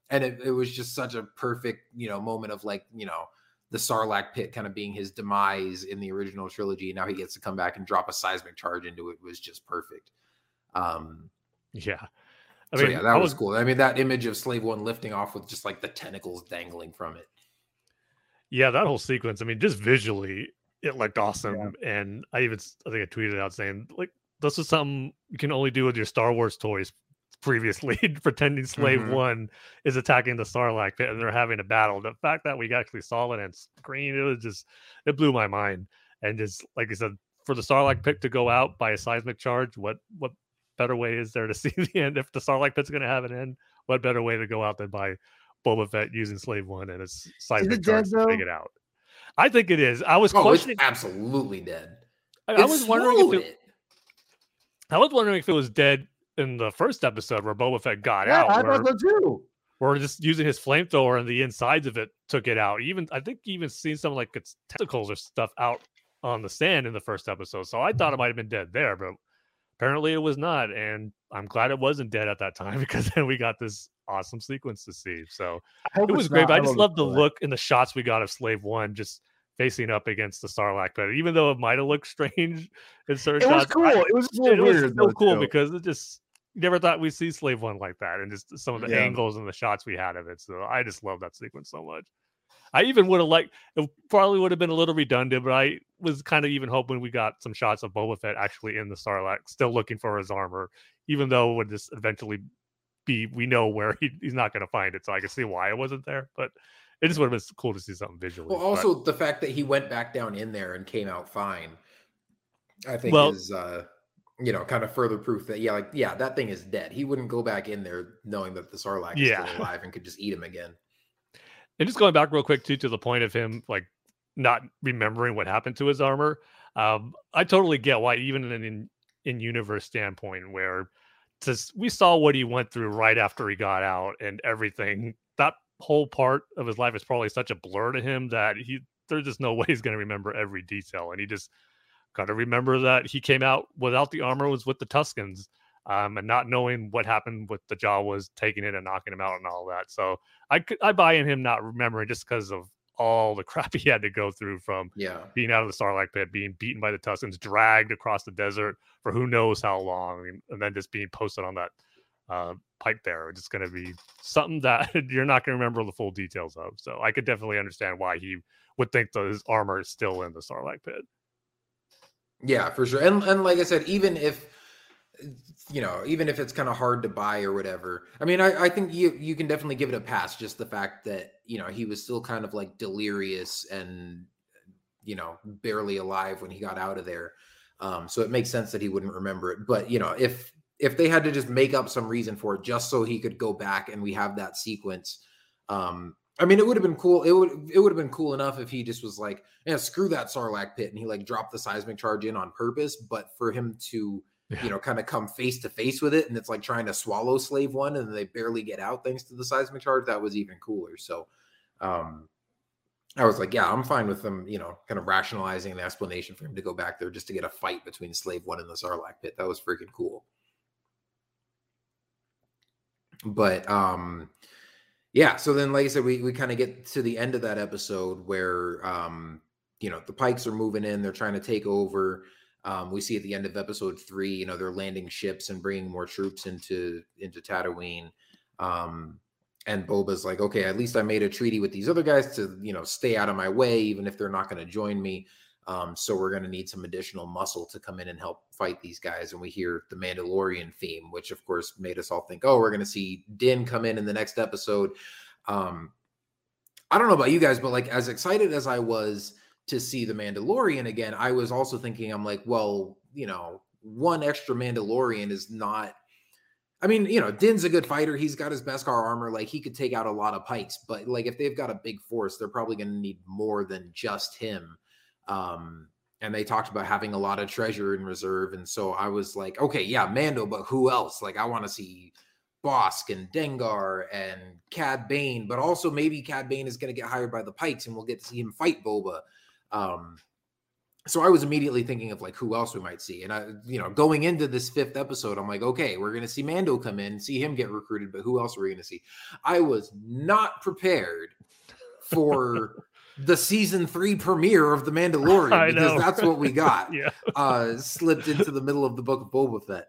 and it, it was just such a perfect, you know, moment of like, you know, the Sarlacc pit kind of being his demise in the original trilogy. Now he gets to come back and drop a seismic charge into it was just perfect. Um, yeah. I mean, so yeah, that was, was, cool. I mean, that image of Slave One lifting off with just like the tentacles dangling from it. Yeah, that whole sequence. I mean, just visually, it looked awesome. Yeah. And I even, I think I tweeted out saying, like, this is something you can only do with your Star Wars toys previously pretending slave mm-hmm. one is attacking the sarlacc pit and they're having a battle the fact that we actually saw it and screen it was just it blew my mind and just like i said for the sarlacc pit to go out by a seismic charge what what better way is there to see the end if the sarlacc pit's going to have an end what better way to go out than by Boba Fett using slave one and its seismic charge to take it out i think it is i was oh, questioning absolutely dead I, I was wondering if it, it, I was wondering if it was dead in the first episode where Boba Fett got yeah, out. I thought so too. Or just using his flamethrower and the insides of it took it out. Even I think even seen some like its tentacles or stuff out on the sand in the first episode. So I thought it might have been dead there, but apparently it was not. And I'm glad it wasn't dead at that time because then we got this awesome sequence to see. So it was great. I just love the look and the shots we got of Slave One just facing up against the Sarlacc pit. Even though it might have looked strange in certain it shots, was cool. I, it was, it was so cool too. because it just never thought we'd see Slave One like that, and just some of the yeah. angles and the shots we had of it. So I just love that sequence so much. I even would have liked it probably would have been a little redundant, but I was kind of even hoping we got some shots of Boba Fett actually in the Sarlacc, still looking for his armor, even though it would just eventually be we know where he, he's not going to find it. So I can see why it wasn't there, but it just would have been cool to see something visually. Well, also but, the fact that he went back down in there and came out fine, I think well, is uh you know, kind of further proof that yeah, like yeah, that thing is dead. He wouldn't go back in there knowing that the Sarlacc yeah. is still alive and could just eat him again. And just going back real quick too to the point of him like not remembering what happened to his armor. Um, I totally get why, even in in, in universe standpoint, where just we saw what he went through right after he got out and everything. That whole part of his life is probably such a blur to him that he there's just no way he's going to remember every detail, and he just got to remember that he came out without the armor, was with the Tuskens. um, and not knowing what happened with the Jawas taking it and knocking him out and all that. So I I buy in him not remembering just because of all the crap he had to go through from yeah being out of the Sarlacc pit, being beaten by the Tuskens, dragged across the desert for who knows how long, and, and then just being posted on that uh, pipe there. It's going to be something that you're not going to remember the full details of. So I could definitely understand why he would think that his armor is still in the Sarlacc pit. Yeah, for sure. And and like I said, even if you know, even if it's kind of hard to buy or whatever, I mean, I, I think you you can definitely give it a pass. Just the fact that you know he was still kind of like delirious and you know barely alive when he got out of there. Um, so it makes sense that he wouldn't remember it. But you know, if if they had to just make up some reason for it just so he could go back and we have that sequence, um, I mean, it would have been cool. It would it would have been cool enough if he just was like, yeah, screw that Sarlacc pit, and he like dropped the seismic charge in on purpose. But for him to, yeah. you know, kind of come face to face with it, and it's like trying to swallow Slave One, and they barely get out thanks to the seismic charge. That was even cooler. So, um, I was like, yeah, I'm fine with them, you know, kind of rationalizing the explanation for him to go back there just to get a fight between Slave One and the Sarlacc pit. That was freaking cool. But um yeah so then like i said we, we kind of get to the end of that episode where um you know the pikes are moving in they're trying to take over um, we see at the end of episode three you know they're landing ships and bringing more troops into into tatooine um and boba's like okay at least i made a treaty with these other guys to you know stay out of my way even if they're not going to join me um, so we're going to need some additional muscle to come in and help fight these guys. And we hear the Mandalorian theme, which of course made us all think, oh, we're going to see Din come in in the next episode. Um, I don't know about you guys, but like as excited as I was to see the Mandalorian again, I was also thinking, I'm like, well, you know, one extra Mandalorian is not. I mean, you know, Din's a good fighter. He's got his Beskar armor. Like he could take out a lot of pikes, but like if they've got a big force, they're probably going to need more than just him. Um, and they talked about having a lot of treasure in reserve. And so I was like, okay, yeah, Mando, but who else? Like I want to see Bossk and Dengar and Cad Bane, but also maybe Cad Bane is going to get hired by the Pikes and we'll get to see him fight Boba. Um, so I was immediately thinking of like who else we might see. And I, you know, going into this fifth episode, I'm like, okay, we're gonna see Mando come in, see him get recruited, but who else are we gonna see? I was not prepared for the season three premiere of The Mandalorian because that's what we got. yeah. Uh slipped into the middle of the book of Boba Fett.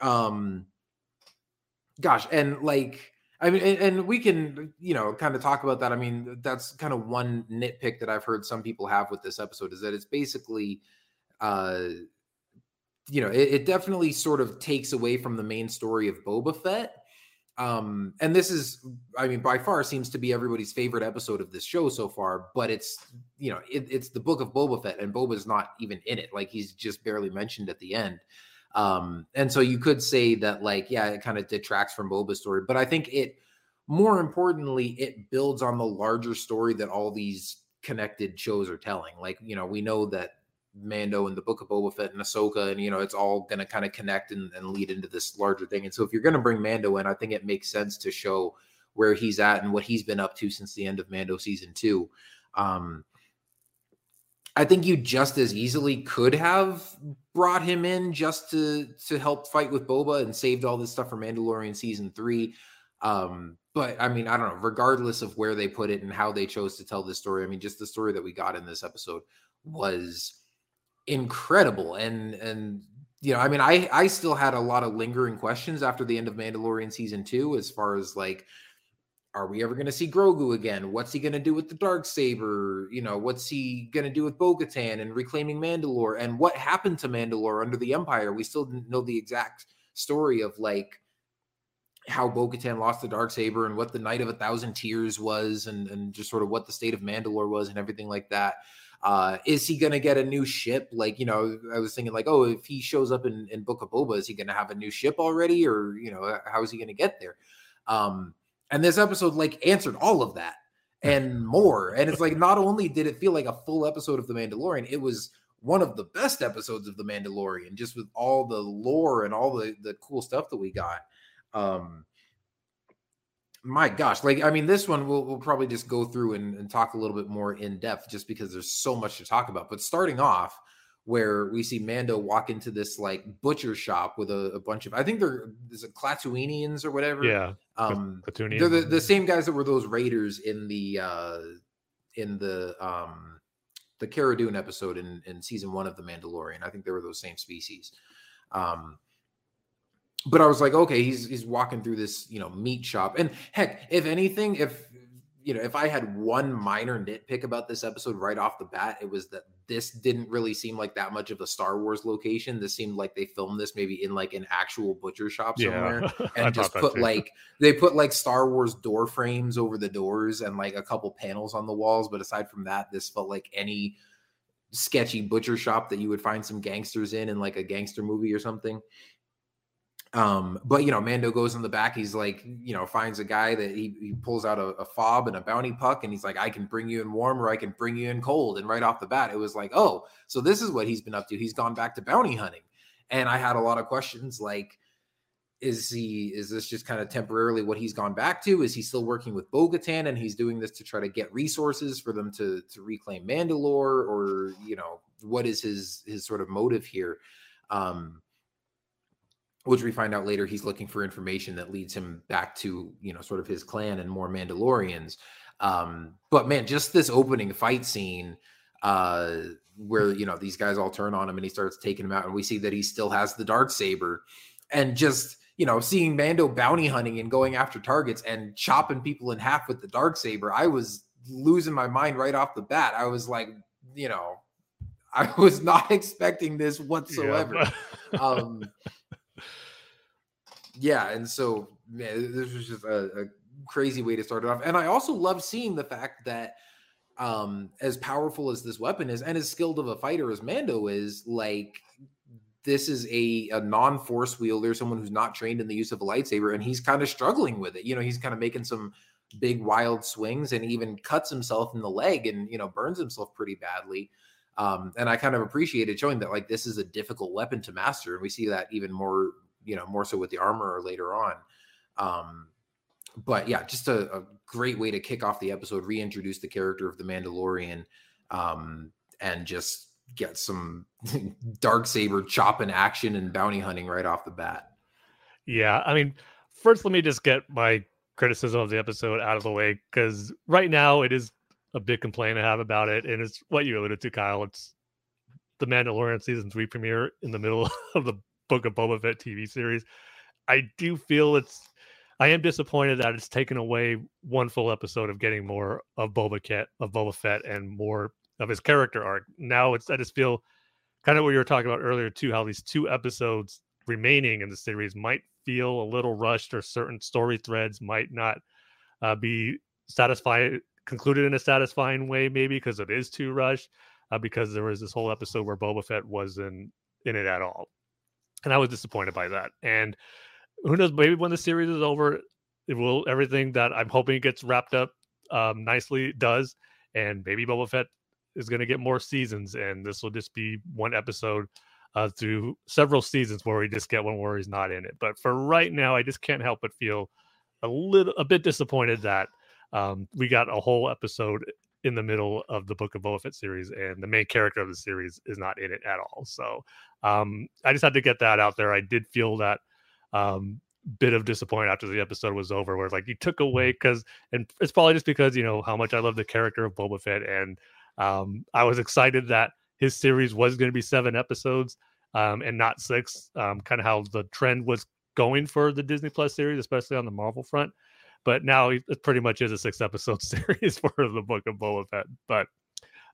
Um gosh, and like I mean, and, we can, you know, kind of talk about that. I mean, that's kind of one nitpick that I've heard some people have with this episode is that it's basically, uh, you know, it, it definitely sort of takes away from the main story of Boba Fett. Um, and this is, I mean, by far seems to be everybody's favorite episode of this show so far. But it's, you know, it, it's the book of Boba Fett, and Boba's not even in it. Like he's just barely mentioned at the end. Um, and so you could say that, like, yeah, it kind of detracts from Boba's story, but I think it more importantly, it builds on the larger story that all these connected shows are telling. Like, you know, we know that Mando and the Book of Boba Fett and Ahsoka, and you know, it's all going to kind of connect and, and, lead into this larger thing. And so, if you're going to bring Mando in, I think it makes sense to show where he's at and what he's been up to since the end of Mando season two. Um, I think you just as easily could have brought him in just to to help fight with Boba and saved all this stuff for Mandalorian season three. Um, but I mean, I don't know, regardless of where they put it and how they chose to tell this story, I mean, just the story that we got in this episode was incredible. And and you know, I mean, I I still had a lot of lingering questions after the end of Mandalorian season two, as far as like are we ever going to see Grogu again? What's he going to do with the dark saber? You know, what's he going to do with Bo-Katan and reclaiming Mandalore? And what happened to Mandalore under the Empire? We still didn't know the exact story of like how Bo-Katan lost the dark saber and what the Night of a Thousand Tears was, and and just sort of what the state of Mandalore was and everything like that. Uh, is he going to get a new ship? Like, you know, I was thinking like, oh, if he shows up in, in Book of Boba, is he going to have a new ship already, or you know, how is he going to get there? Um, and this episode like answered all of that and more. And it's like not only did it feel like a full episode of The Mandalorian, it was one of the best episodes of The Mandalorian, just with all the lore and all the the cool stuff that we got. Um my gosh, like I mean, this one we'll, we'll probably just go through and, and talk a little bit more in depth just because there's so much to talk about. But starting off, where we see Mando walk into this like butcher shop with a, a bunch of I think they're is it Klatooinians or whatever. Yeah. Um they're the, the same guys that were those raiders in the uh in the um the Cara Dune episode in, in season one of The Mandalorian. I think they were those same species. Um but I was like, okay, he's he's walking through this, you know, meat shop. And heck, if anything, if you know, if I had one minor nitpick about this episode right off the bat, it was that this didn't really seem like that much of a Star Wars location. This seemed like they filmed this maybe in like an actual butcher shop somewhere yeah. and just put like they put like Star Wars door frames over the doors and like a couple panels on the walls. But aside from that, this felt like any sketchy butcher shop that you would find some gangsters in in like a gangster movie or something. Um, but you know, Mando goes in the back. He's like, you know, finds a guy that he, he pulls out a, a, fob and a bounty puck, and he's like, I can bring you in warm or I can bring you in cold. And right off the bat, it was like, oh, so this is what he's been up to. He's gone back to bounty hunting. And I had a lot of questions like, is he is this just kind of temporarily what he's gone back to? Is he still working with Bo-Katan and he's doing this to try to get resources for them to to reclaim Mandalore, or you know, what is his his sort of motive here? Um, which we find out later he's looking for information that leads him back to you know sort of his clan and more mandalorians. Um but man just this opening fight scene uh where you know these guys all turn on him and he starts taking him out and we see that he still has the dark saber and just you know seeing mando bounty hunting and going after targets and chopping people in half with the dark saber i was losing my mind right off the bat. I was like you know i was not expecting this whatsoever. Yeah. um yeah, and so man, this was just a, a crazy way to start it off. And I also love seeing the fact that um as powerful as this weapon is and as skilled of a fighter as Mando is, like this is a, a non-force wielder, someone who's not trained in the use of a lightsaber, and he's kind of struggling with it. You know, he's kind of making some big wild swings and even cuts himself in the leg and you know burns himself pretty badly. Um, and I kind of appreciated showing that like this is a difficult weapon to master, and we see that even more, you know, more so with the armor later on. Um, but yeah, just a, a, great way to kick off the episode, reintroduce the character of the Mandalorian, um, and just get some dark saber chopping action and bounty hunting right off the bat. Yeah, I mean, first let me just get my criticism of the episode out of the way because right now it is a big complaint I have about it, and it's what you alluded to, Kyle. It's the Mandalorian season three premiere in the middle of the Book of Boba Fett TV series. I do feel it's. I am disappointed that it's taken away one full episode of getting more of Boba Fett, of Boba Fett, and more of his character arc. Now it's I just feel kind of what you were talking about earlier too, how these two episodes remaining in the series might feel a little rushed, or certain story threads might not uh, be satisfied concluded in a satisfying way, maybe because it is too rushed. Uh, because there was this whole episode where Boba Fett wasn't in it at all, and I was disappointed by that. And who knows? Maybe when the series is over, it will everything that I'm hoping gets wrapped up um, nicely does, and maybe Boba Fett is going to get more seasons, and this will just be one episode uh, through several seasons where we just get one where he's not in it. But for right now, I just can't help but feel a little a bit disappointed that um, we got a whole episode in the middle of the Book of Boba Fett series, and the main character of the series is not in it at all. So um, I just had to get that out there. I did feel that um, bit of disappointment after the episode was over, where like you took away because, and it's probably just because you know how much I love the character of Boba Fett, and um, I was excited that his series was going to be seven episodes um, and not six. Um, kind of how the trend was going for the Disney Plus series, especially on the Marvel front but now it pretty much is a six episode series for the book of Boba Fett. But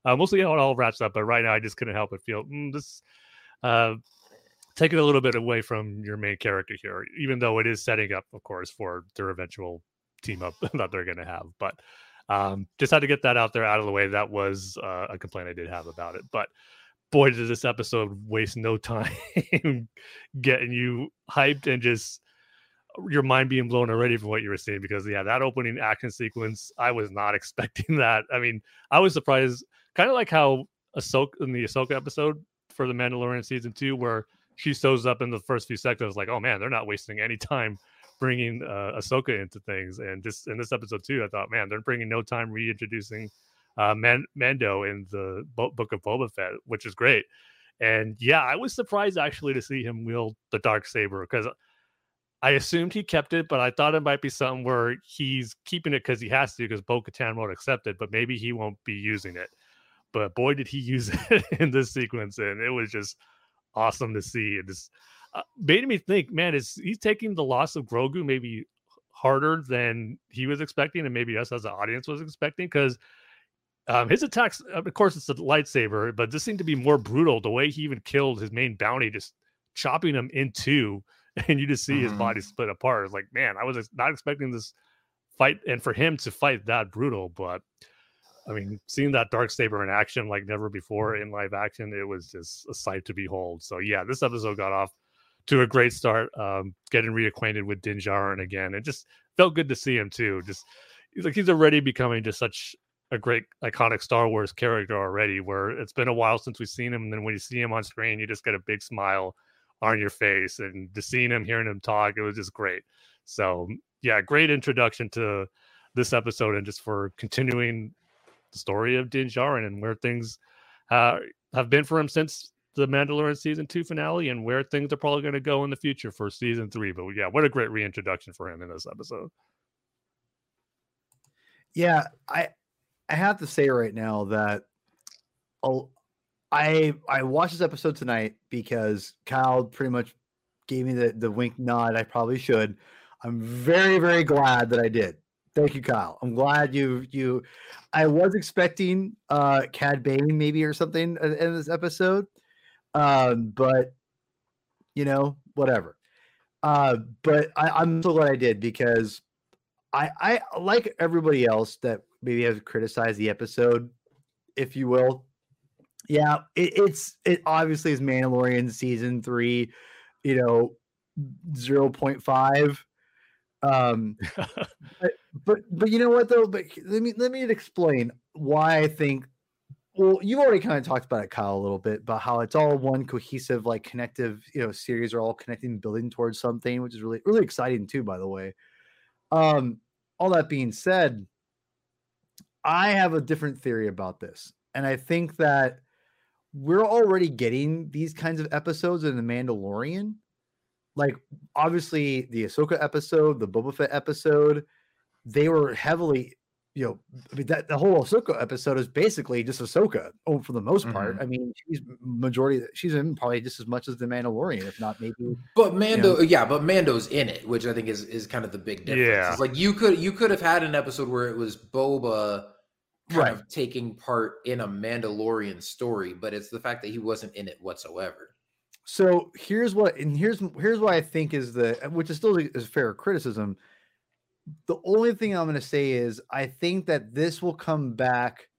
um, we'll how it all wraps up. But right now, I just couldn't help but feel mm, this uh, taking a little bit away from your main character here, even though it is setting up, of course, for their eventual team up that they're going to have. But um, just had to get that out there out of the way. That was uh, a complaint I did have about it. But boy, did this episode waste no time getting you hyped and just your mind being blown already from what you were seeing because yeah, that opening action sequence, I was not expecting that. I mean, I was surprised, kind of like how Ahsoka in the Ahsoka episode for the Mandalorian season two, where she shows up in the first few seconds. Like, oh man, they're not wasting any time bringing uh, Ahsoka into things. And just in this episode too, I thought, man, they're bringing no time reintroducing uh, Man- Mando in the Bo- Book of Boba Fett, which is great. And yeah, I was surprised actually to see him wield the dark saber because I assumed he kept it, but I thought it might be something where he's keeping it because he has to, because Bo Katan won't accept it, but maybe he won't be using it. But boy, did he use it in this sequence, and it was just awesome to see. It just uh, made me think, man, is he's taking the loss of Grogu maybe harder than he was expecting, and maybe us as an audience was expecting? Because um, his attacks, of course, it's a lightsaber, but this seemed to be more brutal. The way he even killed his main bounty, just chopping him in two and you just see mm-hmm. his body split apart. It's like, man, I was not expecting this fight and for him to fight that brutal, but I mean, seeing that dark saber in action like never before in live action, it was just a sight to behold. So yeah, this episode got off to a great start. Um, getting reacquainted with Din Djarin again, it just felt good to see him too. Just like he's already becoming just such a great iconic Star Wars character already. Where it's been a while since we've seen him, and then when you see him on screen, you just get a big smile on your face and just seeing him, hearing him talk, it was just great. So yeah, great introduction to this episode and just for continuing the story of Din Djarin and where things uh, have been for him since the Mandalorian season two finale and where things are probably going to go in the future for season three. But yeah, what a great reintroduction for him in this episode. Yeah, I I have to say right now that I I watched this episode tonight because Kyle pretty much gave me the the wink nod. I probably should. I'm very very glad that I did. Thank you, Kyle. I'm glad you you. I was expecting uh Cad Bane maybe or something in this episode, um, but you know whatever. Uh, but I, I'm so glad I did because I I like everybody else that maybe has criticized the episode, if you will Yeah, it, it's it obviously is Mandalorian season three, you know, zero point five. Um, but, but but you know what though? But let me let me explain why I think. Well, you've already kind of talked about it, Kyle, a little bit about how it's all one cohesive, like connective, you know, series are all connecting, building towards something, which is really really exciting too. By the way, um, all that being said, I have a different theory about this, and I think that we're already getting these kinds of episodes in the Mandalorian. Like obviously the Ahsoka episode, the Boba Fett episode, they were heavily, you know, I mean that the whole Ahsoka episode is basically just Ahsoka. Oh, for the most part. Mm-hmm. I mean, she's majority she's in probably just as much as the Mandalorian, if not maybe. But Mando, yeah, but Mando's in it, which I think is is kind of the big difference. Yeah. It's like you could you could have had an episode where it was Boba kind Right. of taking part in a Mandalorian story, but it's the fact that he wasn't in it whatsoever. So here's what, and here's here's why I think is the which is still is fair criticism. The only thing I'm going to say is I think that this will come back.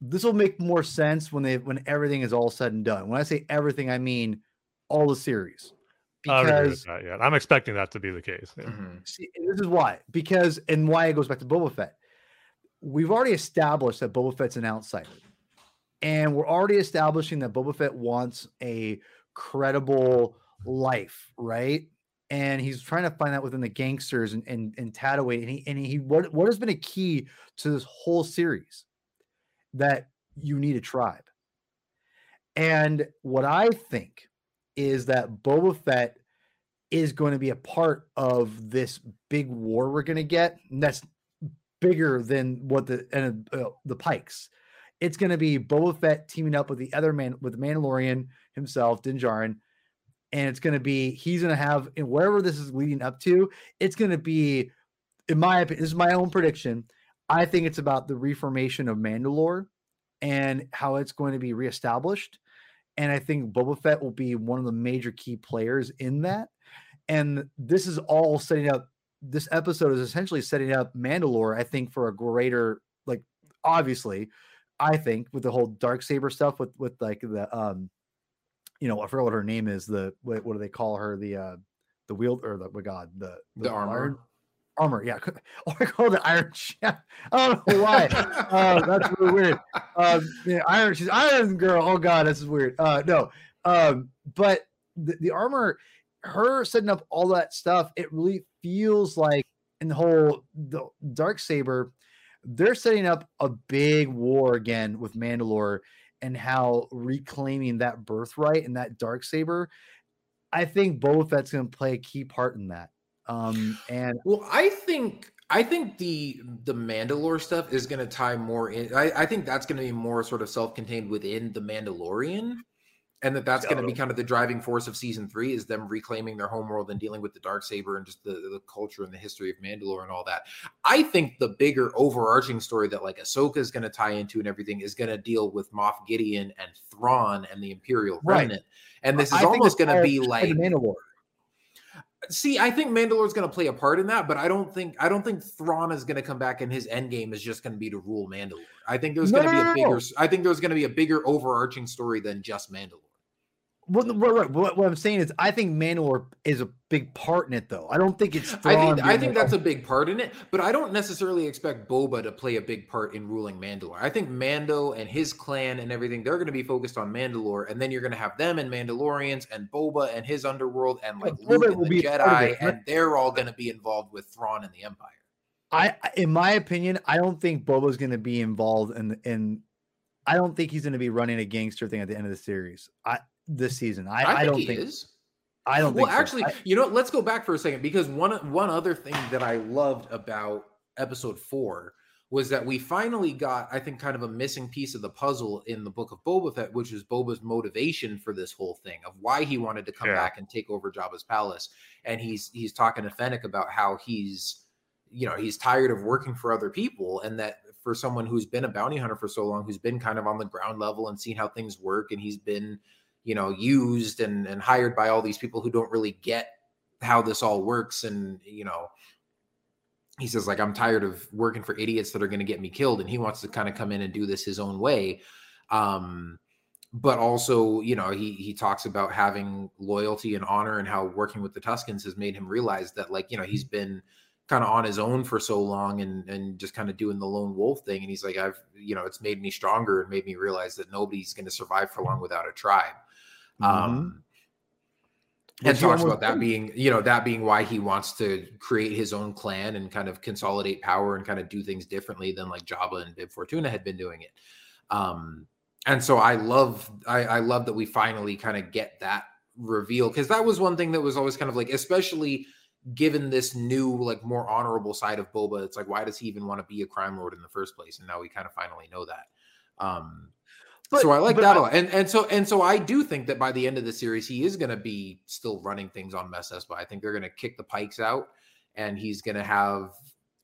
This will make more sense when they when everything is all said and done. When I say everything, I mean all the series. I would agree with Because that, yeah. I'm expecting that to be the case. yeah. Mhm. See, and this is why. Because and why it goes back to Boba Fett. We've already established that Boba Fett's an outsider. And we're already establishing that Boba Fett wants a credible life, right? And he's trying to find that within the gangsters and and, and Tatooine. And he and he what what has been a key to this whole series that you need a tribe. And what I think is that Boba Fett is going to be a part of this big war we're going to get. And that's bigger than what the and uh, the Pikes. It's going to be Boba Fett teaming up with the other man with Mandalorian himself, Din Djarin, and it's going to be he's going to have and wherever this is leading up to, it's going to be, in my opinion, this is my own prediction. I think it's about the reformation of Mandalore and how it's going to be reestablished. And I think Boba Fett will be one of the major key players in that. And this is all setting up. This episode is essentially setting up Mandalore, I think, for a greater, like, obviously, I think with the whole dark saber stuff, with with like the um, you know, I forgot what her name is. The what, what do they call her? The uh, the wield or the my God, the The armor. iron- armor. Yeah, oh, I call it the Iron Chef. I don't know why. uh, that's really weird. Um, yeah, Iron, she's Iron Girl. Oh God, this is weird. Uh, no, um, but the, the armor, her setting up all that stuff, it really feels like in the whole the dark saber, they're setting up a big war again with Mandalore and how reclaiming that birthright and that dark saber. I think Boba that's going to play a key part in that. Um, and Well, I think I think the the Mandalore stuff is going to tie more in. I, I think that's going to be more sort of self-contained within the Mandalorian, and that that's going to be kind of the driving force of season three is them reclaiming their homeworld and dealing with the dark saber and just the the culture and the history of Mandalore and all that. I think the bigger overarching story that like Ahsoka is going to tie into and everything is going to deal with Moff Gideon and Thrawn and the Imperial Right. Remnant. And this is I almost going to be like Mandalore. See, I think Mandalore's going to play a part in that, but I don't think I don't think Thrawn is going to come back and his end game is just going to be to rule Mandalore. I think there's No, going to be a bigger. I think there's going to be a bigger overarching story than just Mandalore. Right, right. What, what I'm saying is, I think Mandalore is a big part in it, though. I don't think it's. I think I think that's a oh. big part in it, but I don't necessarily expect Boba to play a big part in ruling Mandalore. I think Mando and his clan and everything they're going to be focused on Mandalore, and then you're going to have them and Mandalorians and Boba and his underworld and like Luke and will the be a part of Jedi, and they're all going to be involved with Thrawn and the Empire. I- in my opinion, I don't think Boba's going to be involved in in. I don't think he's going to be running a gangster thing at the end of the series. I this season. I, I, I, don't think. is. I don't well, think. so. actually, I- you know, let's go back for a second because one one other thing that I loved about episode four was that we finally got, I think, kind of a missing piece of the puzzle in the book of Boba Fett, which was Boba's motivation for this whole thing of why he wanted to come Yeah. back and take over Jabba's palace. And he's he's talking to Fennec about how he's, you know, he's tired of working for other people, and that for someone who's been a bounty hunter for so long, who's been kind of on the ground level and seen how things work, and he's been you know used and and hired by all these people who don't really get how this all works and you know he says like i'm tired of working for idiots that are going to get me killed and he wants to kind of come in and do this his own way Um, but also, you know, he he talks about having loyalty and honor and how working with the Tuskens has made him realize that, like, you know, he's been kind of on his own for so long and and just kind of doing the lone wolf thing. And he's like, I've, you know, it's made me stronger and made me realize that nobody's going to survive for long without a tribe. Mhm. Um, and Which he talks about that being, you know, that being why he wants to create his own clan and kind of consolidate power and kind of do things differently than like Jabba and Bib Fortuna had been doing it. Um, and so I love, I, I love that we finally kind of get that reveal because that was one thing that was always kind of like, especially given this new, like more honorable side of Boba. It's like, why does he even want to be a crime lord in the first place? And now we kind of finally know that. Um, But- so I like that I- a lot, and and so and so I do think that by the end of the series, he is going to be still running things on Mos Espa. I think they're going to kick the pikes out, and he's going to have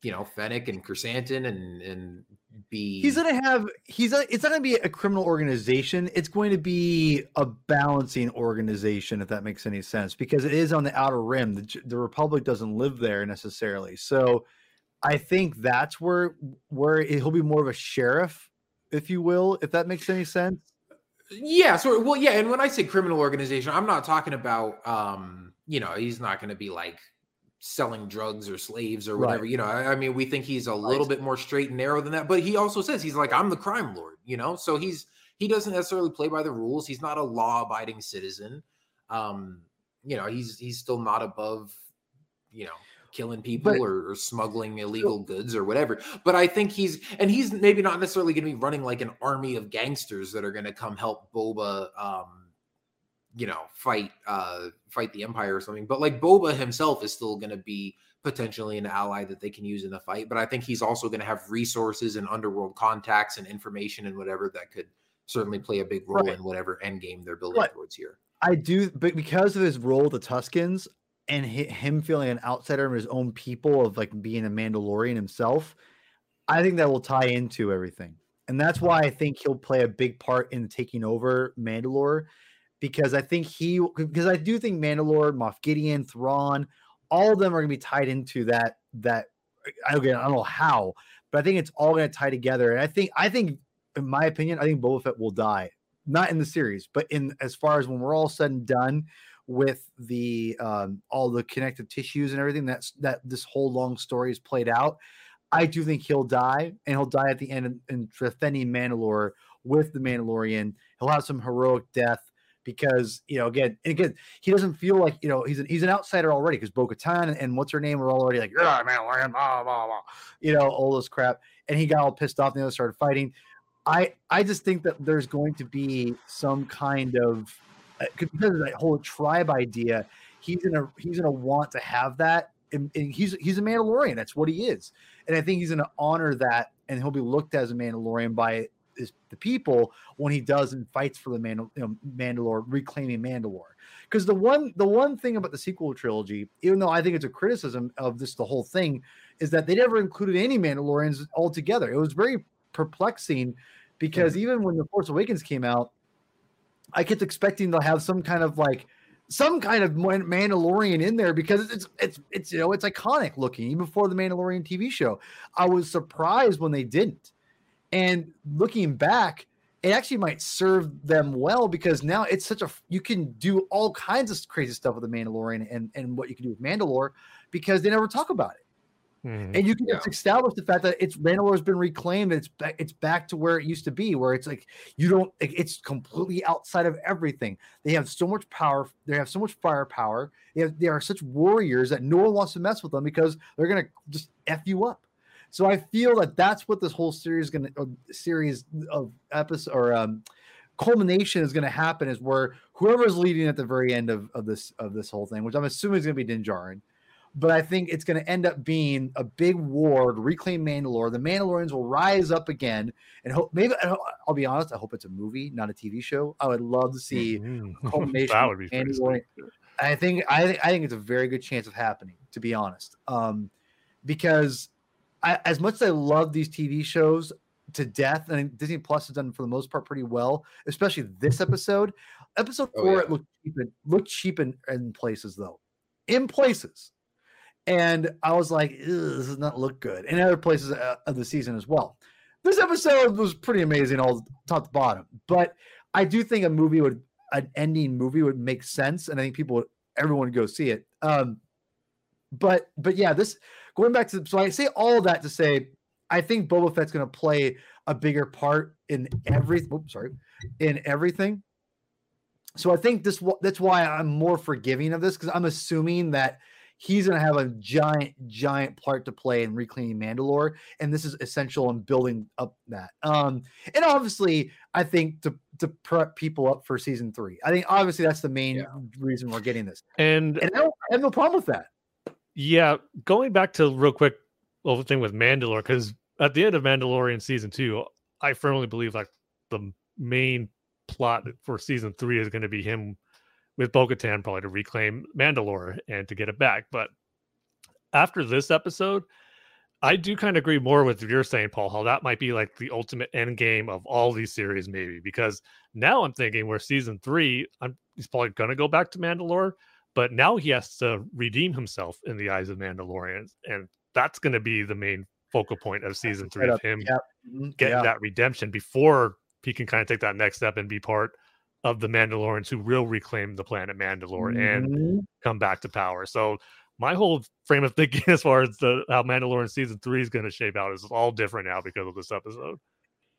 you know Fennec and Chrysanthemum and and be He's gonna have he's a, it's not gonna be a criminal organization. It's going to be a balancing organization, if that makes any sense, because it is on the outer rim. The, the Republic doesn't live there necessarily. So I think that's where where he'll be more of a sheriff, if you will, if that makes any sense. Yeah, so well, yeah, and when I say criminal organization, I'm not talking about um, you know, he's not going to be like selling drugs or slaves or Right. whatever. You know, I, I mean, we think he's a little bit more straight and narrow than that, but he also says he's like, I'm the crime lord, you know, so he's he doesn't necessarily play by the rules. He's not a law-abiding citizen. Um, you know, he's he's still not above, you know, killing people But- or, or smuggling illegal goods or whatever. But I think he's and he's maybe not necessarily going to be running like an army of gangsters that are going to come help Boba, um, you know, fight uh fight the Empire or something. But like Boba himself is still going to be potentially an ally that they can use in the fight. But I think he's also going to have resources and underworld contacts and information and whatever that could certainly play a big role Right. in whatever end game they're building Right. towards here. I do, but because of his role the Tuskens and hi- him feeling an outsider of his own people, of like being a Mandalorian himself, I think that will tie into everything. And that's why I think he'll play a big part in taking over Mandalore because I think he, because I do think Mandalore, Moff Gideon, Thrawn, all of them are going to be tied into that, that, I again, I don't know how, but I think it's all going to tie together. And I think, I think, in my opinion, I think Boba Fett will die not in the series, but in as far as when we're all said and done with the um, all the connective tissues and everything that's that this whole long story is played out. I do think he'll die, and he'll die at the end in, in Tretheni Mandalore with the Mandalorian. He'll have some heroic death because you know again and again he doesn't feel like you know he's an, he's an outsider already because Bo-Katan and, and what's her name were already like yeah Mandalorian blah blah blah you know all this crap and he got all pissed off and the others started fighting. I I just think that there's going to be some kind of because of that whole tribe idea. He's gonna he's gonna want to have that, and, and he's he's a Mandalorian. That's what he is, and I think he's gonna honor that, and he'll be looked as a Mandalorian by his, the people when he does and fights for the Mandal- you know, Mandalore, reclaiming Mandalore. Because the one the one thing about the sequel trilogy, even though I think it's a criticism of this the whole thing, is that they never included any Mandalorians altogether. It was very perplexing because even when the Force Awakens came out, I kept expecting to have some kind of like some kind of Mandalorian in there because it's it's it's you know it's iconic looking even before the Mandalorian TV show. I was surprised when they didn't, and looking back, it actually might serve them well because now it's such a you can do all kinds of crazy stuff with the Mandalorian and and what you can do with Mandalore because they never talk about it. Mhm. And you can Yeah. just establish the fact that it's Mandalore's been reclaimed. It's back, it's back to where it used to be, where it's like you don't. It's completely outside of everything. They have so much power. They have so much firepower. They, have, they are such warriors that no one wants to mess with them because they're gonna just f you up. So I feel that that's what this whole series going to series of episode or um, culmination is going to happen is where whoever is leading at the very end of, of this of this whole thing, which I'm assuming is going to be Din Djarin, but I think it's going to end up being a big war to reclaim Mandalore. The Mandalorians will rise up again, and hope maybe I'll I'll be honest. I hope it's a movie, not a TV show. I would love to see Mhm. culmination. that would be pretty Mandalorian. I think I think I think it's a very good chance of happening, to be honest. Um, because I, as much as I love these TV shows to death, and I think Disney Plus has done for the most part pretty well, especially this episode. Episode Oh, four yeah. it looked cheap, in, looked cheap in, in places though, in places, and I was like, this does not look good. In other places uh, of the season as well. this episode was pretty amazing, all top to bottom. But I do think a movie would, an ending movie would make sense, and I think people, would, everyone would go see it. Um, but but yeah, this going back to so I say all that to say I think Boba Fett's going to play a bigger part in every. Oops, sorry, in everything. So I think this that's why I'm more forgiving of this because I'm assuming that he's going to have a giant, giant part to play in reclaiming Mandalore, and this is essential in building up that. Um, and obviously, I think to to prep people up for season three. I think obviously that's the main yeah. reason we're getting this, and, and I, I have no problem with that. Yeah, going back to real quick, little thing with Mandalore, because at the end of Mandalorian season two, I firmly believe like the main plot for season three is going to be him with Bo Katan probably to reclaim Mandalore and to get it back. But after this episode, I do kind of agree more with you're saying, Paul, how that might be like the ultimate end game of all these series, maybe because now I'm thinking where season three, I'm he's probably gonna go back to Mandalore, but now he has to redeem himself in the eyes of Mandalorians, and that's gonna be the main focal point of season three of him yep. Mm-hmm. getting that redemption before he can kind of take that next step and be part of the Mandalorians who will reclaim the planet Mandalore mm-hmm. and come back to power. So my whole frame of thinking as far as the how Mandalorian season three is going to shape out is all different now because of this episode.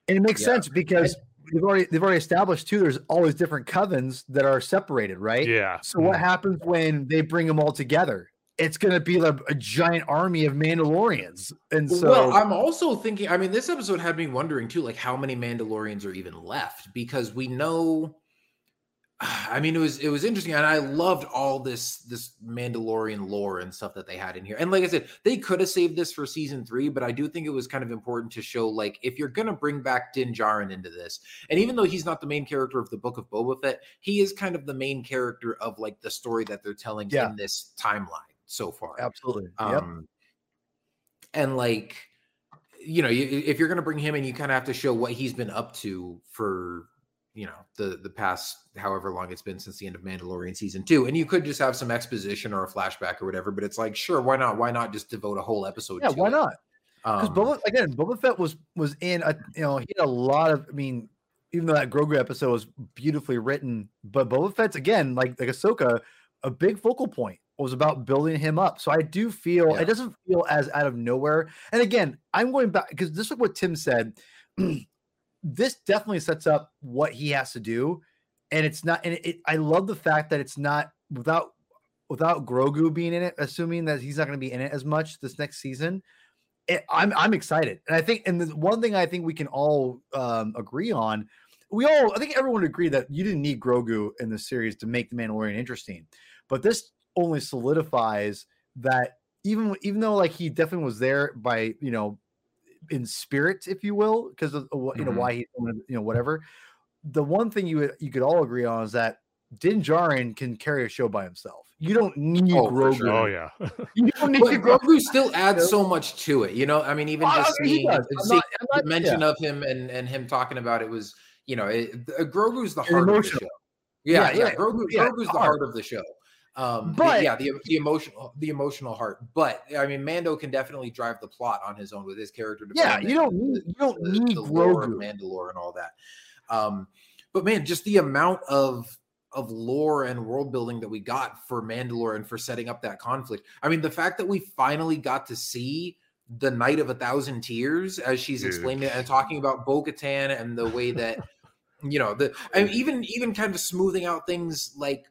And it makes yeah. sense because they've already they've already established too. There's always different covens that are separated, right? Yeah. So what mm-hmm. happens when they bring them all together? It's going to be like a giant army of Mandalorians, and so. Well, I'm also thinking. I mean, this episode had me wondering too, like how many Mandalorians are even left because we know I mean, it was it was interesting, and I loved all this this Mandalorian lore and stuff that they had in here. And like I said, they could have saved this for season three, but I do think it was kind of important to show like if you're gonna bring back Din Djarin into this, and even though he's not the main character of the Book of Boba Fett, he is kind of the main character of like the story that they're telling yeah. in this timeline so far. Absolutely. Um, yep. And like, you know, you, if you're gonna bring him in, you kind of have to show what he's been up to for you know the the past however long it's been since the end of Mandalorian season two, and you could just have some exposition or a flashback or whatever. But it's like, sure, why not? Why not just devote a whole episode? Yeah, why it? not? Because um, Boba again, Boba Fett was was in a you know he had a lot of. I mean, even though that Grogu episode was beautifully written, but Boba Fett's again like like Ahsoka, a big focal point was about building him up. So I do feel yeah. it doesn't feel as out of nowhere. And again, I'm going back because this is what Tim said. this definitely sets up what he has to do, and it's not. And it, I love the fact that it's not without without Grogu being in it, assuming that he's not going to be in it as much this next season. It, I'm I'm excited, and I think, and the one thing I think we can all um, agree on, we all, I think everyone would agree that you didn't need Grogu in the series to make the Mandalorian interesting, but this only solidifies that even even though like he definitely was there by you know in spirit, if you will, because of you know mm-hmm. why he you know whatever. The one thing you you could all agree on is that Din Djarin can carry a show by himself. You don't need oh, Grogu. Sure. Oh yeah, you don't need but Grogu. Still adds so much to it. You know, I mean, even just seeing, seeing not, the mention yeah. of him and and him talking about it was, you know, it, uh, Grogu's the heart of the show. Yeah, yeah, yeah. Grogu, yeah, Grogu's the heart of the show. Um, but the, yeah, the, the emotional the emotional heart. But I mean, Mando can definitely drive the plot on his own with his character. Yeah, you don't need you don't the, need the Grogu. Mandalore and all that. Um, but man, just the amount of of lore and world building that we got for Mandalore and for setting up that conflict. I mean, the fact that we finally got to see the Night of a Thousand Tears as she's Dude. explained it and talking about Bo Katan and the way that you know the I mean, even even kind of smoothing out things like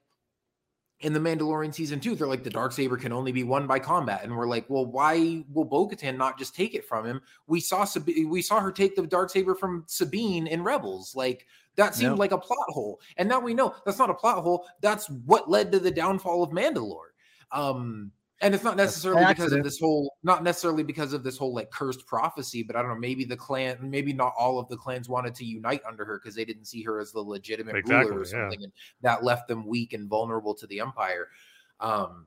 in the Mandalorian season two, they're like the dark saber can only be won by combat, and we're like, well, why will Bo-Katan not just take it from him? We saw Sab- we saw her take the dark saber from Sabine in Rebels, like that seemed like a plot hole, and now we know that's not a plot hole. That's what led to the downfall of Mandalore. Um, and it's not necessarily because of this whole not necessarily because of this whole like cursed prophecy but i don't know maybe the clan maybe not all of the clans wanted to unite under her because they didn't see her as the legitimate exactly, ruler or something yeah. and that left them weak and vulnerable to the empire um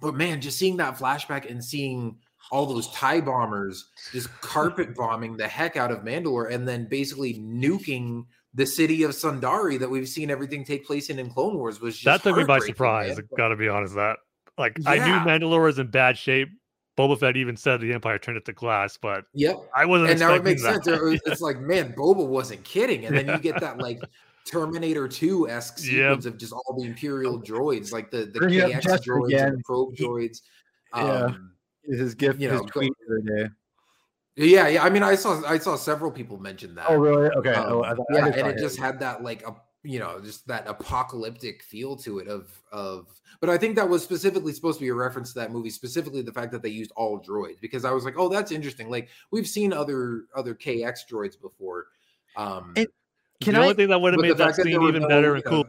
but man just seeing that flashback and seeing all those tie bombers just carpet bombing the heck out of mandalore and then basically nuking the city of Sundari that we've seen everything take place in in Clone Wars was just that took me by surprise. Got to be honest, that like yeah. I knew Mandalore was in bad shape Boba Fett even said the Empire turned it to glass, but Yep. I wasn't. And now it makes that. sense. It was- It's like, man, Boba wasn't kidding. And then you get that like Terminator 2 esque Yep. sequence of just all the Imperial droids, like the, the Bring KX droids again. and the probe He- droids. Yeah. Um, His gift, You his know, go- tweet the other day. yeah, yeah. I mean, I saw I saw several people mention that. Oh, really? Okay. Um, oh, I thought, I yeah, and saw it just had that like a you know just that apocalyptic feel to it of of. But I think that was specifically supposed to be a reference to that movie, specifically the fact that they used all droids because I was like, oh, that's interesting. Like we've seen other other KX droids before. Um, And- Can the I? only thing that would have but made that fact that scene even no, better and cool.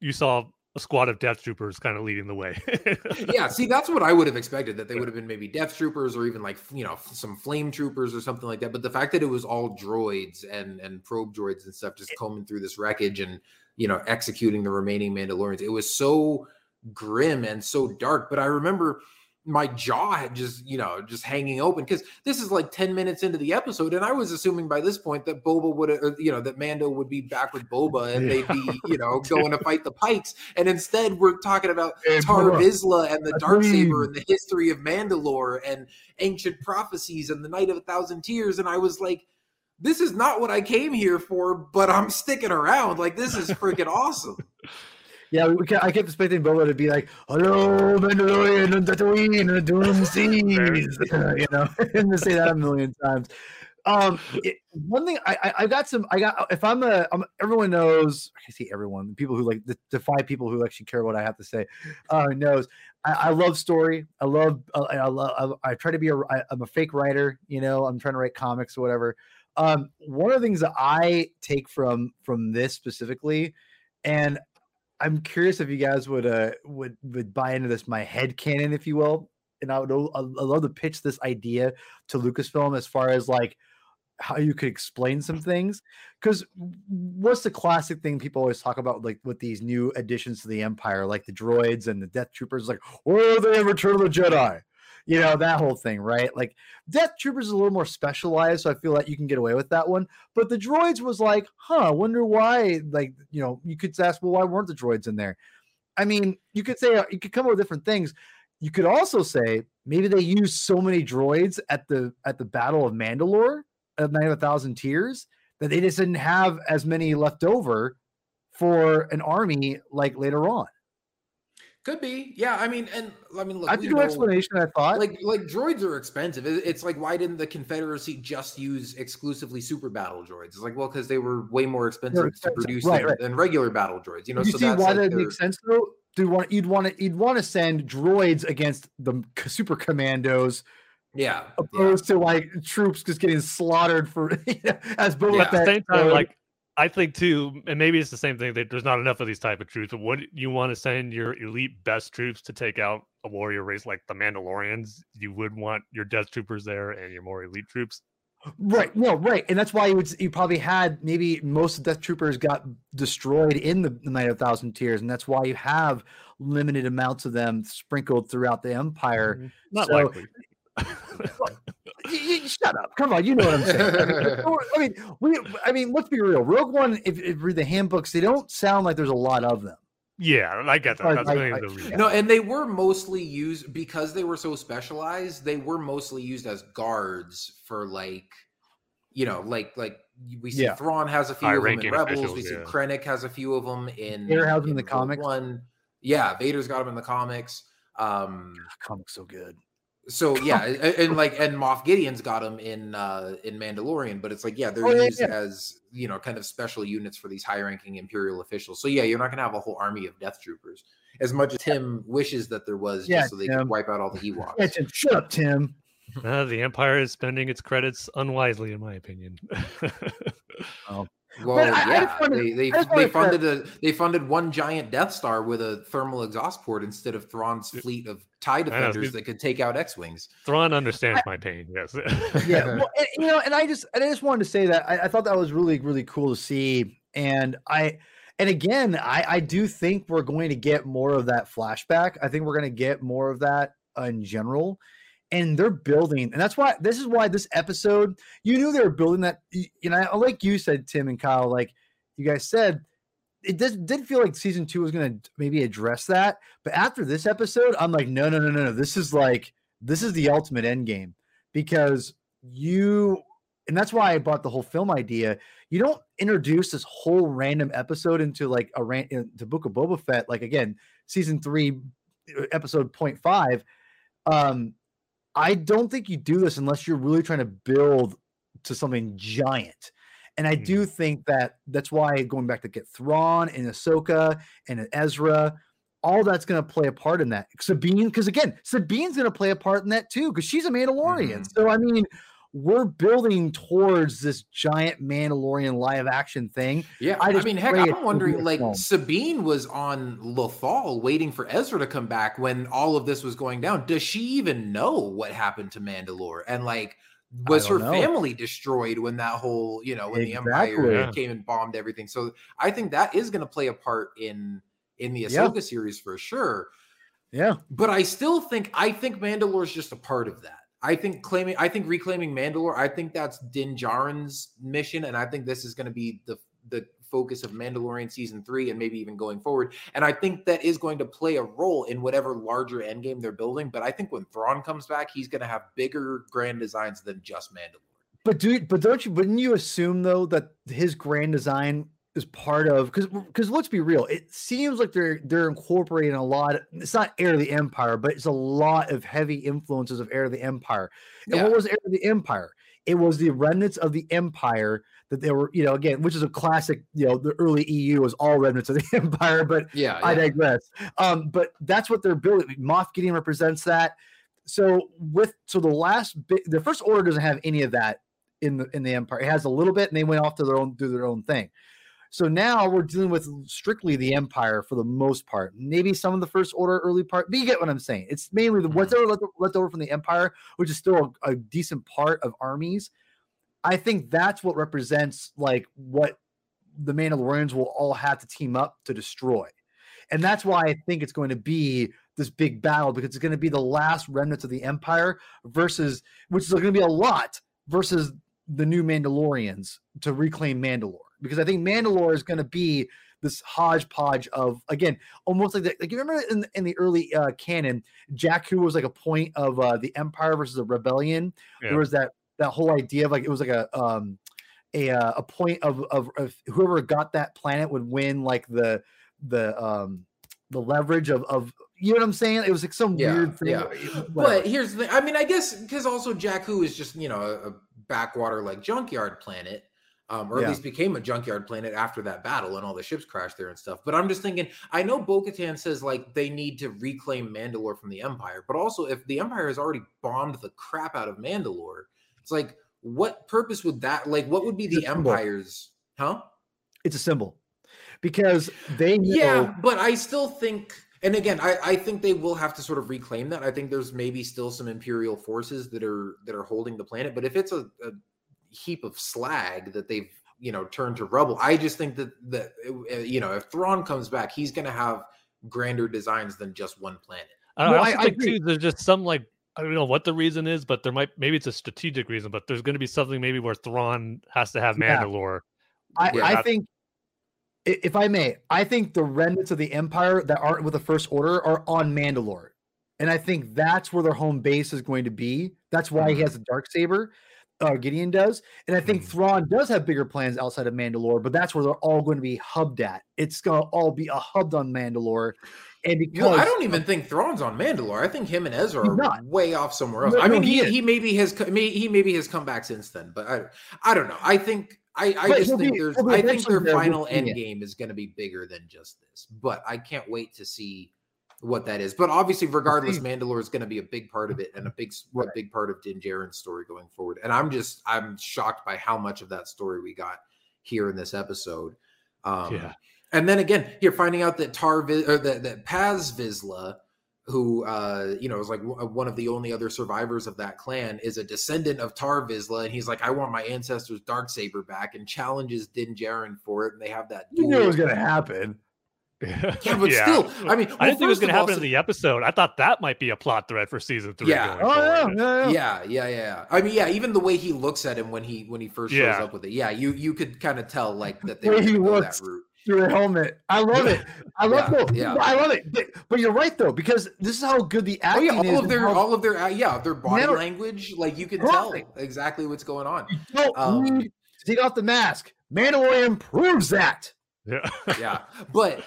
You saw a squad of Death Troopers kind of leading the way. yeah, see, that's what I would have expected that they would have been maybe Death Troopers or even like you know some Flame Troopers or something like that. But the fact that it was all droids and and probe droids and stuff just combing through this wreckage and you know executing the remaining Mandalorians, it was so grim and so dark. But I remember my jaw had just you know just hanging open because this is like 10 minutes into the episode and i was assuming by this point that boba would uh, you know that mando would be back with boba and they'd be you know going to fight the pikes and instead we're talking about Hey, Tar Vizsla and the dark saber and the history of Mandalore and ancient prophecies and the night of a thousand tears and i was like this is not what i came here for but i'm sticking around like this is freaking awesome Yeah, we I kept expecting Boba to be like, "Hello, Mandalorian and Tatooine and the Dune Seas," you know, and to say that a million times. Um, it- one thing I, I I got some I got if I'm a I'm, everyone knows I see everyone the people who like the, the five people who actually care what I have to say uh knows. I, I love story. I love uh, I love I, I try to be a I, I'm a fake writer you know I'm trying to write comics or whatever. Um one of the things that I take from from this specifically and I'm curious if you guys would uh would would buy into this my head canon, if you will. And I would I love to pitch this idea to Lucasfilm as far as like how you could explain some things. Because what's the classic thing people always talk about, like with these new additions to the Empire, like the droids and the Death Troopers, like where are they in Return of the Jedi? You know that whole thing, right? Like Death Troopers is a little more specialized, so I feel like you can get away with that one. But the droids was like, huh, wonder why. Like, you know, you could ask, well, why weren't the droids in there? I mean, you could say uh, you could come up with different things. You could also say maybe they used so many droids at the at the Battle of Mandalore of Night of a Thousand Tears that they just didn't have as many left over for an army like later on. Could be yeah i mean and i mean look That's we a good explanation, I thought. like like droids are expensive it's like why didn't the confederacy just use exclusively super battle droids it's like well because they were way more expensive, expensive. to produce Right, than, right. than regular battle droids you know you so see that's why like that their- makes sense though? Do you want you'd want to you'd want to send droids against the super commandos yeah, yeah. opposed to like troops just getting slaughtered for as Boba Yeah. at the same time, like I think too, and maybe it's the same thing that there's not enough of these type of troops. But what you want to send your elite best troops to take out a warrior race like the Mandalorians, you would want your Death Troopers there and your more elite troops. Right. No, right. And that's why you would you probably had maybe most of Death Troopers got destroyed in the, the Night of Thousand Tears, and that's why you have limited amounts of them sprinkled throughout the Empire. Mm, Not So- likely. Y- y- shut up! Come on, you know what I'm saying. I mean, we. I mean, let's be real. Rogue One, if, if you read the handbooks, they don't sound like there's a lot of them. yeah, I get that. That's I- mainly I- the reason. no and they were mostly used because they were so specialized they were mostly used as guards for like you know like like we see Yeah. Thrawn has a few of them in Rebels. officials, we see yeah. Krennic has a few of them in Vader has them in the Rogue comics. One. Yeah, Vader's got them in the comics. Um, Comics so good. So yeah, and, and like and Moff Gideon's got them in uh in Mandalorian, but it's like yeah, they're Oh, yeah, used yeah. as you know kind of special units for these high-ranking Imperial officials. So yeah, you're not gonna have a whole army of Death Troopers as much as Tim wishes that there was, Yeah, just so they Tim. could wipe out all the Ewoks. Yeah, Tim, shut up, Tim. Uh, the Empire is spending its credits unwisely, in my opinion. Well, But I- I yeah, just wanted- they they, they wanted to- funded a they funded one giant Death Star with a thermal exhaust port instead of Thrawn's fleet of Tie defenders dude. that could take out X wings. Thrawn understands my pain. Yes. yeah well, and, you know and i just and i just wanted to say that I, I thought that was really really cool to see and i and again i i do think we're going to get more of that flashback i think we're going to get more of that uh, in general and they're building and that's why this is why this episode you knew they were building that you know like you said tim and kyle like you guys said it did, did feel like season two was going to maybe address that but after this episode i'm like no no no no no this is like this is the ultimate end game because you and that's why I bought the whole film idea. You don't introduce this whole random episode into like a ran into Book of Boba Fett, like again, season three, uh, episode 0.5. Um, I don't think you do this unless you're really trying to build to something giant. And I do hmm. think that that's why going back to get Thrawn and Ahsoka and Ezra, all that's going to play a part in that. Sabine, because again, Sabine's going to play a part in that too, because she's a Mandalorian. Mm-hmm. So I mean, we're building towards this giant Mandalorian live action thing. Yeah, I I, mean, heck, I'm wondering. Like film. Sabine was on Lothal waiting for Ezra to come back when all of this was going down. Does she even know what happened to Mandalore? And like, was her know. family destroyed when that whole, you know, when the Empire Yeah. came and bombed everything? So I think that is going to play a part in in the Yeah. Series for sure. Yeah. But I still think I think Mandalore is just a part of that. I think claiming I think reclaiming Mandalore, I think that's Din Djarin's mission, and I think this is going to be the the focus of Mandalorian season three and maybe even going forward. And I think that is going to play a role in whatever larger endgame they're building. But I think when Thrawn comes back, he's going to have bigger grand designs than just Mandalore. But do but don't you wouldn't you assume though that his grand design is part of because because let's be real, it seems like they're they're incorporating a lot. It's not Heir of the Empire, but it's a lot of heavy influences of Heir of the Empire. And Yeah. what was Heir of the Empire? It was the remnants of the Empire that they were, you know, again, which is a classic. You know, the early EU was all remnants of the Empire, but Yeah, I yeah. digress. Um, but that's what they're building. Moff Gideon represents that. So with so the last bit, the first order doesn't have any of that in the in the empire. It has a little bit, and they went off to their own do their own thing. So now we're dealing with strictly the empire for the most part. Maybe some of the first order early part, but you get what I'm saying. It's mainly the mm-hmm. what's ever left, left over from the empire, which is still a, a decent part of armies. I think that's what represents like what the Mandalorians will all have to team up to destroy. And that's why I think it's going to be this big battle because it's going to be the last remnants of the Empire versus, which is going to be a lot, versus the new Mandalorians to reclaim Mandalore. Because I think Mandalore is going to be this hodgepodge of, again, almost like, the, like you remember in, in the early uh, canon, Jakku was like a point of uh, the Empire versus the Rebellion. Yeah. There was that that whole idea of like it was like a um a uh, a point of, of of whoever got that planet would win like the the um the leverage of of you know what I'm saying? It was like some Yeah, weird thing. yeah. whatever. But here's the thing. I mean, I guess because also Jakku is just, you know, a, a backwater like junkyard planet. Um, or at Yeah. least became a junkyard planet after that battle and all the ships crashed there and stuff. But I'm just thinking, I know Bo Katan says like they need to reclaim Mandalore from the Empire, but also if the Empire has already bombed the crap out of Mandalore, it's like, what purpose would that like what would be It's the. Empire's huh? it's a symbol because they know Yeah, but I still think, and again, I, I think they will have to sort of reclaim that. I think there's maybe still some imperial forces that are that are holding the planet. But if it's a, a heap of slag that they've you know turned to rubble, I just think that that uh, you know if Thrawn comes back, he's going to have grander designs than just one planet. I, No, I I- also I think agree. too. There's just some like I don't know what the reason is, but there might maybe it's a strategic reason, but there's going to be something maybe where Thrawn has to have Yeah. Mandalore. I, I that- think, if I may, I think the remnants of the Empire that aren't with the First Order are on Mandalore, and I think that's where their home base is going to be. That's why he Mhm. has a dark saber. Uh, Gideon does, and I think Mhm. Thrawn does have bigger plans outside of Mandalore, but that's where they're all going to be hubbed at. It's going to all be a hubbed on Mandalore, and because Well, I don't even think Thrawn's on Mandalore. I think him and Ezra are not. way off somewhere else. No, I no, mean, he he, he maybe has he maybe has come back since then, but I I don't know. I think I, I just think be- there's I think their final end game is going to be bigger than just this. But I can't wait to see what that is. But obviously, regardless, see. Mandalore is going to be a big part of it and a big s- a Right. big part of Din Djarin's story going forward. And I'm just I'm shocked by how much of that story we got here in this episode. Um, Yeah. and then again, here finding out that Tar or that that Paz Vizsla, who uh, you know is like w- one of the only other survivors of that clan, is a descendant of Tar Vizsla, and he's like, I want my ancestors' dark saber back, and challenges Din Djarin for it, and they have that. you knew it was going to happen. Yeah, but still, I mean, I didn't think it was going going to happen in the episode. I thought that might be a plot thread for season three. Yeah. Oh yeah, yeah, yeah. yeah, yeah, yeah. I mean, yeah. Even the way he looks at him when he when he first shows Yeah. up with it, yeah, you you could kind of tell like that they Way were he going to go that looks. route. through a helmet. I love it. I love Yeah, no, yeah. I love it. But, but you're right though, because this is how good the Oh acting yeah, is. all of their how all of their yeah their body Manner- language, like you can Perfect. tell exactly what's going on. you don't um, need to take off the mask. Mandalorian proves that. Yeah. yeah but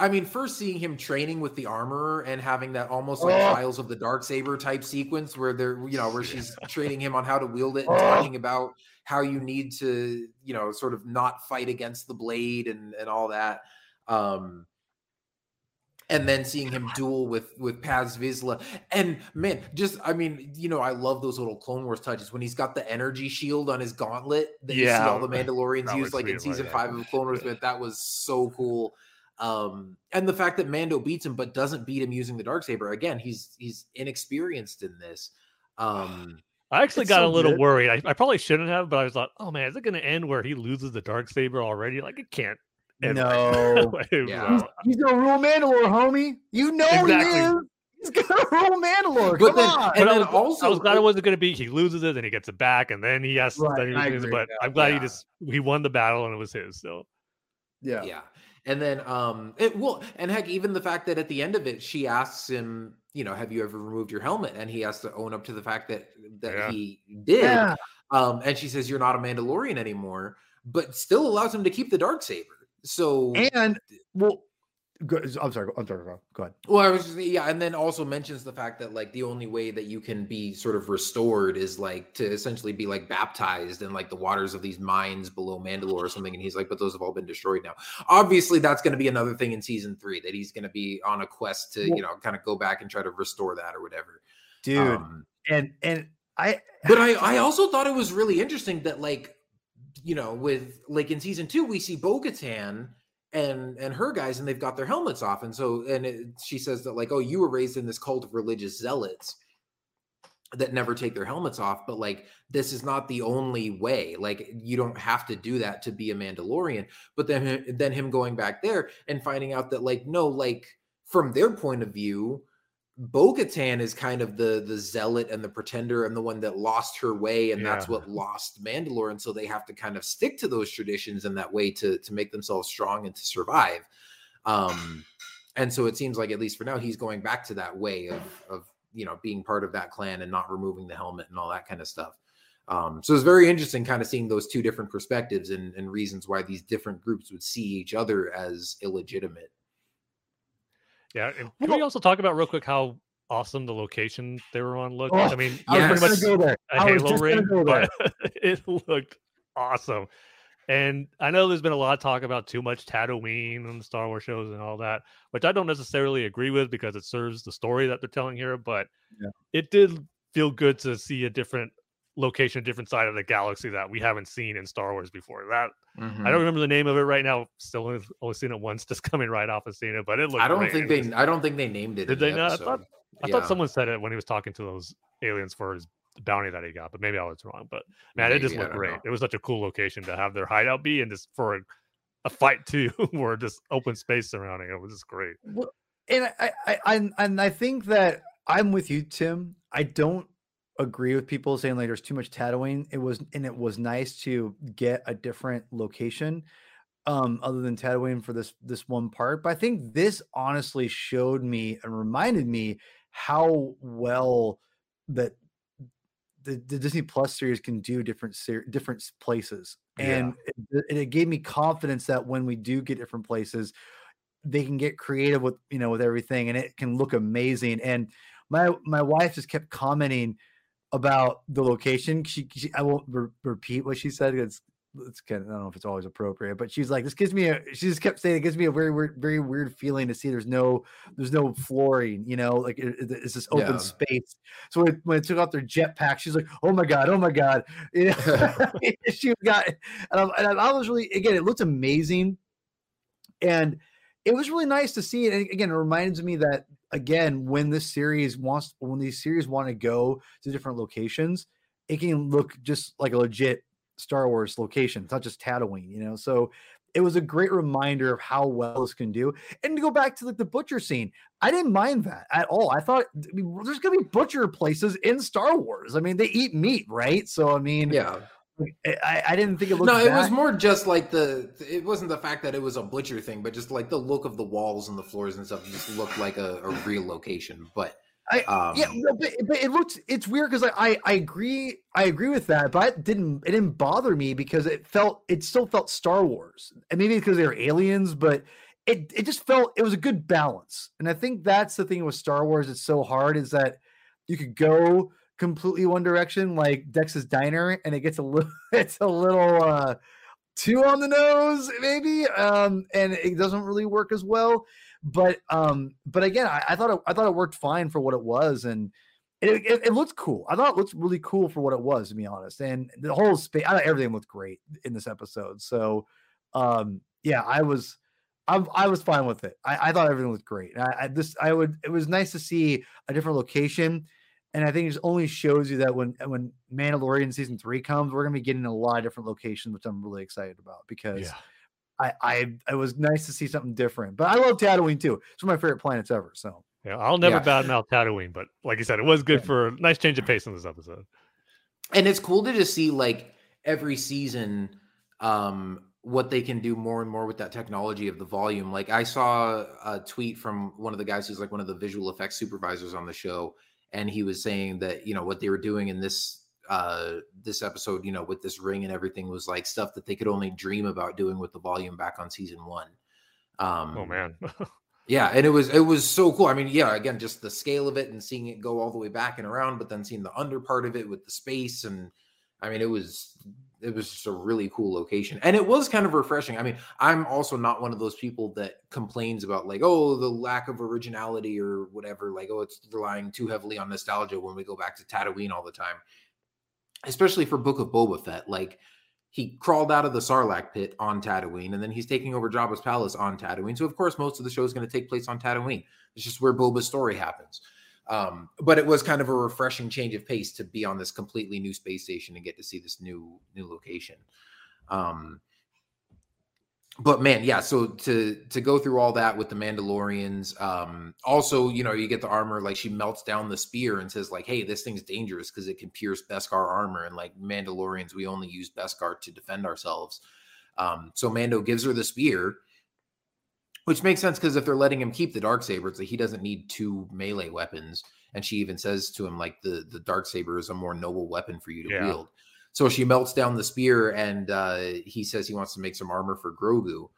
i mean first seeing him training with the armor and having that almost like Oh. trials of the dark saber type sequence where they're you know where she's training him on how to wield it and Oh. talking about how you need to you know sort of not fight against the blade and and all that um and then seeing him duel with with Paz Vizsla, and man, just I mean, you know, I love those little Clone Wars touches when he's got the energy shield on his gauntlet that you see all the Mandalorians use, like in sweet, like season five of Clone Wars. But that was so cool, um, and the fact that Mando beats him, but doesn't beat him using the dark saber. Again, he's he's inexperienced in this. Um, I actually got so a little good. worried. I, I probably shouldn't have, but I was like, oh man, is it going to end where he loses the dark saber already? Like it can't. end No. that. Yeah. He's, he's gonna rule Mandalore, homie. You know Exactly. he is. He's gonna rule Mandalore. But Come then- on. and But I was, also- I was glad it wasn't going to be. He loses it, and he gets it back, and then he has. Right, then he loses agree, but yeah. I'm glad Yeah. he just he won the battle, and it was his. So yeah. yeah and then um it well and heck even the fact that at the end of it she asks him you know have you ever removed your helmet and he has to own up to the fact that that Yeah. he did Yeah. um and she says you're not a mandalorian anymore but still allows him to keep the dark saber so And well, go, I'm sorry. I'm sorry. Go go ahead. well i was just yeah and then also mentions the fact that like the only way that you can be sort of restored is like to essentially be like baptized in like the waters of these mines below mandalore or something and he's like but those have all been destroyed now obviously that's going to be another thing in season three that he's going to be on a quest to Well- you know kind of go back and try to restore that or whatever Dude. Um, and and I but i i also thought it was really interesting that like you know with like in season two we see bo-katan and and her guys and they've got their helmets off and so and it, she says that like oh you were raised in this cult of religious zealots that never take their helmets off but like this is not the only way like you don't have to do that to be a mandalorian. But then then him going back there and finding out that like no like from their point of view Bo-Katan is kind of the the zealot and the pretender and the one that lost her way and that's what lost Mandalore and so they have to kind of stick to those traditions in that way to to make themselves strong and to survive. Um and so it seems like at least for now he's going back to that way of of you know being part of that clan and not removing the helmet and all that kind of stuff. Um so it's very interesting kind of seeing those two different perspectives and, and reasons why these different groups would see each other as illegitimate yeah. And can we also talk about real quick how awesome the location they were on looked? Oh, I mean, I was Yes. just gonna go there. a I Halo ring, go but it looked awesome. And I know there's been a lot of talk about too much Tatooine and the Star Wars shows and all that, which I don't necessarily agree with because it serves the story that they're telling here. But Yeah. it did feel good to see a different location, a different side of the galaxy that we haven't seen in Star Wars before. That Mm-hmm. I don't remember the name of it right now. Still only, only seen it once, just coming right off of seeing it, but it looked. I don't great. think they. I don't think they named it. Did in they the not? I thought- I Yeah. thought someone said it when he was talking to those aliens for his bounty that he got, but maybe I was wrong. But man, it just looked great. know. It was such a cool location to have their hideout be, and just for a, a fight too, where just open space surrounding it was just great. Well, and I, I, I, and I think that I'm with you, Tim. I don't agree with people saying like there's too much Tatooine. It was, and it was nice to get a different location, um, other than Tatooine for this this one part. But I think this honestly showed me and reminded me how well that the, the Disney Plus series can do different ser- different places, Yeah. and it, it gave me confidence that when we do get different places, they can get creative with you know with everything, and it can look amazing. And my my wife just kept commenting about the location. She, she I won't re- repeat what she said. It's it's kind of, I don't know if it's always appropriate, but she's like, this gives me a. She just kept saying it gives me a very weird, very weird feeling to see there's no there's no flooring, you know, like it- it- it's this open Yeah. space. So when, when it took off their jetpack, she's like, oh my god, oh my god, you know, she got, and I, and I was really again, it looked amazing, and it was really nice to see it. And again, it reminds me that again, when this series wants, when these series want to go to different locations, it can look just like a legit Star Wars location. It's not just Tatooine, you know. So it was a great reminder of how well this can do. And to go back to like the butcher scene, I didn't mind that at all. I thought I mean, there's gonna be butcher places in Star Wars. I mean, they eat meat, right? So I mean, Yeah. Like, I, I didn't think it looked. No, it that- was more just like the. It wasn't the fact that it was a butcher thing, but just like the look of the walls and the floors and stuff just looked like a, a real location. But I- um, yeah, no, but, but it looks it's weird because I, I I agree I agree with that, but it didn't it didn't bother me because it felt it still felt Star Wars, and maybe because they were aliens, but it it just felt it was a good balance, and I think that's the thing with Star Wars. It's so hard is that you could go completely one direction, like Dex's Diner, and it gets a little it's a little uh too on the nose, maybe, um, and it doesn't really work as well. But um but again I, I thought it, i thought it worked fine for what it was and it, it, it looked cool. I thought it looked really cool for what it was to be honest and the whole space i thought everything looked great in this episode. So um yeah i was i, I was fine with it. I, I thought everything looked great. I, I this i would it was nice to see a different location and I think it just only shows you that when when Mandalorian season three comes, we're gonna be getting a lot of different locations, which I'm really excited about because Yeah. I, I it was nice to see something different. But I love Tatooine too. It's one of my favorite planets ever. So Yeah, I'll never Yeah. badmouth Tatooine, but like you said, it was good for a nice change of pace in this episode. and it's cool to just see like every season um what they can do more and more with that technology of the volume like i saw a tweet from one of the guys who's like one of the visual effects supervisors on the show and he was saying that you know what they were doing in this uh this episode you know with this ring and everything was like stuff that they could only dream about doing with the volume back on season one um Oh man. yeah, and it was it was so cool. I mean, yeah, again, just the scale of it and seeing it go all the way back and around, but then seeing the under part of it with the space and I mean, it was it was just a really cool location. And it was kind of refreshing. I mean, I'm also not one of those people that complains about like, oh, the lack of originality or whatever, like, oh, it's relying too heavily on nostalgia when we go back to Tatooine all the time. Especially for Book of Boba Fett. Like he crawled out of the Sarlacc pit on Tatooine, and then he's taking over Jabba's palace on Tatooine. So of course, most of the show is going to take place on Tatooine. It's just where Boba's story happens. Um, but it was kind of a refreshing change of pace to be on this completely new space station and get to see this new new location. Um, but man, yeah. So to to go through all that with the Mandalorians, um, also you know you get the armor like she melts down the spear and says like, "Hey, this thing's dangerous because it can pierce Beskar armor." And like Mandalorians, we only use Beskar to defend ourselves. Um, so Mando gives her the spear, which makes sense because if they're letting him keep the dark saber, it's like he doesn't need two melee weapons. And she even says to him like the the dark saber is a more noble weapon for you to Yeah. wield. So she melts down the spear, and uh, he says he wants to make some armor for Grogu,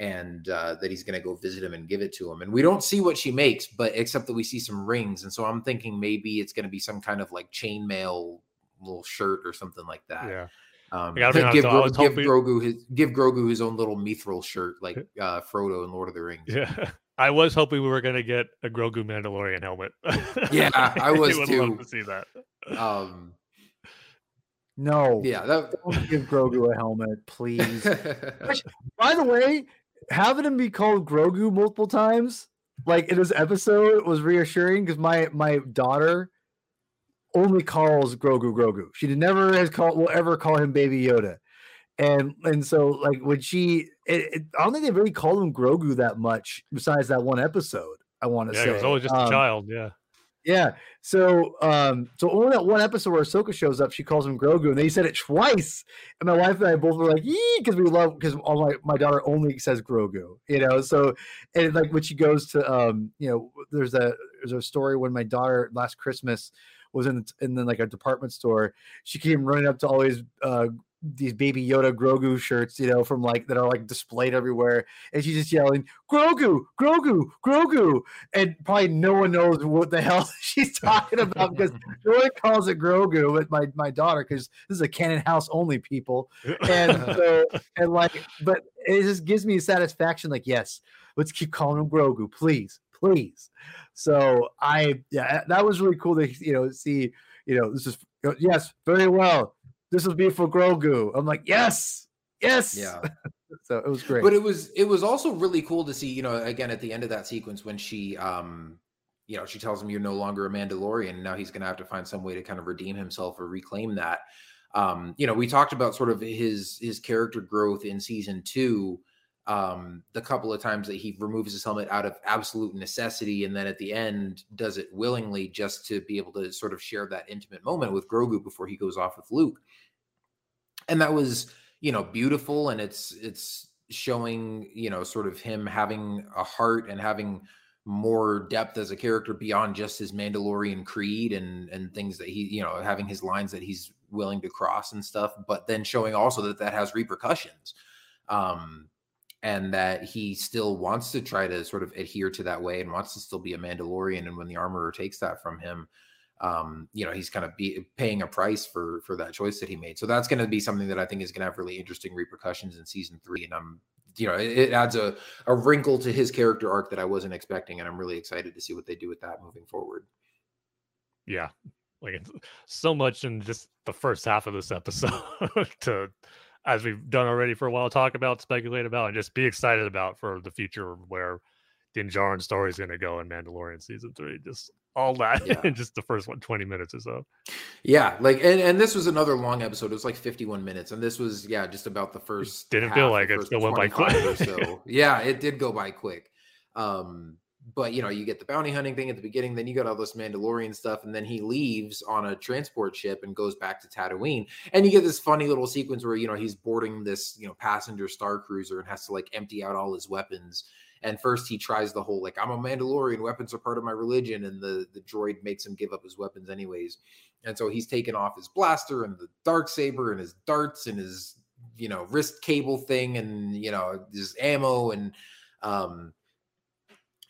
and uh, that he's going to go visit him and give it to him. And we don't see what she makes, but except that we see some rings. And so I'm thinking maybe it's going to be some kind of like chainmail little shirt or something like that. yeah. Um, I gotta be honest, give, though, I Gro- give Grogu his give Grogu his own little mithril shirt like uh, Frodo in Lord of the Rings. Yeah. I was hoping we were gonna get a Grogu Mandalorian helmet. Yeah, I was would too. love to see that. Um, no, yeah, that, don't give Grogu a helmet, please. By the way, having him be called Grogu multiple times, like in this episode, was reassuring because my my daughter only calls Grogu Grogu. She never has called will ever call him Baby Yoda, and and so like when she, it, it, I don't think they really called him Grogu that much besides that one episode. I want to Yeah, say he was always just a Um, child. Yeah. yeah. So um so only that one episode where Ahsoka shows up, she calls him Grogu, and they said it twice. And my wife and I both were like, yee, because we love because all my, my daughter only says Grogu, you know. So and like when she goes to um, you know, there's a there's a story when my daughter last Christmas was in in the, like a department store, she came running up to all these uh these baby Yoda Grogu shirts, you know, from like that are like displayed everywhere, and she's just yelling, Grogu, Grogu, Grogu, and probably no one knows what the hell she's talking about because no one calls it Grogu with my my daughter because this is a Canon House only people, and so and like, but it just gives me satisfaction. Like, yes, let's keep calling him Grogu, please, please. So I, yeah, that was really cool to you know see. You know, this is yes, very well. This will be for Grogu. I'm like, yes, yes. yeah. So it was great. but it was it was also really cool to see you know again at the end of that sequence when she um you know she tells him you're no longer a mandalorian and now he's going to have to find some way to kind of redeem himself or reclaim that um you know we talked about sort of his his character growth in season two um the couple of times that he removes his helmet out of absolute necessity and then at the end does it willingly just to be able to sort of share that intimate moment with grogu before he goes off with luke. And that was you know beautiful and it's it's showing you know sort of him having a heart and having more depth as a character beyond just his Mandalorian creed and and things that he you know having his lines that he's willing to cross and stuff but then showing also that that has repercussions. Um and that he still wants to try to sort of adhere to that way and wants to still be a Mandalorian and when the armorer takes that from him um you know he's kind of be paying a price for for that choice that he made. So that's going to be something that i think is going to have really interesting repercussions in season three and i'm you know it, it, adds a, a wrinkle to his character arc that i wasn't expecting and i'm really excited to see what they do with that moving forward. Yeah. Like so much in just the first half of this episode to as we've done already for a while talk about speculate about and just be excited about for the future where Din Djarin story is going to go in Mandalorian season three. Just all that yeah. in just the first one, 20 minutes or so. Yeah. Like, and, and this was another long episode. It was like 51 minutes. And this was, yeah, just about the first. Didn't feel like it still went by quick. so. yeah, it did go by quick. Um, but you know, you get the bounty hunting thing at the beginning, then you got all this Mandalorian stuff, and then he leaves on a transport ship and goes back to Tatooine. And you get this funny little sequence where you know he's boarding this you know passenger star cruiser and has to like empty out all his weapons and first he tries the whole like I'm a Mandalorian, weapons are part of my religion, and the the droid makes him give up his weapons anyways. And so he's taken off his blaster and the dark saber and his darts and his you know wrist cable thing and you know his ammo and um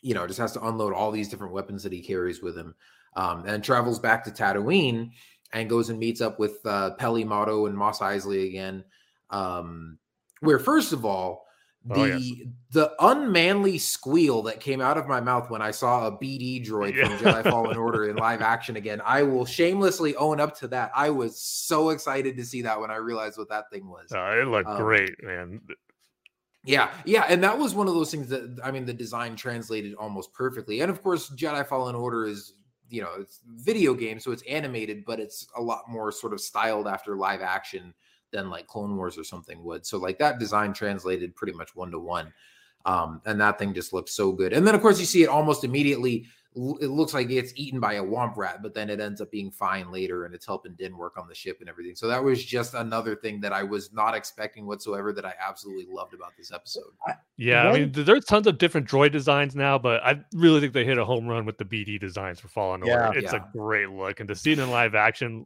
you know just has to unload all these different weapons that he carries with him um and travels back to Tatooine and goes and meets up with uh Peli Motto and Mos Eisley again um where first of all the oh, yes. the unmanly squeal that came out of my mouth when I saw a BD droid yeah. from Jedi Fallen Order in live action again. I will shamelessly own up to that. I was so excited to see that when I realized what that thing was. Uh, it looked um, great, man. Yeah, yeah, and that was one of those things that I mean, the design translated almost perfectly. And of course, Jedi Fallen Order is you know it's video game, so it's animated, but it's a lot more sort of styled after live action than like Clone Wars or something would. So like that design translated pretty much one to one. Um, and that thing just looks so good. And then of course you see it almost immediately. It looks like it's eaten by a womp rat, but then it ends up being fine later, and it's helping Din work on the ship and everything. So that was just another thing that I was not expecting whatsoever. That I absolutely loved about this episode. Yeah, I mean, there's tons of different droid designs now, but I really think they hit a home run with the BD designs for Fallen Order. It's yeah. a great look, and to see it in live action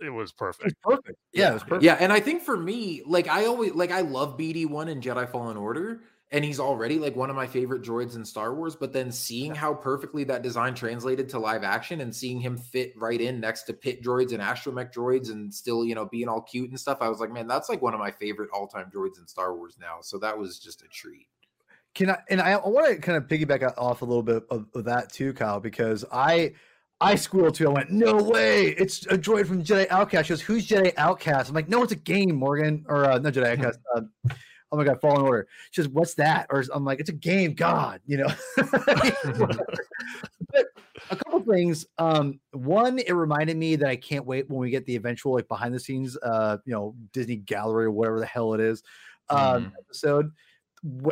it was perfect. It was perfect. Yeah, it was perfect. Yeah, and I think for me, like I always like I love BD1 and Jedi Fallen Order, and he's already like one of my favorite droids in Star Wars. But then seeing how perfectly that design translated to live action and seeing him fit right in next to pit droids and astromech droids and still, you know, being all cute and stuff, I was like, man, that's like one of my favorite all-time droids in Star Wars now. So that was just a treat. Can I and I, I want to kind of piggyback off a little bit of, of that too, Kyle, because I I squealed too. I went, no way, it's a droid from Jedi Outcast. She goes, who's Jedi Outcast? I'm like, no, it's a game, Morgan, or uh, no Jedi Outcast. Uh, oh my god, Fallen Order. She says, what's that? Or I'm like, it's a game. God, you know. but a couple things. Um, one, it reminded me that I can't wait when we get the eventual like behind the scenes, uh, you know, Disney Gallery or whatever the hell it is, um, mm. episode.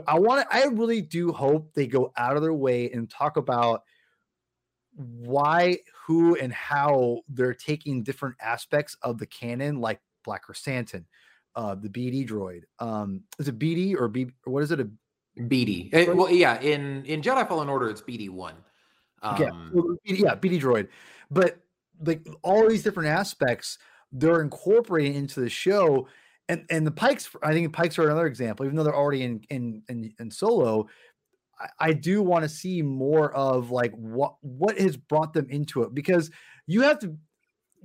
I want to. I really do hope they go out of their way and talk about why, who, and how they're taking different aspects of the canon, like Black Krrsantan, uh, the BD droid. Um, is it BD or B? What is it? A BD. It, eh, well, yeah. In in Jedi Fallen Order, it's BD one. Um, yeah, yeah, BD droid. But like all these different aspects, they're incorporating into the show. And and the Pikes, I think Pikes are another example. Even though they're already in in in, in Solo, I, do want to see more of like what what has brought them into it because you have to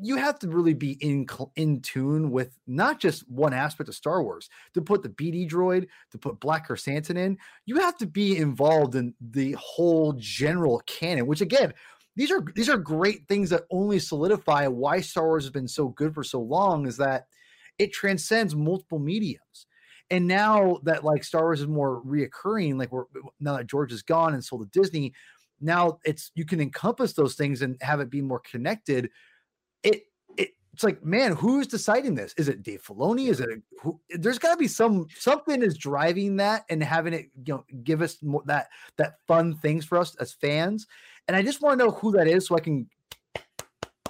you have to really be in in tune with not just one aspect of Star Wars to put the BD droid to put Black Krrsantan in. You have to be involved in the whole general canon, which again, these are these are great things that only solidify why Star Wars has been so good for so long. Is that it transcends multiple mediums. And now that like Star Wars is more reoccurring, like we're now that George is gone and sold to Disney, now it's you can encompass those things and have it be more connected. It it it's like, man, who's deciding this? Is it Dave Filoni? Is it who, there's got to be some something is driving that and having it you know give us more that that fun things for us as fans. And I just want to know who that is so I can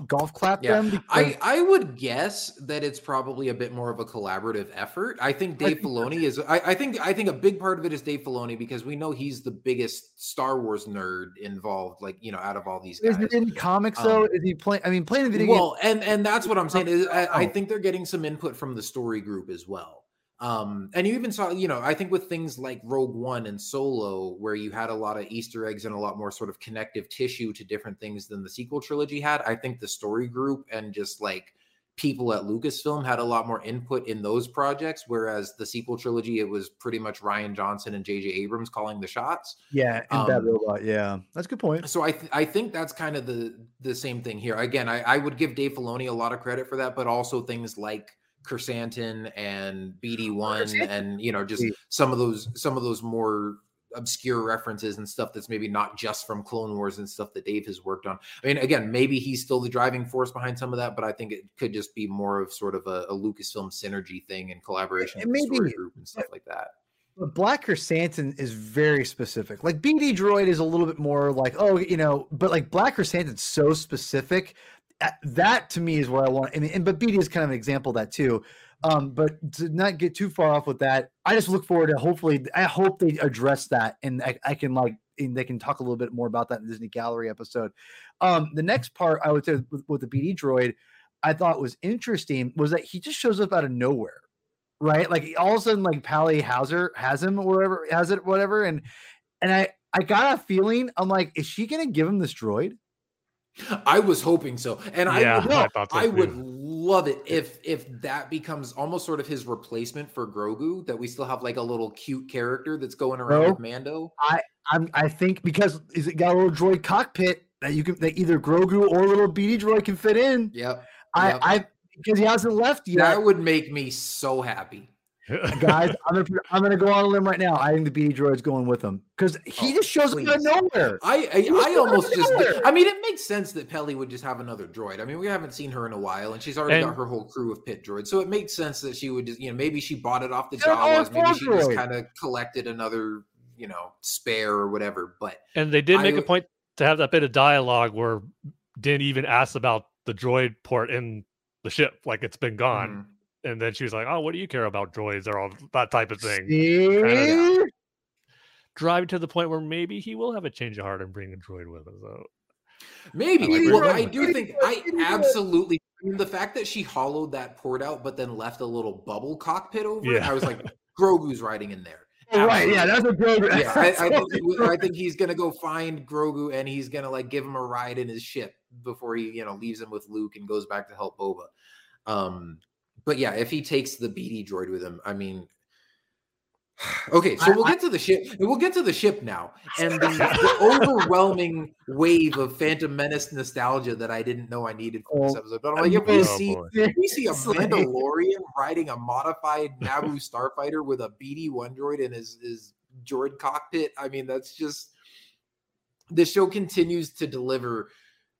golf clap Yeah, them. Because I, I would guess that it's probably a bit more of a collaborative effort. I think I Dave think Filoni is. I, I think I think a big part of it is Dave Filoni because we know he's the biggest Star Wars nerd involved. Like you know, out of all these is guys. it in comics though? Um, is he playing? I mean, playing the video game. Well, and and that's what I'm saying is I, I Oh. think they're getting some input from the story group as well. Um, and you even saw, you know, I think with things like Rogue One and Solo, where you had a lot of Easter eggs and a lot more sort of connective tissue to different things than the sequel trilogy had. I think the story group and just like people at Lucasfilm had a lot more input in those projects, whereas the sequel trilogy, it was pretty much Rian Johnson and J.J. Abrams calling the shots. yeah, and um, Robot. Yeah, that's a good point. So I th- I think that's kind of the the same thing here. Again, I, I would give Dave Filoni a lot of credit for that, but also things like Krrsantan and BD oh, One and you know just some of those some of those more obscure references and stuff that's maybe not just from Clone Wars and stuff that Dave has worked on. I mean, again, maybe he's still the driving force behind some of that, but I think it could just be more of sort of a, a Lucasfilm synergy thing and collaboration and with the story maybe- group and stuff like that. But Black Krrsantan is very specific. Like BD Droid is a little bit more like, oh, you know, but like Black Krrsantan's so specific. Uh, That to me is where I want. And, and but BD is kind of an example of that too. Um, but to not get too far off with that, I just look forward to hopefully. I hope they address that, and I, I can like, and they can talk a little bit more about that in Disney Gallery episode. Um, the next part I would say with, with the BD Droid, I thought was interesting was that he just shows up out of nowhere right? Like all of a sudden, like Peli Hauser has him or whatever, has it, whatever. And and I I got a feeling I'm like, is she gonna give him this droid? I was hoping so, and Yeah, I would, I so I would love it if if that becomes almost sort of his replacement for Grogu. That we still have like a little cute character that's going around No. with Mando. I'm I think because is it got a little droid cockpit that you can that either Grogu or a little BD droid can fit in. Yep, I yep. I because he hasn't left yet. that would make me so happy. Guys, I'm gonna I'm gonna go on a limb right now. I think the BD droid's going with him because he Oh, just shows up out of nowhere. I I, I almost just nowhere. I mean it makes sense that Peli would just have another droid. I mean we haven't seen her in a while, and she's already got her whole crew of pit droids, so it makes sense that she would just you know maybe she bought it off the They're Jawas, maybe she just kind of collected another you know spare or whatever. But And they did I make a w- point to have that bit of dialogue where Din even asks about the droid port in the ship, like it's been gone. mhm. And then she was like, "Oh, what do you care about droids or all that type of thing?" See? Driving to the point where maybe he will have a change of heart and bring a droid with him. So Maybe. I like well, I do think I absolutely. I mean, the fact that she hollowed that port out, but then left a little bubble cockpit over it, I was like, Grogu's riding in there. Oh, right, yeah, that's a Grogu. Yeah, I, I, think, I think he's gonna go find Grogu and he's gonna like give him a ride in his ship before he, you know, leaves him with Luke and goes back to help Boba. Um, but yeah, if he takes the BD droid with him, I mean, okay, so I- we'll get to the ship. We'll get to the ship now, and the, the overwhelming wave of Phantom Menace nostalgia that I didn't know I needed for this Oh, episode. But I'm like, if we oh see if we see a It's Mandalorian riding a modified Naboo starfighter with a BD one droid in his his droid cockpit. I mean, that's just the show continues to deliver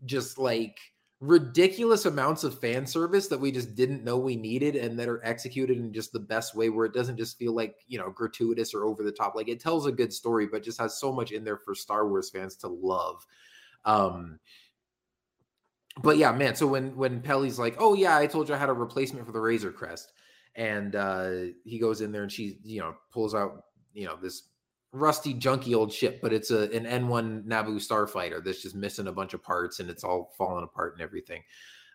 just like ridiculous amounts of fan service that we just didn't know we needed and that are executed in just the best way where it doesn't just feel like you know gratuitous or over the top. Like it tells a good story but just has so much in there for star wars fans to love. Um but yeah man so when when Peli's like oh yeah i told you i had a replacement for the razor crest and uh he goes in there and she you know pulls out you know this rusty junky old ship but it's a an n1 naboo starfighter that's just missing a bunch of parts and it's all falling apart and everything.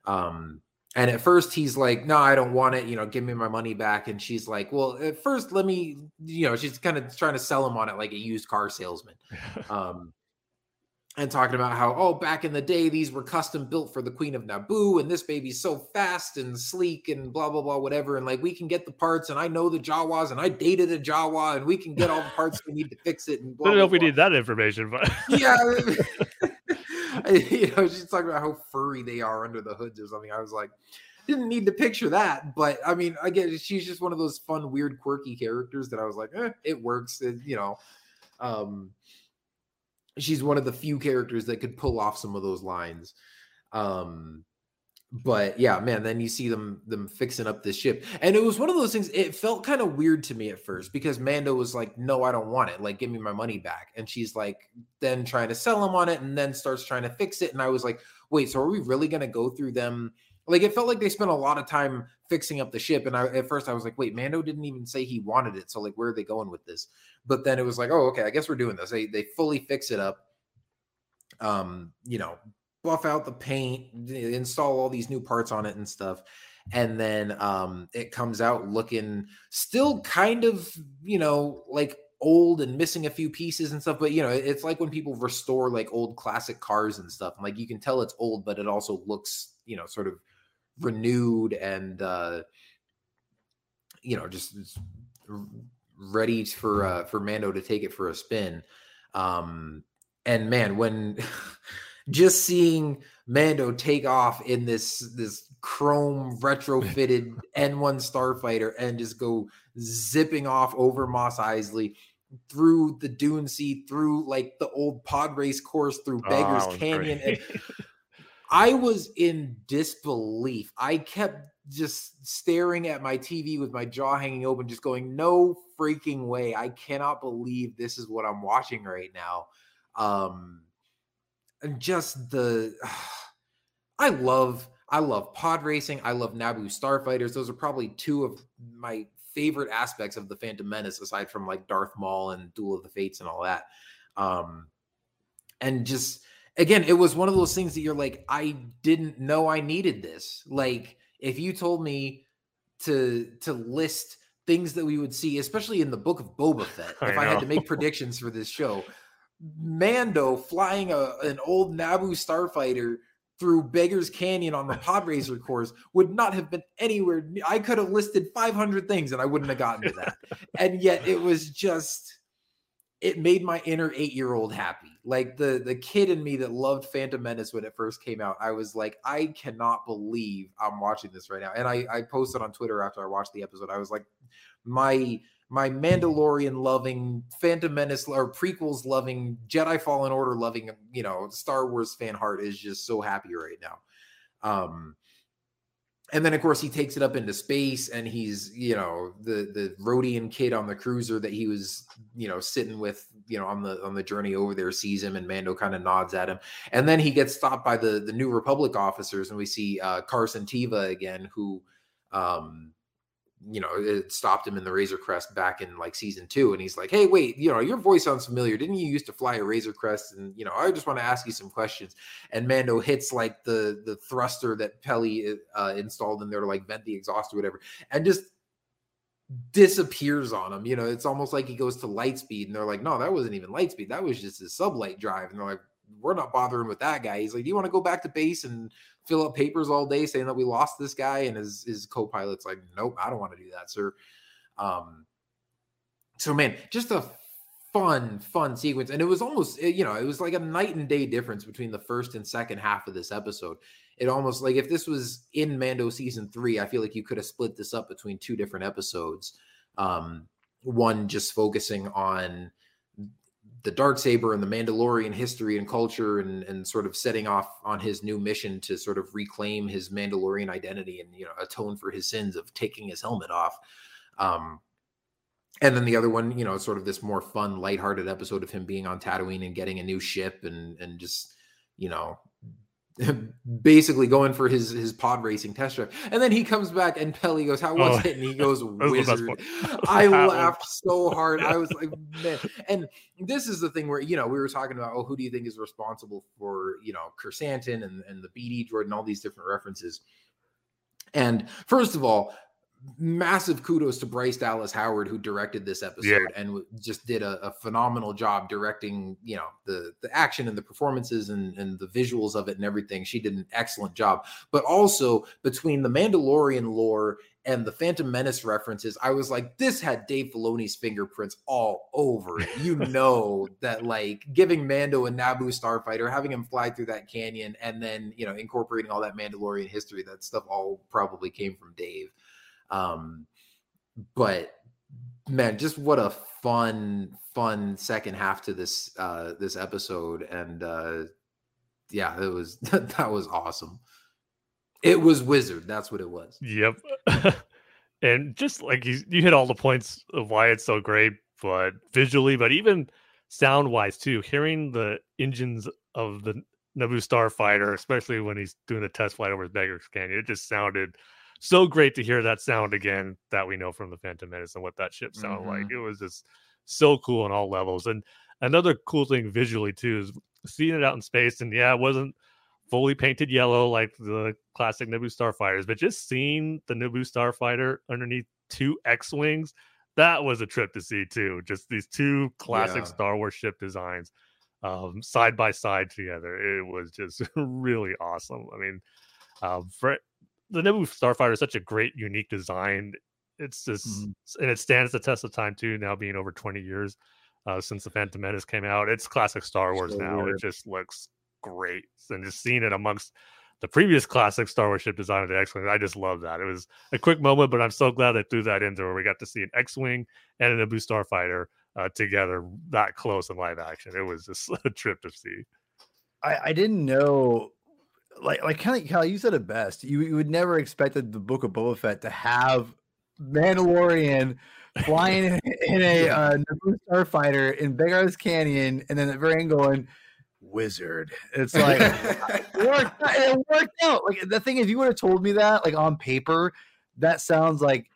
Um and at first he's like no i don't want it you know give me my money back. And she's like well at first let me you know she's kind of trying to sell him on it like a used car salesman. Um and talking about how oh back in the day these were custom built for the queen of naboo and this baby's so fast and sleek and blah blah blah whatever and like we can get the parts and i know the jawas and i dated a jawa and we can get all the parts we need to fix it and I don't know blah, if we blah. need that information, but yeah you know she's talking about how furry they are under the hoods or something i was like didn't need to picture that but i mean i get she's just one of those fun weird quirky characters that i was like eh, it works it, you know um she's one of the few characters that could pull off some of those lines um but yeah, man, then you see them them fixing up this ship. And it was one of those things, it felt kind of weird to me at first because Mando was like, No, I don't want it. Like, give me my money back. And she's like, then trying to sell him on it and then starts trying to fix it. And I was like, wait, so are we really gonna go through them? Like it felt like they spent a lot of time fixing up the ship. And I at first I was like, wait, Mando didn't even say he wanted it. So like where are they going with this? But then it was like, oh, okay, I guess we're doing this. They they fully fix it up. Um, you know, buff out the paint, install all these new parts on it and stuff. And then um, it comes out looking still kind of, you know, like old and missing a few pieces and stuff. But you know, it's like when people restore like old classic cars and stuff. Like you can tell it's old, but it also looks, you know, sort of renewed and uh, you know, just ready for uh, for Mando to take it for a spin. Um, and man, when just seeing Mando take off in this this chrome retrofitted N1 starfighter and just go zipping off over Mos Eisley through the dune sea, through like the old pod race course, through Beggars oh, Canyon. I was in disbelief. I kept just staring at my TV with my jaw hanging open, just going, no freaking way. I cannot believe this is what I'm watching right now. Um, and just the I love I love pod racing. I love Naboo starfighters. Those are probably two of my favorite aspects of the Phantom Menace, aside from like Darth Maul and Duel of the Fates and all that. Um, and just again, it was one of those things that you're like, I didn't know I needed this. Like, if you told me to to list things that we would see, especially in the book of Boba Fett, if I, I had to make predictions for this show, Mando flying a, an old Naboo starfighter through Beggar's Canyon on the Podracer course would not have been anywhere. I could have listed 500 things and I wouldn't have gotten to that. and yet it was just, it made my inner eight year old happy. Like the the kid in me that loved Phantom Menace when it first came out, I was like, I cannot believe I'm watching this right now. And I I posted on Twitter after I watched the episode. I was like, my my Mandalorian loving, Phantom Menace or prequels loving, Jedi Fallen Order loving, you know, Star Wars fan heart is just so happy right now. Um, and then of course he takes it up into space and he's you know the the rodian kid on the cruiser that he was you know sitting with you know on the on the journey over there sees him and mando kind of nods at him. And then he gets stopped by the the new republic officers and we see uh carson teva again who um you know, it stopped him in the Razor Crest back in like season two. And he's like, Hey, wait, you know, your voice sounds familiar. Didn't you used to fly a Razor Crest? And, you know, I just want to ask you some questions. And Mando hits like the the thruster that Peli uh, installed in there to like vent the exhaust or whatever. And just disappears on him. You know, it's almost like he goes to light speed and they're like, no, that wasn't even light speed. That was just his sublight drive. And they're like, we're not bothering with that guy. He's like, do you want to go back to base and fill up papers all day saying that we lost this guy? And his his co-pilot's like, nope, I don't want to do that, sir. Um, so man, just a fun, fun sequence. And it was almost, you know, it was like a night and day difference between the first and second half of this episode. It almost like if this was in Mando season three, I feel like you could have split this up between two different episodes. Um, one just focusing on the dark saber and the Mandalorian history and culture and and sort of setting off on his new mission to sort of reclaim his Mandalorian identity and you know atone for his sins of taking his helmet off. Um, and then the other one, you know, sort of this more fun, lighthearted episode of him being on Tatooine and getting a new ship and and just you know basically going for his his pod racing test drive. And then he comes back and Peli goes, How was oh, it? And he goes, Wizard. I laughed so hard. I was like, man. And this is the thing where, you know, we were talking about, oh, who do you think is responsible for, you know, Krrsantan and, and the BD droid all these different references. And first of all, massive kudos to Bryce Dallas Howard who directed this episode yeah. and just did a, a, phenomenal job directing, you know, the the action and the performances and, and the visuals of it and everything. She did an excellent job. But also between the Mandalorian lore and the Phantom Menace references, I was like, this had Dave Filoni's fingerprints all over it. You know that like giving Mando a Naboo starfighter, having him fly through that canyon, and then you know incorporating all that Mandalorian history, that stuff all probably came from Dave. Um, but man, just what a fun, fun second half to this uh this episode. And uh yeah, it was that was awesome. It was Wizard. That's what it was. Yep. and just like you, you hit all the points of why it's so great, but visually, but even sound wise too, hearing the engines of the Naboo Starfighter, especially when he's doing the test flight over his Beggar's Canyon, it just sounded so great to hear that sound again that we know from the Phantom Menace and what that ship sounded Mhm. like. It was just so cool on all levels. And another cool thing visually too is seeing it out in space. And yeah, it wasn't fully painted yellow like the classic Naboo Starfighters, but just seeing the Naboo Starfighter underneath two X Wings, that was a trip to see too. Just these two classic Yeah. Star Wars ship designs um, side by side together. It was just really awesome. I mean, um, for the Naboo Starfighter is such a great, unique design. It's just, Mhm. and it stands the test of time too. Now being over twenty years uh, since the Phantom Menace came out, it's classic Star Wars So now. weird. It just looks great, and just seeing it amongst the previous classic Star Wars ship design of the X-wing, I just love that. It was a quick moment, but I'm so glad they threw that in there where we got to see an X-wing and a Naboo Starfighter uh, together that close in live action. It was just a trip to see. I, I didn't know, like, like kind of Kyle, you said it best. You, you would never expected the Book of Boba Fett to have Mandalorian flying in, in a uh, Naboo starfighter in Big Beggar's Canyon, and then at the very end going wizard. It's like it worked, out- it worked out. Like the thing is, if you would have told me that, like on paper, that sounds like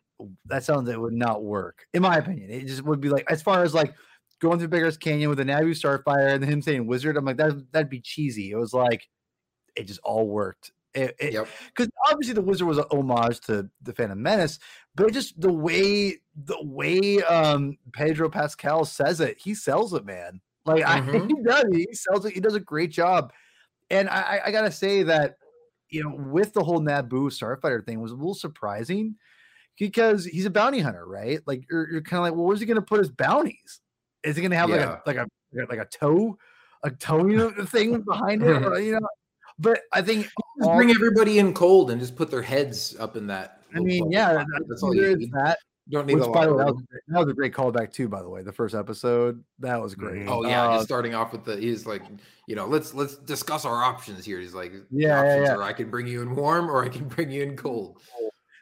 that sounds it would not work, in my opinion. It just would be like as far as like going through Beggar's Canyon with a Naboo Starfighter and then him saying wizard. I'm like that that'd be cheesy. It was like it just all worked. It, it, yep. because obviously the wizard was an homage to the Phantom Menace, but just the way the way um Pedro Pascal says it, he sells it, man. Like I, Mhm. he does, he sells it. He does a great job, and I, I- I gotta say that you know with the whole Naboo Starfighter thing was a little surprising because he's a bounty hunter, right? Like you're, you're kind of like, well, where's he gonna put his bounties? Is he gonna have Yeah. like a like a like a toe, a towing thing behind it, or, you know? But I think Just all- bring everybody in cold and just put their heads up in that. I mean, yeah, pocket. that- that's all you need. that. You don't need Which, by the way, that was, a great- that was a great callback too. By the way, the first episode that was great. Oh yeah, Uh, just starting off with the he's like, you know, let's let's discuss our options here. He's like, Yeah, yeah, yeah. are I can bring you in warm or I can bring you in cold.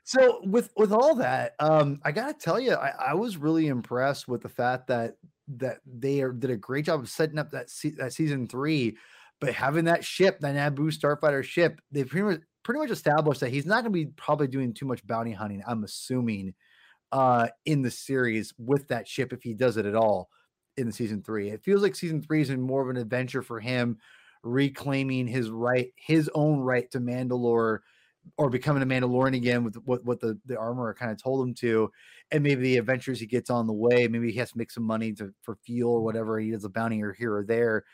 so with with all that, um, I gotta tell you, I, I was really impressed with the fact that that they are, did a great job of setting up that se- that season three, but having that ship, that Naboo Starfighter ship, they pretty much pretty much established that he's not gonna be probably doing too much bounty hunting. I'm assuming, uh, in the series with that ship if he does it at all in season three. It feels like season three is more of an adventure for him reclaiming his right, his own right to Mandalore or becoming a Mandalorian again with what, what the, the armorer kind of told him to, and maybe the adventures he gets on the way. Maybe he has to make some money to for fuel or whatever. He does a bounty or here or there.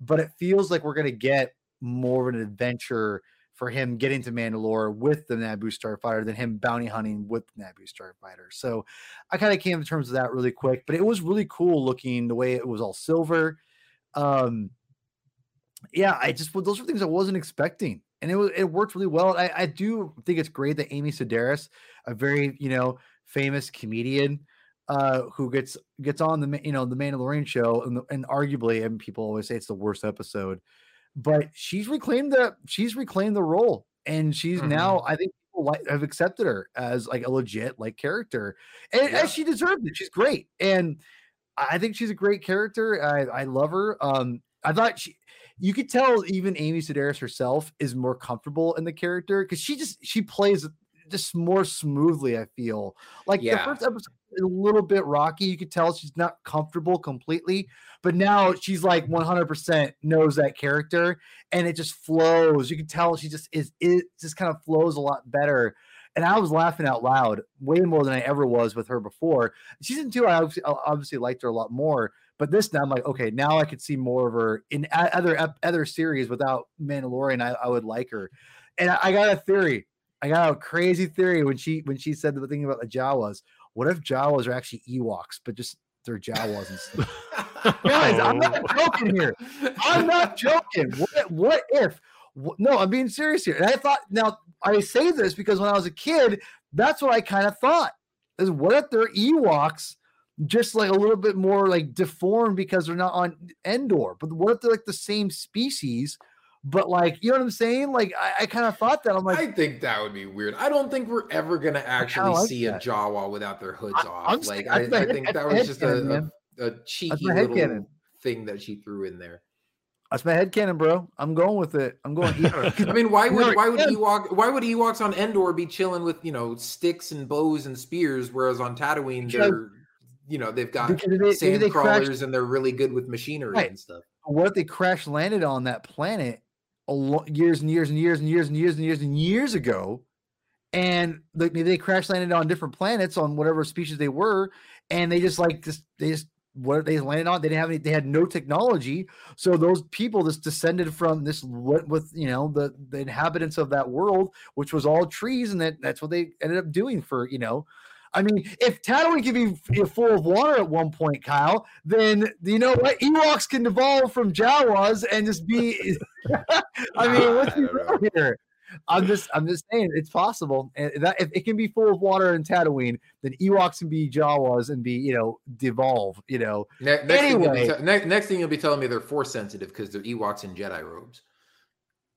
But it feels like we're gonna get more of an adventure for him getting to Mandalore with the Naboo Starfighter than him bounty hunting with the Naboo Starfighter. So I kind of came to terms of that really quick, but it was really cool looking the way it was all silver. Um, yeah, I just those were things I wasn't expecting, and it was it worked really well. I, I do think it's great that Amy Sedaris, a very you know famous comedian, uh, who gets gets on the you know the Mandalorian show, and, the, and arguably, and people always say it's the worst episode, but she's reclaimed the she's reclaimed the role, and she's now I think people have accepted her as like a legit like character, and Yeah. as she deserved it. She's great, and I think she's a great character. I, I love her. Um, I thought she, you could tell even Amy Sedaris herself is more comfortable in the character because she just she plays just more smoothly. I feel like the Yeah. first episode is a little bit rocky. You could tell she's not comfortable completely, but now she's like 100% knows that character and it just flows. You can tell she just is it just kind of flows a lot better. And I was laughing out loud way more than I ever was with her before. Season two, I obviously, obviously liked her a lot more, but this now I'm like, okay, now I could see more of her in other other series without Mandalorian. I, I would like her, and I, I got a theory. I got a crazy theory when she when she said the thing about the Jawas. What if Jawas are actually Ewoks, but just they're Jawas instead? Guys, I'm not oh. joking here. I'm not joking. What, what if? wh- No, I'm being serious here. And I thought, now I say this because when I was a kid, that's what I kind of thought. Is what if they're Ewoks, just like a little bit more like deformed because they're not on Endor? But what if they're like the same species, But like, you know what I'm saying? Like, I, I kind of thought that. I'm like, I think that would be weird. I don't think we're ever gonna actually like see that. a Jawa without their hoods I- off. I'm like I, I think that was just a, a, a cheeky little headcanon. thing that she threw in there. that's my head canon, bro. I'm going with it. I'm going. I mean, why would why would. Ewok why would Ewoks on Endor be chilling with you know sticks and bows and spears, whereas on Tatooine they're you know they've got they- sand they crashed- crawlers and they're really good with machinery Right. and stuff. what if they crash landed on that planet lo- years and years and years and years and years and years and years ago and maybe they crash landed on different planets on whatever species they were and they just like just they just what they landed on they didn't have any they had no technology. So those people just descended from this what with you know the the inhabitants of that world which was all trees and that that's what they ended up doing for you know I mean, if Tatooine can be you know, full of water at one point, Kyle, then you know what? Ewoks can evolve from Jawas and just be. I mean, what's I the don't know. deal here? I'm just, I'm just saying it's possible, and that if it can be full of water in Tatooine, then Ewoks can be Jawas and be, you know, devolve. You know, Ne- next, thing you'll be Anyway. te- ne- next thing you'll be telling me they're force sensitive because they're Ewoks in Jedi robes.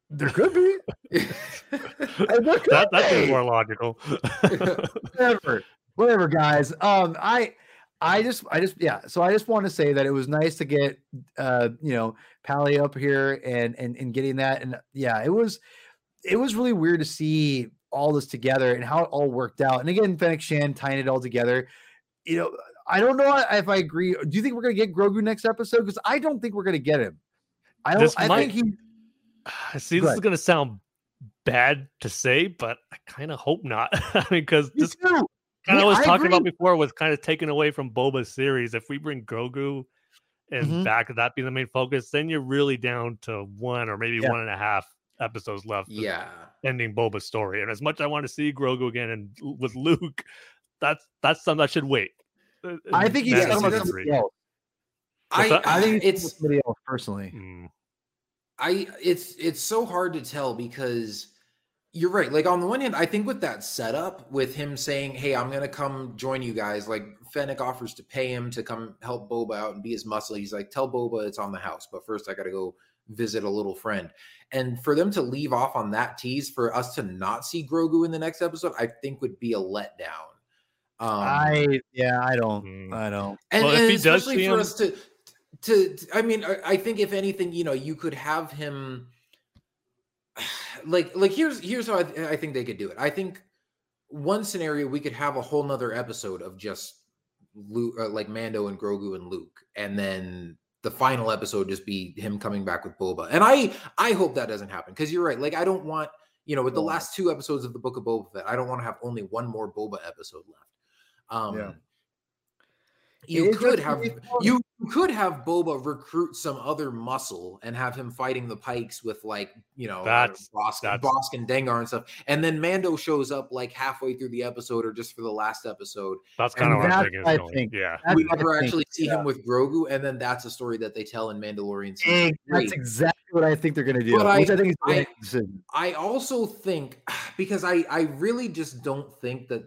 there could be. There could That that seems be. more logical. whatever, whatever, guys. Um, I, I just, I just, yeah. So I just want to say that it was nice to get, uh, you know, Peli up here and and and getting that, and yeah, it was, it was really weird to see all this together and how it all worked out. And again, Fennec Shand tying it all together. You know, I don't know if I agree. Do you think we're gonna get Grogu next episode? Because I don't think we're gonna get him. I don't. This I might- think he. See, this is gonna sound bad to say, but I kind of hope not. I mean, because this too. Kind Yeah, of was I talking about before was kind of taken away from Boba's series. If we bring Grogu and Mhm. back to that being the main focus, then you're really down to one or maybe Yeah. one and a half episodes left. yeah. ending Boba's story. And as much as I want to see Grogu again and with Luke, that's that's something that should wait. Uh, I think he's Yeah, talking see, about somebody else. I. I think it's it's somebody else personally. Mm. I it's it's so hard to tell because you're right. Like on the one hand, I think with that setup, with him saying, "Hey, I'm gonna come join you guys," like Fennec offers to pay him to come help Boba out and be his muscle. He's like, "Tell Boba it's on the house, but first I got to go visit a little friend." And for them to leave off on that tease, for us to not see Grogu in the next episode, I think would be a letdown. Um, I yeah, I don't. Mm. I don't. and, Well, if and he does especially see for him- us to, to, to- I mean, I, I think if anything, you know, you could have him. Like, like here's here's how I, th- I think they could do it. I think one scenario we could have a whole nother episode of just Luke, uh, like Mando and Grogu and Luke, and then the final episode just be him coming back with Boba. And I I hope that doesn't happen because you're right. Like, I don't want you know with the last two episodes of the Book of Boba Fett, I don't want to have only one more Boba episode left. Um, Yeah. You It is could have you could have Boba recruit some other muscle and have him fighting the Pikes with like you know That's- Bossk, that's- Bossk and Dengar and stuff, and then Mando shows up like halfway through the episode or just for the last episode. That's And kind of what I'm thinking. is I going. think. Yeah. That's we never actually see yeah. him with Grogu, and then that's a story that they tell in Mandalorian season Egg, that's exactly what I think they're going to do. But I- which I think is I- right. I also think because I I really just don't think that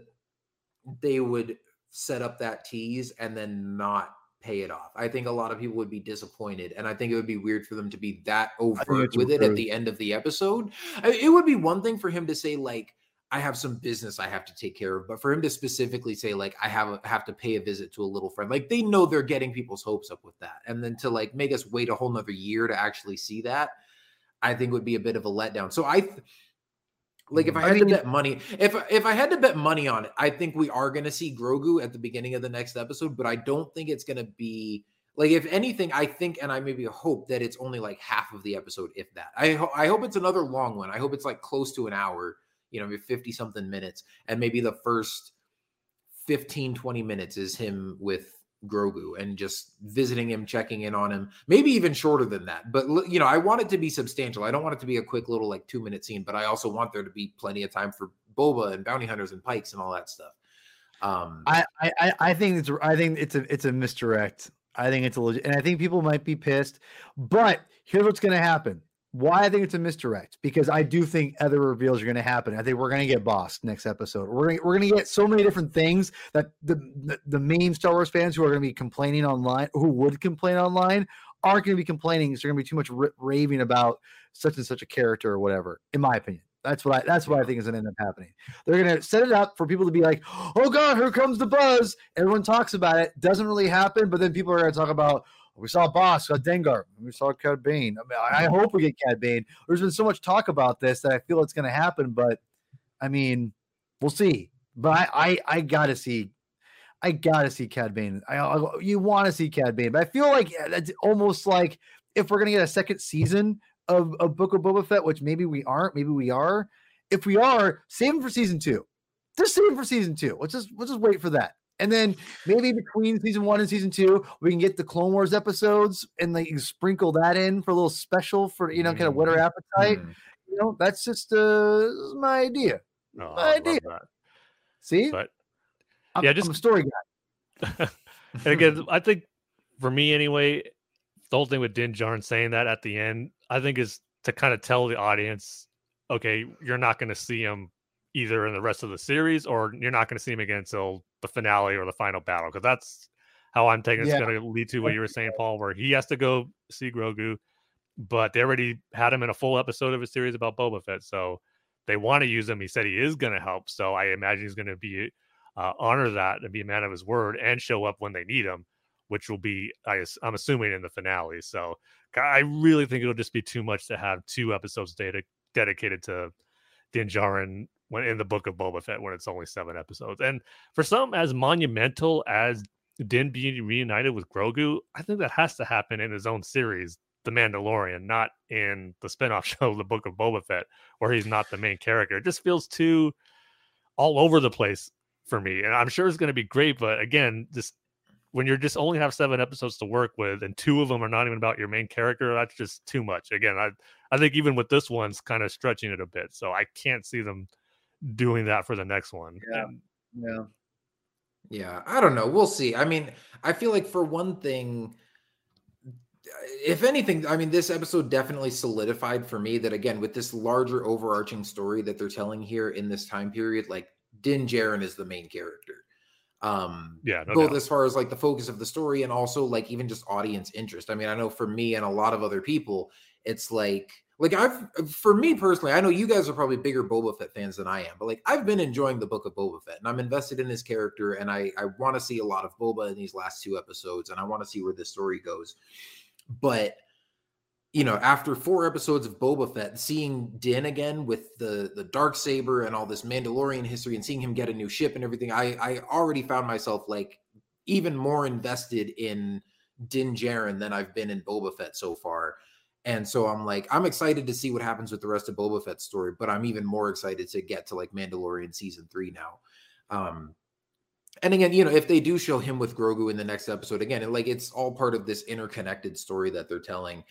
they would set up that tease and then not pay it off. I think a lot of people would be disappointed, and I think it would be weird for them to be that overt with it at the end of the episode. I- It would be one thing for him to say like. I have some business I have to take care of, but for him to specifically say like I have a, have to pay a visit to a little friend, like they know they're getting people's hopes up with that, and then to like make us wait a whole nother year to actually see that, I think would be a bit of a letdown. So I, th- like, if mm-hmm. I I had mean- to bet money, if if I had to bet money on it, I think we are going to see Grogu at the beginning of the next episode, but I don't think it's going to be like. If anything, I think, and I maybe hope that it's only like half of the episode, if that. I ho- I hope it's another long one. I hope it's like close to an hour, you know, maybe fifty something minutes, and maybe the first 15, 20 minutes is him with Grogu and just visiting him, checking in on him, maybe even shorter than that. But you know, I want it to be substantial. I don't want it to be a quick little like two minute scene, but I also want there to be plenty of time for Boba and bounty hunters and pikes and all that stuff. Um, I, I, I- think it's I think it's a it's a misdirect. I think it's a legit, and I think people might be pissed. But here's what's going to happen. Why I think it's a misdirect because I do think other reveals are going to happen. I think we're going to get Bossk next episode. We're going we're going to get so many different things that the, the the main Star Wars fans who are going to be complaining online, who would complain online, aren't going to be complaining. There's going to be too much r- raving about such and such a character or whatever. In my opinion, that's what I that's what I think is going to end up happening. They're going to set it up for people to be like, "Oh God, here comes the buzz." Everyone talks about it. Doesn't really happen, but then people are going to talk about. We saw Bossk, saw Dengar, we saw Cad Bane. I, mean, I hope we get Cad Bane. There's been so much talk about this that I feel it's going to happen, but I mean, we'll see. But I, I, I gotta see, I gotta see Cad Bane. I, I you want to see Cad Bane, but I feel like it's almost like if we're gonna get a second season of, of Book of Boba Fett, which maybe we aren't, maybe we are. If we are, save him for season two. Just save him for season two. Let's just let's just wait for that. And then maybe between season one and season two, we can get the Clone Wars episodes and like sprinkle that in for a little special for you know, kind of whet our appetite. Mm. You know, that's just uh my idea. No, My I idea. See, But I'm, yeah, I'm just- a story guy. and again, I think for me anyway, the whole thing with Din Djarin saying that at the end, I think is to kind of tell the audience, okay, you're not going to see him either in the rest of the series or you're not going to see him again until the finale or the final battle because that's how I'm taking it's Yeah. going to lead to what you were saying, Paul, where he has to go see Grogu, but they already had him in a full episode of a series about Boba Fett, so they want to use him. He said he is going to help, so I imagine he's going to be uh, honor that and be a man of his word and show up when they need him, which will be, I, I'm assuming, in the finale. So I really think it'll just be too much to have two episodes data dedicated to Din Djarin when in the book of Boba Fett when it's only seven episodes. And for some as monumental as Din being reunited with Grogu, I think that has to happen in his own series, The Mandalorian, not in the spinoff show, The Book of Boba Fett, where he's not the main character. It just feels too all over the place for me. And I'm sure it's going to be great, but again, just when you're just only have seven episodes to work with and two of them are not even about your main character, that's just too much. Again, I I think even with this one's kind of stretching it a bit. So I can't see them doing that for the next one. Yeah. Yeah. Yeah, I don't know. We'll see. I mean, I feel like for one thing, if anything, I mean, this episode definitely solidified for me that again, with this larger overarching story that they're telling here in this time period, like Din Djarin is the main character. Um, Yeah, no both doubt. as far as like the focus of the story and also like even just audience interest. I mean, I know for me and a lot of other people, it's like like I've for me personally, I know you guys are probably bigger Boba Fett fans than I am, but like I've been enjoying the book of Boba Fett and I'm invested in his character and I I want to see a lot of Boba in these last two episodes and I want to see where this story goes. But you know, after four episodes of Boba Fett, seeing Din again with the the dark saber and all this Mandalorian history, and seeing him get a new ship and everything, I I already found myself like even more invested in Din Djarin than I've been in Boba Fett so far. And so I'm like, I'm excited to see what happens with the rest of Boba Fett's story, but I'm even more excited to get to like Mandalorian season three now. Um, and again, you know, if they do show him with Grogu in the next episode, again, like it's all part of this interconnected story that they're telling.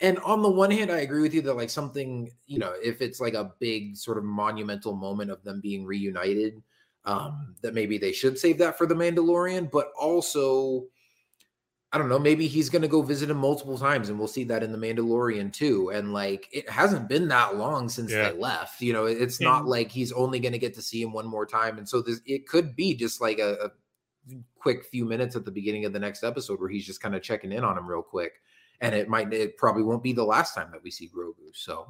And on the one hand, I agree with you that like something, you know, if it's like a big sort of monumental moment of them being reunited, um, that maybe they should save that for the Mandalorian, but also I don't know, maybe he's going to go visit him multiple times and we'll see that in the Mandalorian too. And like it hasn't been that long since Yeah. they left. You know, it's not like he's only going to get to see him one more time. And so this it could be just like a, a quick few minutes at the beginning of the next episode where he's just kind of checking in on him real quick. And it might it probably won't be the last time that we see Grogu. So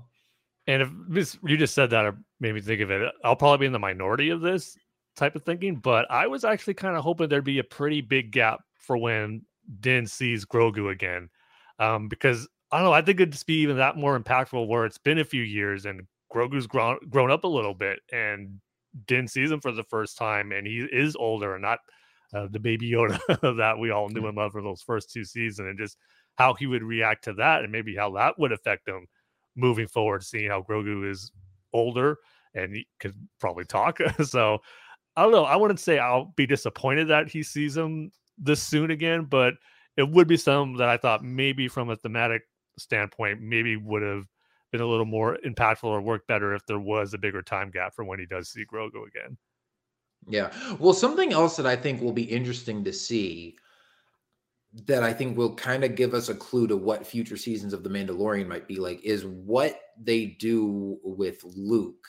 And if this, you just said that, or made me think of it, I'll probably be in the minority of this type of thinking. But I was actually kind of hoping there'd be a pretty big gap for when Din sees Grogu again, um, because I don't know. I think it'd just be even that more impactful where it's been a few years and Grogu's grown grown up a little bit, and Din sees him for the first time, and he is older and not uh, the baby Yoda that we all knew and loved for those first two seasons, and just how he would react to that, and maybe how that would affect him moving forward, seeing how Grogu is older and he could probably talk. so I don't know. I wouldn't say I'll be disappointed that he sees him this soon again, but it would be some that I thought maybe from a thematic standpoint, maybe would have been a little more impactful or worked better if there was a bigger time gap for when he does see Grogu again. Yeah. Well, something else that I think will be interesting to see that I think will kind of give us a clue to what future seasons of The Mandalorian might be like is what they do with Luke.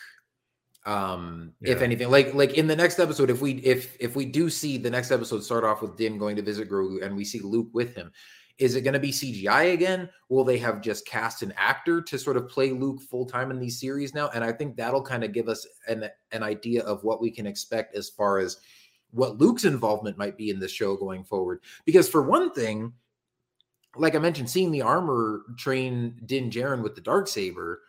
Um, if anything, like like in the next episode, if we if if we do see the next episode start off with Din going to visit Grogu and we see Luke with him, Is it going to be CGI again? Will they have just cast an actor to sort of play Luke full time in these series now? And I think that'll kind of give us an an idea of what we can expect as far as what Luke's involvement might be in the show going forward. Because for one thing, like I mentioned, seeing the armor train Din Djarin with the dark saber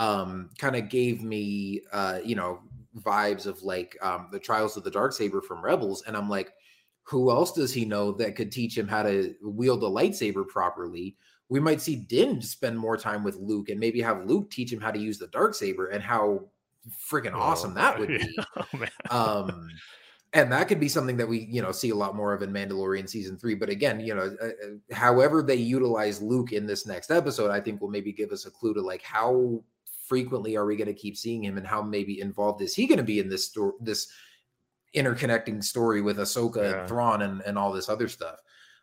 um, kind of gave me, uh, you know, vibes of like um, the Trials of the Dark Saber from Rebels, and I'm like, who else does he know that could teach him how to wield a lightsaber properly? We might see Din spend more time with Luke, and maybe have Luke teach him how to use the dark saber, and how freaking oh, awesome that would be. Oh, um, and that could be something that we you know see a lot more of in mandalorian season three but again you know uh, uh, however they utilize luke in this next episode i think will maybe give us a clue to like how frequently are we going to keep seeing him and how maybe involved is he going to be in this story this interconnecting story with ahsoka yeah. and thrawn and, and all this other stuff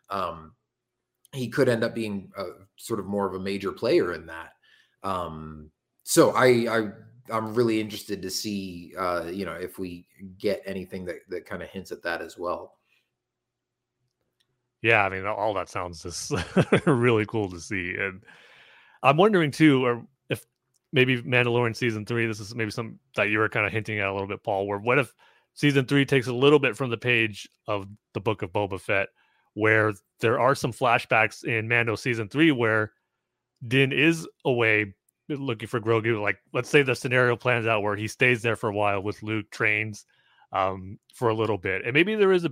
um he could end up being a, sort of more of a major player in that um so i i I'm really interested to see, uh, you know, if we get anything that that kind of hints at that as well. Yeah, I mean, all that sounds just really cool to see, and I'm wondering too, if maybe Mandalorian season three, this is maybe some that you were kind of hinting at a little bit, Paul. Where what if season three takes a little bit from the page of the book of Boba Fett, where there are some flashbacks in Mando season three where Din is away looking for Grogu. Like, let's say the scenario plans out where he stays there for a while with Luke, trains um, for a little bit, and maybe there is a.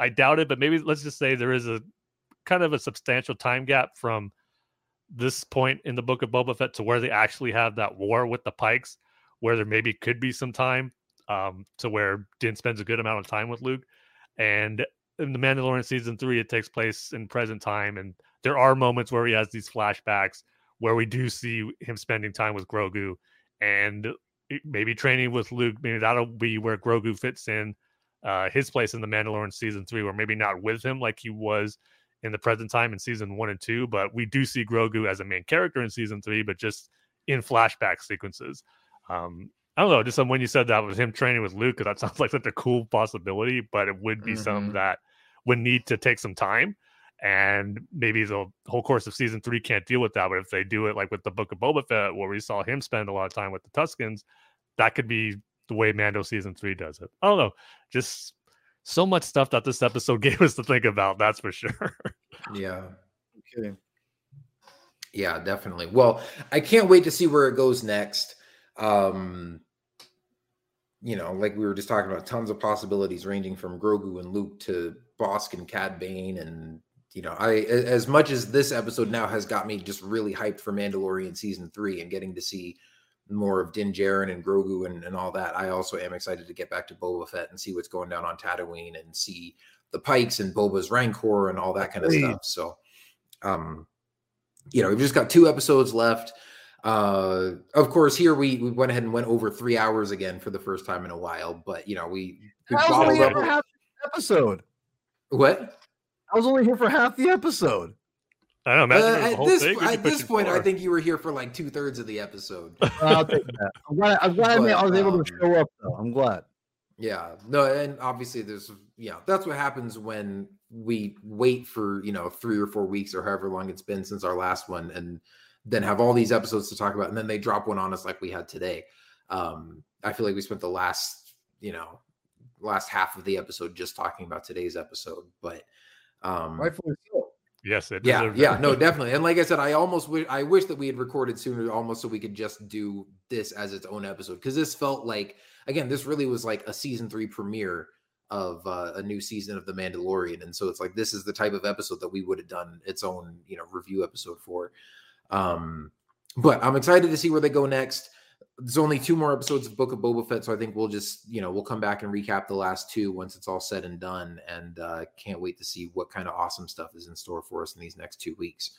I doubt it, but maybe let's just say there is a kind of a substantial time gap from this point in the book of Boba Fett to where they actually have that war with the Pikes, where there maybe could be some time um, to where Din spends a good amount of time with Luke, and in the Mandalorian season three, it takes place in present time, and there are moments where he has these flashbacks where we do see him spending time with Grogu and maybe training with Luke. Maybe that'll be where Grogu fits in uh, his place in the Mandalorian season three, or maybe not with him like he was in the present time in season one and two. But we do see Grogu as a main character in season three, but just in flashback sequences. Um, I don't know, just when you said that was him training with Luke, because that sounds like such a cool possibility, but it would be mm-hmm. some that would need to take some time and maybe the whole course of season three can't deal with that. But if they do it like with the Book of Boba Fett, where we saw him spend a lot of time with the Tuskens, that could be the way Mando season three does it. I don't know, just so much stuff that this episode gave us to think about. That's for sure. yeah. Okay. Yeah, definitely. Well, I can't wait to see where it goes next. Um, you know, like we were just talking about, tons of possibilities ranging from Grogu and Luke to Bossk and Cad Bane and you know, I as much as this episode now has got me just really hyped for Mandalorian season three and getting to see more of Din Djarin and Grogu and, and all that, I also am excited to get back to Boba Fett and see what's going down on Tatooine and see the Pikes and Boba's Rancor and all that kind of stuff. So, um, you know, we've just got two episodes left. Uh, of course, here we, we went ahead and went over three hours again for the first time in a while, but you know, we, we only ever half the episode. What? I was only here for half the episode. I don't know. Uh, at this, at this point, I think you were here for like two thirds of the episode. I'll take that. I'm glad, I'm glad but, I was able to um, show up, though. I'm glad. Yeah. No, and obviously, there's, yeah, that's what happens when we wait for, you know, three or four weeks or however long it's been since our last one and then have all these episodes to talk about. And then they drop one on us like we had today. Um, I feel like we spent the last, you know, last half of the episode just talking about today's episode. But, um, Rightfully so. Yes, it yeah, yeah, no, definitely. And like I said, I almost wish I wish that we had recorded sooner, almost so we could just do this as its own episode because this felt like again, this really was like a season three premiere of uh, a new season of The Mandalorian, and so it's like this is the type of episode that we would have done its own, you know, review episode for. Um, but I'm excited to see where they go next there's only two more episodes of Book of Boba Fett, so I think we'll just you know we'll come back and recap the last two once it's all said and done, and uh, can't wait to see what kind of awesome stuff is in store for us in these next two weeks.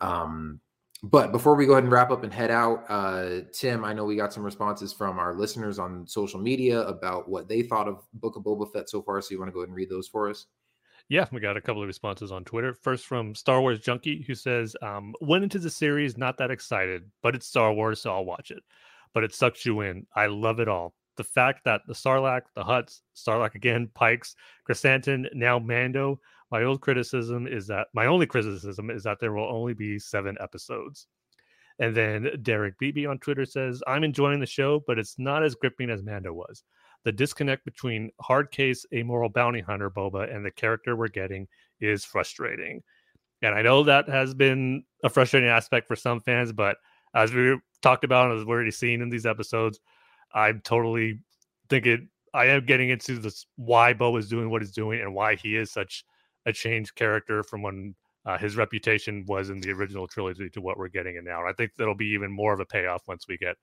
Um, but before we go ahead and wrap up and head out, uh, Tim, I know we got some responses from our listeners on social media about what they thought of Book of Boba Fett so far. So you want to go ahead and read those for us? Yeah, we got a couple of responses on Twitter. First from Star Wars Junkie, who says, um, "Went into the series not that excited, but it's Star Wars, so I'll watch it." But it sucks you in. I love it all. the fact that the Sarlacc, the Hutts, Sarlacc again, Pikes, Chrysanthemum, now Mando. My old criticism is that my only criticism is that there will only be seven episodes. And then Derek Beebe on Twitter says, I'm enjoying the show, but it's not as gripping as Mando was. The disconnect between hard case, amoral bounty hunter Boba and the character we're getting is frustrating. And I know that has been a frustrating aspect for some fans, but as we talked about, and as we're already seen in these episodes, I'm totally thinking I am getting into this why Bo is doing what he's doing and why he is such a changed character from when uh, his reputation was in the original trilogy to what we're getting in now. And I think that'll be even more of a payoff once we get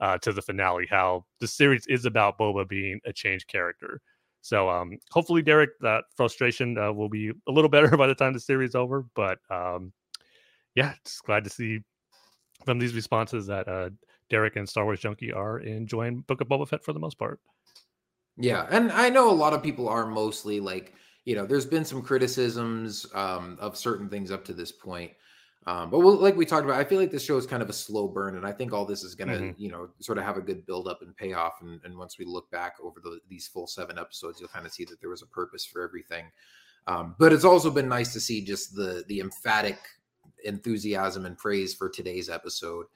uh, to the finale. How the series is about Boba being a changed character. So um, hopefully, Derek, that frustration uh, will be a little better by the time the series over. But um, yeah, just glad to see from these responses that uh, Derek and Star Wars Junkie are enjoying Book of Boba Fett for the most part. Yeah, and I know a lot of people are mostly like, you know, there's been some criticisms um, of certain things up to this point. Um, but we'll, like we talked about, I feel like this show is kind of a slow burn, and I think all this is going to, Mhm. you know, sort of have a good build up and payoff. And, and once we look back over the, these full seven episodes, you'll kind of see that there was a purpose for everything. Um, but it's also been nice to see just the the emphatic enthusiasm and praise for today's episode,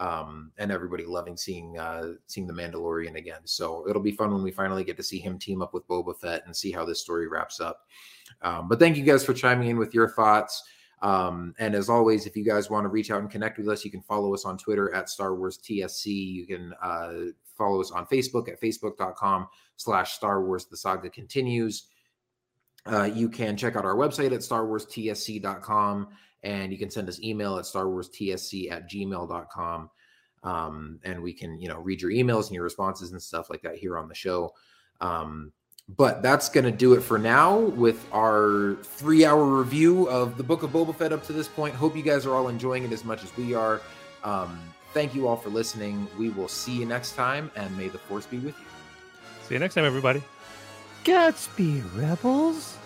um, and everybody loving seeing uh, seeing the Mandalorian again. So it'll be fun when we finally get to see him team up with Boba Fett and see how this story wraps up. Um, but thank you guys for chiming in with your thoughts. Um, and as always, if you guys want to reach out and connect with us, you can follow us on Twitter at Star Wars TSC. You can uh, follow us on Facebook at facebook.com slash Star Wars The Saga Continues. Uh, you can check out our website at starwarstsc.com and you can send us email at starwarstsc at gmail.com. Um, and we can, you know, read your emails and your responses and stuff like that here on the show. Um, but that's going to do it for now with our three hour review of the Book of Boba Fett up to this point. Hope you guys are all enjoying it as much as we are. Um, thank you all for listening. We will see you next time, and may the force be with you. See you next time, everybody. Godspeed, rebels.